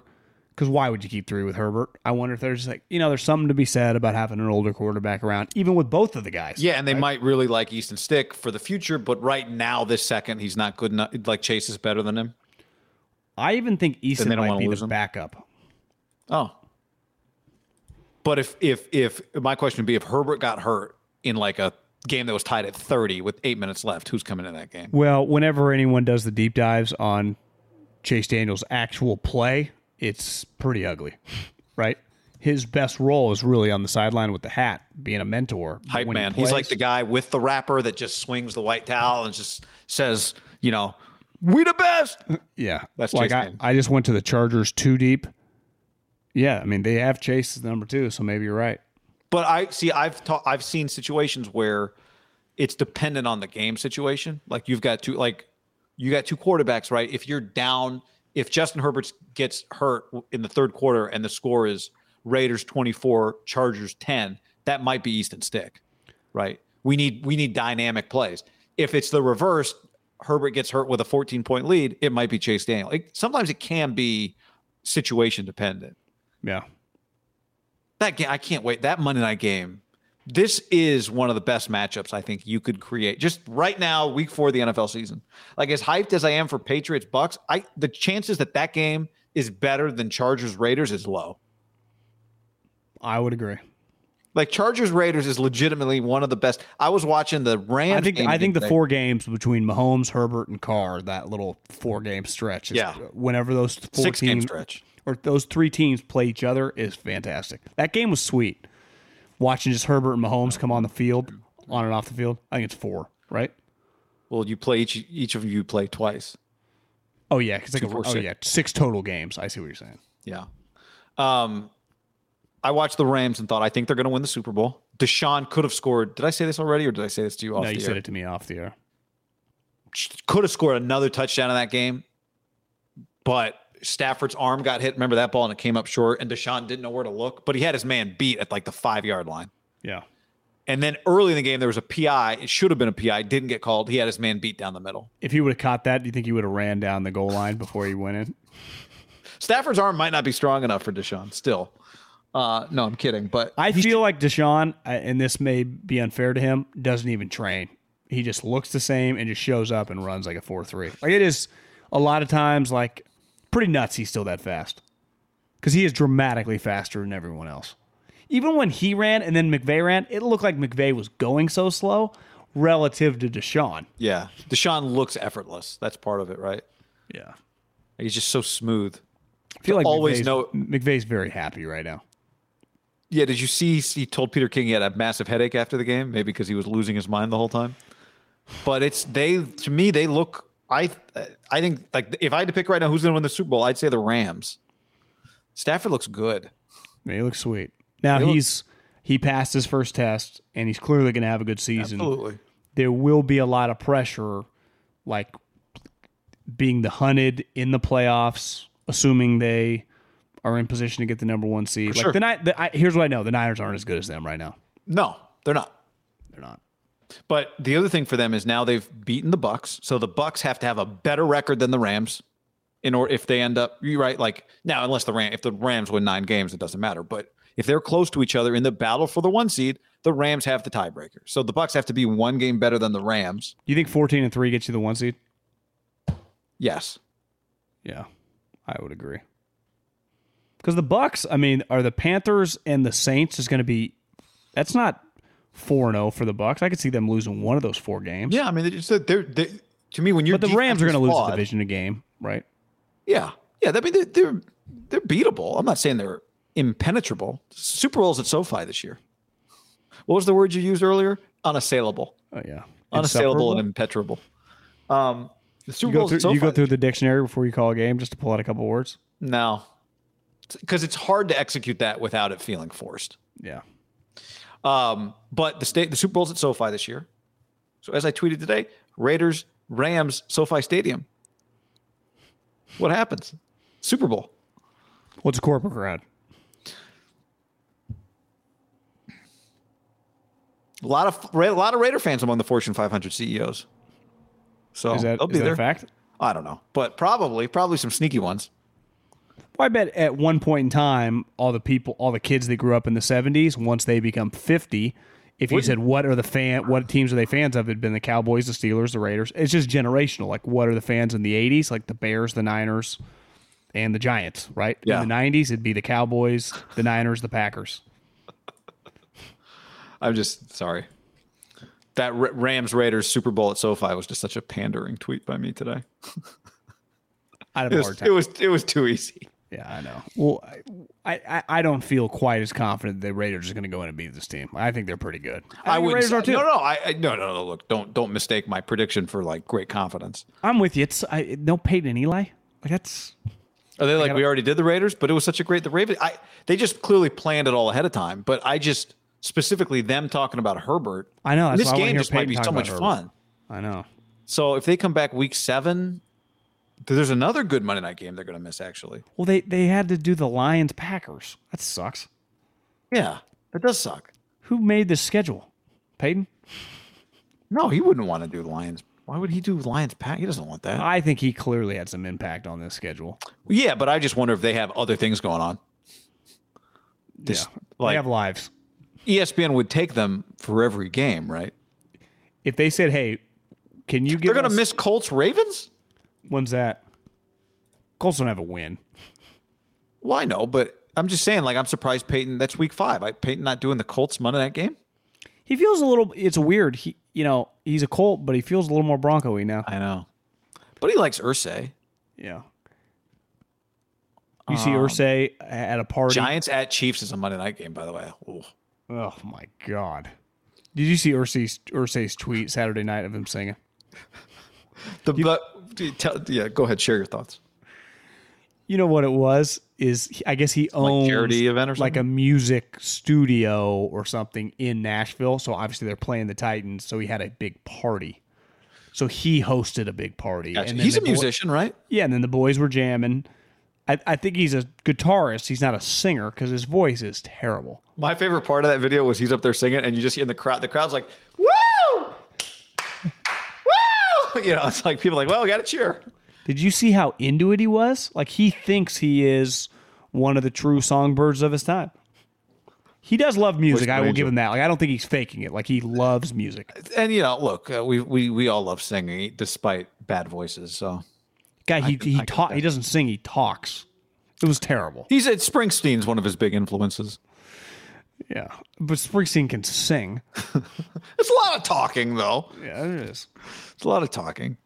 because why would you keep three with Herbert? I wonder if there's like you know there's something to be said about having an older quarterback around, even with both of the guys. Yeah, and they might really like Easton Stick for the future, but right now, this second, he's not good enough. Like Chase is better than him. I even think Easton they don't might be the him? backup. Oh. But if if if my question would be if Herbert got hurt in like a game that was tied at 30 with eight minutes left, who's coming in that game? Well, whenever anyone does the deep dives on Chase Daniels' actual play, it's pretty ugly, right? His best role is really on the sideline with the hat, being a mentor. Hype when he man. He's like the guy with the wrapper that just swings the white towel and just says, you know, we the best. Yeah, That's like Chase I, Daniels. I just went to the Chargers too deep. Yeah, I mean they have Chase as number two, so maybe you're right. But I see I've ta- I've seen situations where it's dependent on the game situation. Like you've got two like you got two quarterbacks, right? If you're down, if Justin Herbert gets hurt in the third quarter and the score is Raiders 24, Chargers 10, that might be Easton Stick, right? We need we need dynamic plays. If it's the reverse, Herbert gets hurt with a 14 point lead, it might be Chase Daniel. It, sometimes it can be situation dependent Yeah, that game, I can't wait. That Monday night game. This is one of the best matchups I think you could create. Just right now, week four of the NFL season. Like as hyped as I am for Patriots Bucs, I the chances that that game is better than Chargers Raiders is low. I would agree. Like Chargers Raiders is legitimately one of the best. I was watching the Rams. I think game I think the today. four games between Mahomes, Herbert, and Carr, that little four game stretch, is, Yeah. whenever those four six game stretch. Or those three teams play each other is fantastic. That game was sweet. Watching just Herbert and Mahomes come on the field, on and off the field. I think it's four, right? Well, you play each each of you play twice. Oh yeah, because like a, Two, four, oh six. yeah, six total games. I see what you're saying. Yeah. Um, I watched the Rams and thought I think they're going to win the Super Bowl. DeSean could have scored. Did I say this already, or did I say this to you off no, the you air? said it to me off the air. could have scored another touchdown in that game, but Stafford's arm got hit. Remember that ball and it came up short, and DeSean didn't know where to look, but he had his man beat at like the five yard line. Yeah. And then early in the game, there was a PI. It should have been a PI. Didn't get called. He had his man beat down the middle. If he would have caught that, do you think he would have ran down the goal line before he went in? Stafford's arm might not be strong enough for DeSean still. Uh, no, I'm kidding. But I feel like DeSean, and this may be unfair to him, doesn't even train. He just looks the same and just shows up and runs like a 4 3. Like it is a lot of times like pretty nuts he's still that fast because he is dramatically faster than everyone else. Even when he ran and then McVay ran, it looked like McVay was going so slow relative to DeSean. yeah, DeSean looks effortless. That's part of it, right? Yeah. He's just so smooth. I feel like always McVay's, know- McVay's very happy right now. Yeah, did you see he told Peter King he had a massive headache after the game, maybe because he was losing his mind the whole time. But it's they to me they look I I think like if I had to pick right now who's going to win the Super Bowl, I'd say the Rams. Stafford looks good. He looks sweet. Now He he's he passed his first test and he's clearly going to have a good season. Absolutely. there will be a lot of pressure, like being the hunted in the playoffs, assuming they are in position to get the number one seed. Like sure. the, the I, here's what I know: the Niners aren't as good as them right now. No, they're not. But the other thing for them is now they've beaten the Bucs, so the Bucs have to have a better record than the Rams, in order if they end up you right like now unless the Ram if the Rams win nine games, it doesn't matter. But if they're close to each other in the battle for the one seed, the Rams have the tiebreaker. So the Bucs have to be one game better than the Rams. Do you think fourteen and three gets you the one seed? Yes. Yeah, I would agree. Because the Bucs, I mean, are the Panthers and the Saints is going to be? That's not four and zero for the Bucs. I could see them losing one of those four games. Yeah, I mean, it's, they're, they're, to me when you're but the Rams are going to lose the division a game, right? Yeah, yeah. I mean, they're, they're they're beatable. I'm not saying they're impenetrable. Super Bowls at SoFi this year. What was the word you used earlier? Unassailable. Oh yeah, Unassailable and impenetrable. Um, the Super You go through you go through the dictionary before you call a game just to pull out a couple words. No, because it's hard to execute that without it feeling forced. Yeah. Um, but the state, the Super Bowl's at SoFi this year. So as I tweeted today, Raiders, Rams, SoFi Stadium. What happens? Super Bowl. What's a corporate crowd? A lot of a lot of Raider fans among the Fortune 500 CEOs. So Is that, they'll is be that there. a fact? I don't know, but probably probably some sneaky ones. Well, I bet at one point in time, all the people, all the kids that grew up in the '70s, once they become 50, if you said what are the fan, what teams are they fans of? It'd been the Cowboys, the Steelers, the Raiders. It's just generational. Like, what are the fans in the '80s? Like the Bears, the Niners, and the Giants. Right? Yeah. In the '90s, it'd be the Cowboys, the Niners, the Packers. I'm just sorry. That Rams Raiders Super Bowl at SoFi was just such a pandering tweet by me today. I'd have It a was hard time. it was, it was too easy. Yeah, I know. Well, I, I, I don't feel quite as confident the Raiders are going to go in and beat this team. I think they're pretty good. I, the would Raiders are too. no no I, I no no no look don't don't mistake my prediction for like great confidence. I'm with you. It's I, no Peyton and Eli. Like that's Are they like we already did the Raiders, but it was such a great the Ravens. I they just clearly planned it all ahead of time. But I just specifically them talking about Herbert. I know, that's this game just might be so much Herbert. fun. I know. So if they come back week seven, there's another good Monday night game they're going to miss. Actually, Well, they they had to do the Lions Packers. That sucks. yeah, that does suck. Who made this schedule? Peyton. No, he wouldn't want to do Lions. Why would he do Lions Pack? He doesn't want that. I think he clearly had some impact on this schedule. yeah, but I just wonder if they have other things going on. Yeah, like they have lives. ESPN would take them for every game, right? If they said, "Hey, can you give?" They're going to miss Colts Ravens. When's that? Colts don't have a win. Well, I know, but I'm just saying, like, I'm surprised Peyton. That's week five. I, Peyton not doing the Colts Monday night game. He feels a little. It's weird. He, you know, he's a Colt, but he feels a little more Bronco-y now. I know, but he likes Irsay. Yeah. You see um, Irsay at a party. Giants at Chiefs is a Monday night game, by the way. Ooh. Oh my god! Did you see Irsay's Irsay's tweet Saturday night of him singing? The but, tell, yeah, go ahead, share your thoughts. You know what it was? Is he- I guess he owns charity event or like a music studio or something in Nashville. So obviously they're playing the Titans. So he had a big party. So he hosted a big party. Gotcha. then He's a boy- musician, right? Yeah, and then the boys were jamming. I, I think he's a guitarist. He's not a singer because his voice is terrible. My favorite part of that video was he's up there singing, and you just hear in the crowd. The crowd's like, "Woo, woo!" You know, it's like people like, "Well, we got to cheer." Did you see how into it he was? Like he thinks he is one of the true songbirds of his time. He does love music. I will give him that. Like I don't think he's faking it. Like he loves music. And you know, look, uh, we we we all love singing, despite bad voices. So Guy, he he I talk. He doesn't sing. He talks. It was terrible. he's at Springsteen's one of his big influences. Yeah, but Springsteen can sing. It's a lot of talking, though. Yeah, it is. It's a lot of talking.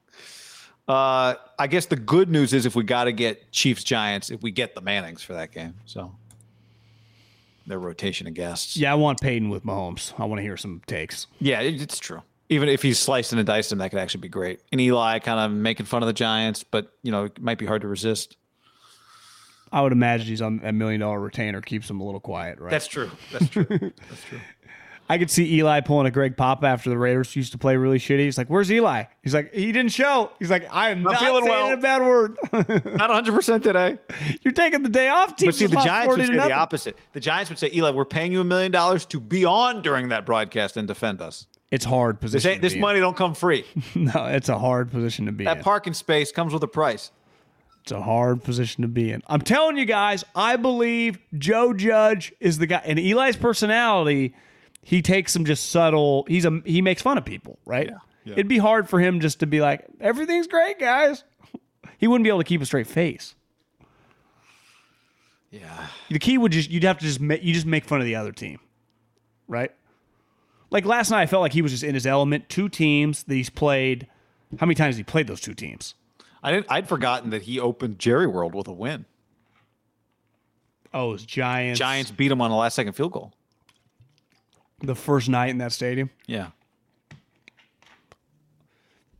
Uh, I guess the good news is if we got to get Chiefs Giants, if we get the Mannings for that game, so their rotation of guests. Yeah, I want Peyton with Mahomes. I want to hear some takes. Yeah, it- it's true. Even if he's slicing and dicing, that could actually be great. And Eli kind of making fun of the Giants, but you know, it might be hard to resist. I would imagine he's on a million dollar retainer, keeps him a little quiet, right? That's true. That's true. That's true. I could see Eli pulling a Greg Pop after the Raiders used to play really shitty. He's like, "Where's Eli?" He's like, "He didn't show." He's like, "I am not, feeling saying well." a bad word. Not 100 percent today. You're taking the day off. Team But see, the Giants would say the opposite. The Giants would say, Eli, we're paying you a million dollars to be on during that broadcast and defend us. It's hard This position. this to be money don't come free. No, it's a hard position to be That in. parking space comes with a price. It's a hard position to be in. I'm telling you guys, I believe Joe Judge is the guy. And Eli's personality, he takes some just subtle. He's a he makes fun of people, right? yeah. It'd be hard for him just to be like, everything's great, guys. He wouldn't be able to keep a straight face. Yeah. The key would just you'd have to just make you just make fun of the other team, right? Like last night, I felt like he was just in his element. Two teams that he's played. How many times has he played those two teams? I didn't I'd forgotten that he opened Jerry World with a win. Oh, it was Giants. Giants beat him on the last second field goal. The first night in that stadium. Yeah.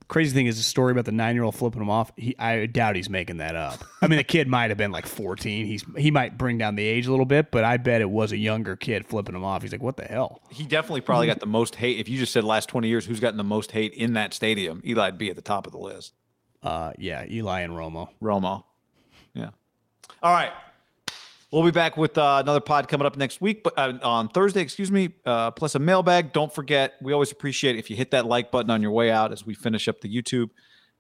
Crazy thing is the story about the nine year old flipping him off. He, I doubt he's making that up. I mean, the kid might have been like 14. He's he might bring down the age a little bit, but I bet it was a younger kid flipping him off. He's like, "What the hell?" He definitely probably got the most hate. If you just said last 20 years, who's gotten the most hate in that stadium? Eli'd be at the top of the list. Uh, yeah, Eli and Romo. Romo. Yeah. All right. We'll be back with uh, another pod coming up next week, but uh, on Thursday, excuse me, uh, plus a mailbag. Don't forget, we always appreciate if you hit that like button on your way out as we finish up the YouTube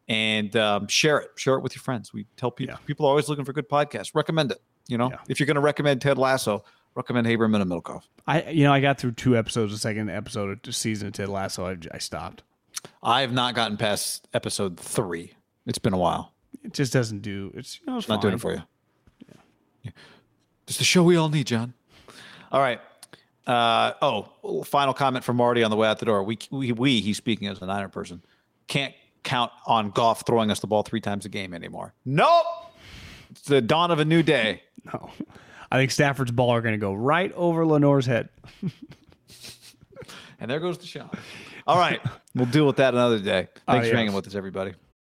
and um, share it. Share it with your friends. We tell people Yeah. people are always looking for good podcasts. Recommend it. You know, Yeah. if you're going to recommend Ted Lasso, recommend Haberman and Middlekauff. I you know I got through two episodes, the second episode of the season of Ted Lasso. I, I stopped. I have not gotten past episode three. It's been a while. It just doesn't do. It's you know, it's Not doing it for you. Yeah. It's the show we all need, John. All right. Uh, oh, final comment from Marty on the way out the door. We, we, we, he's speaking as a Niner person, can't count on Goff throwing us the ball three times a game anymore. Nope. It's the dawn of a new day. No. I think Stafford's ball are going to go right over Lenoir's head. And there goes the shot. All right. we'll deal with that another day. Thanks Adios. for hanging with us, everybody.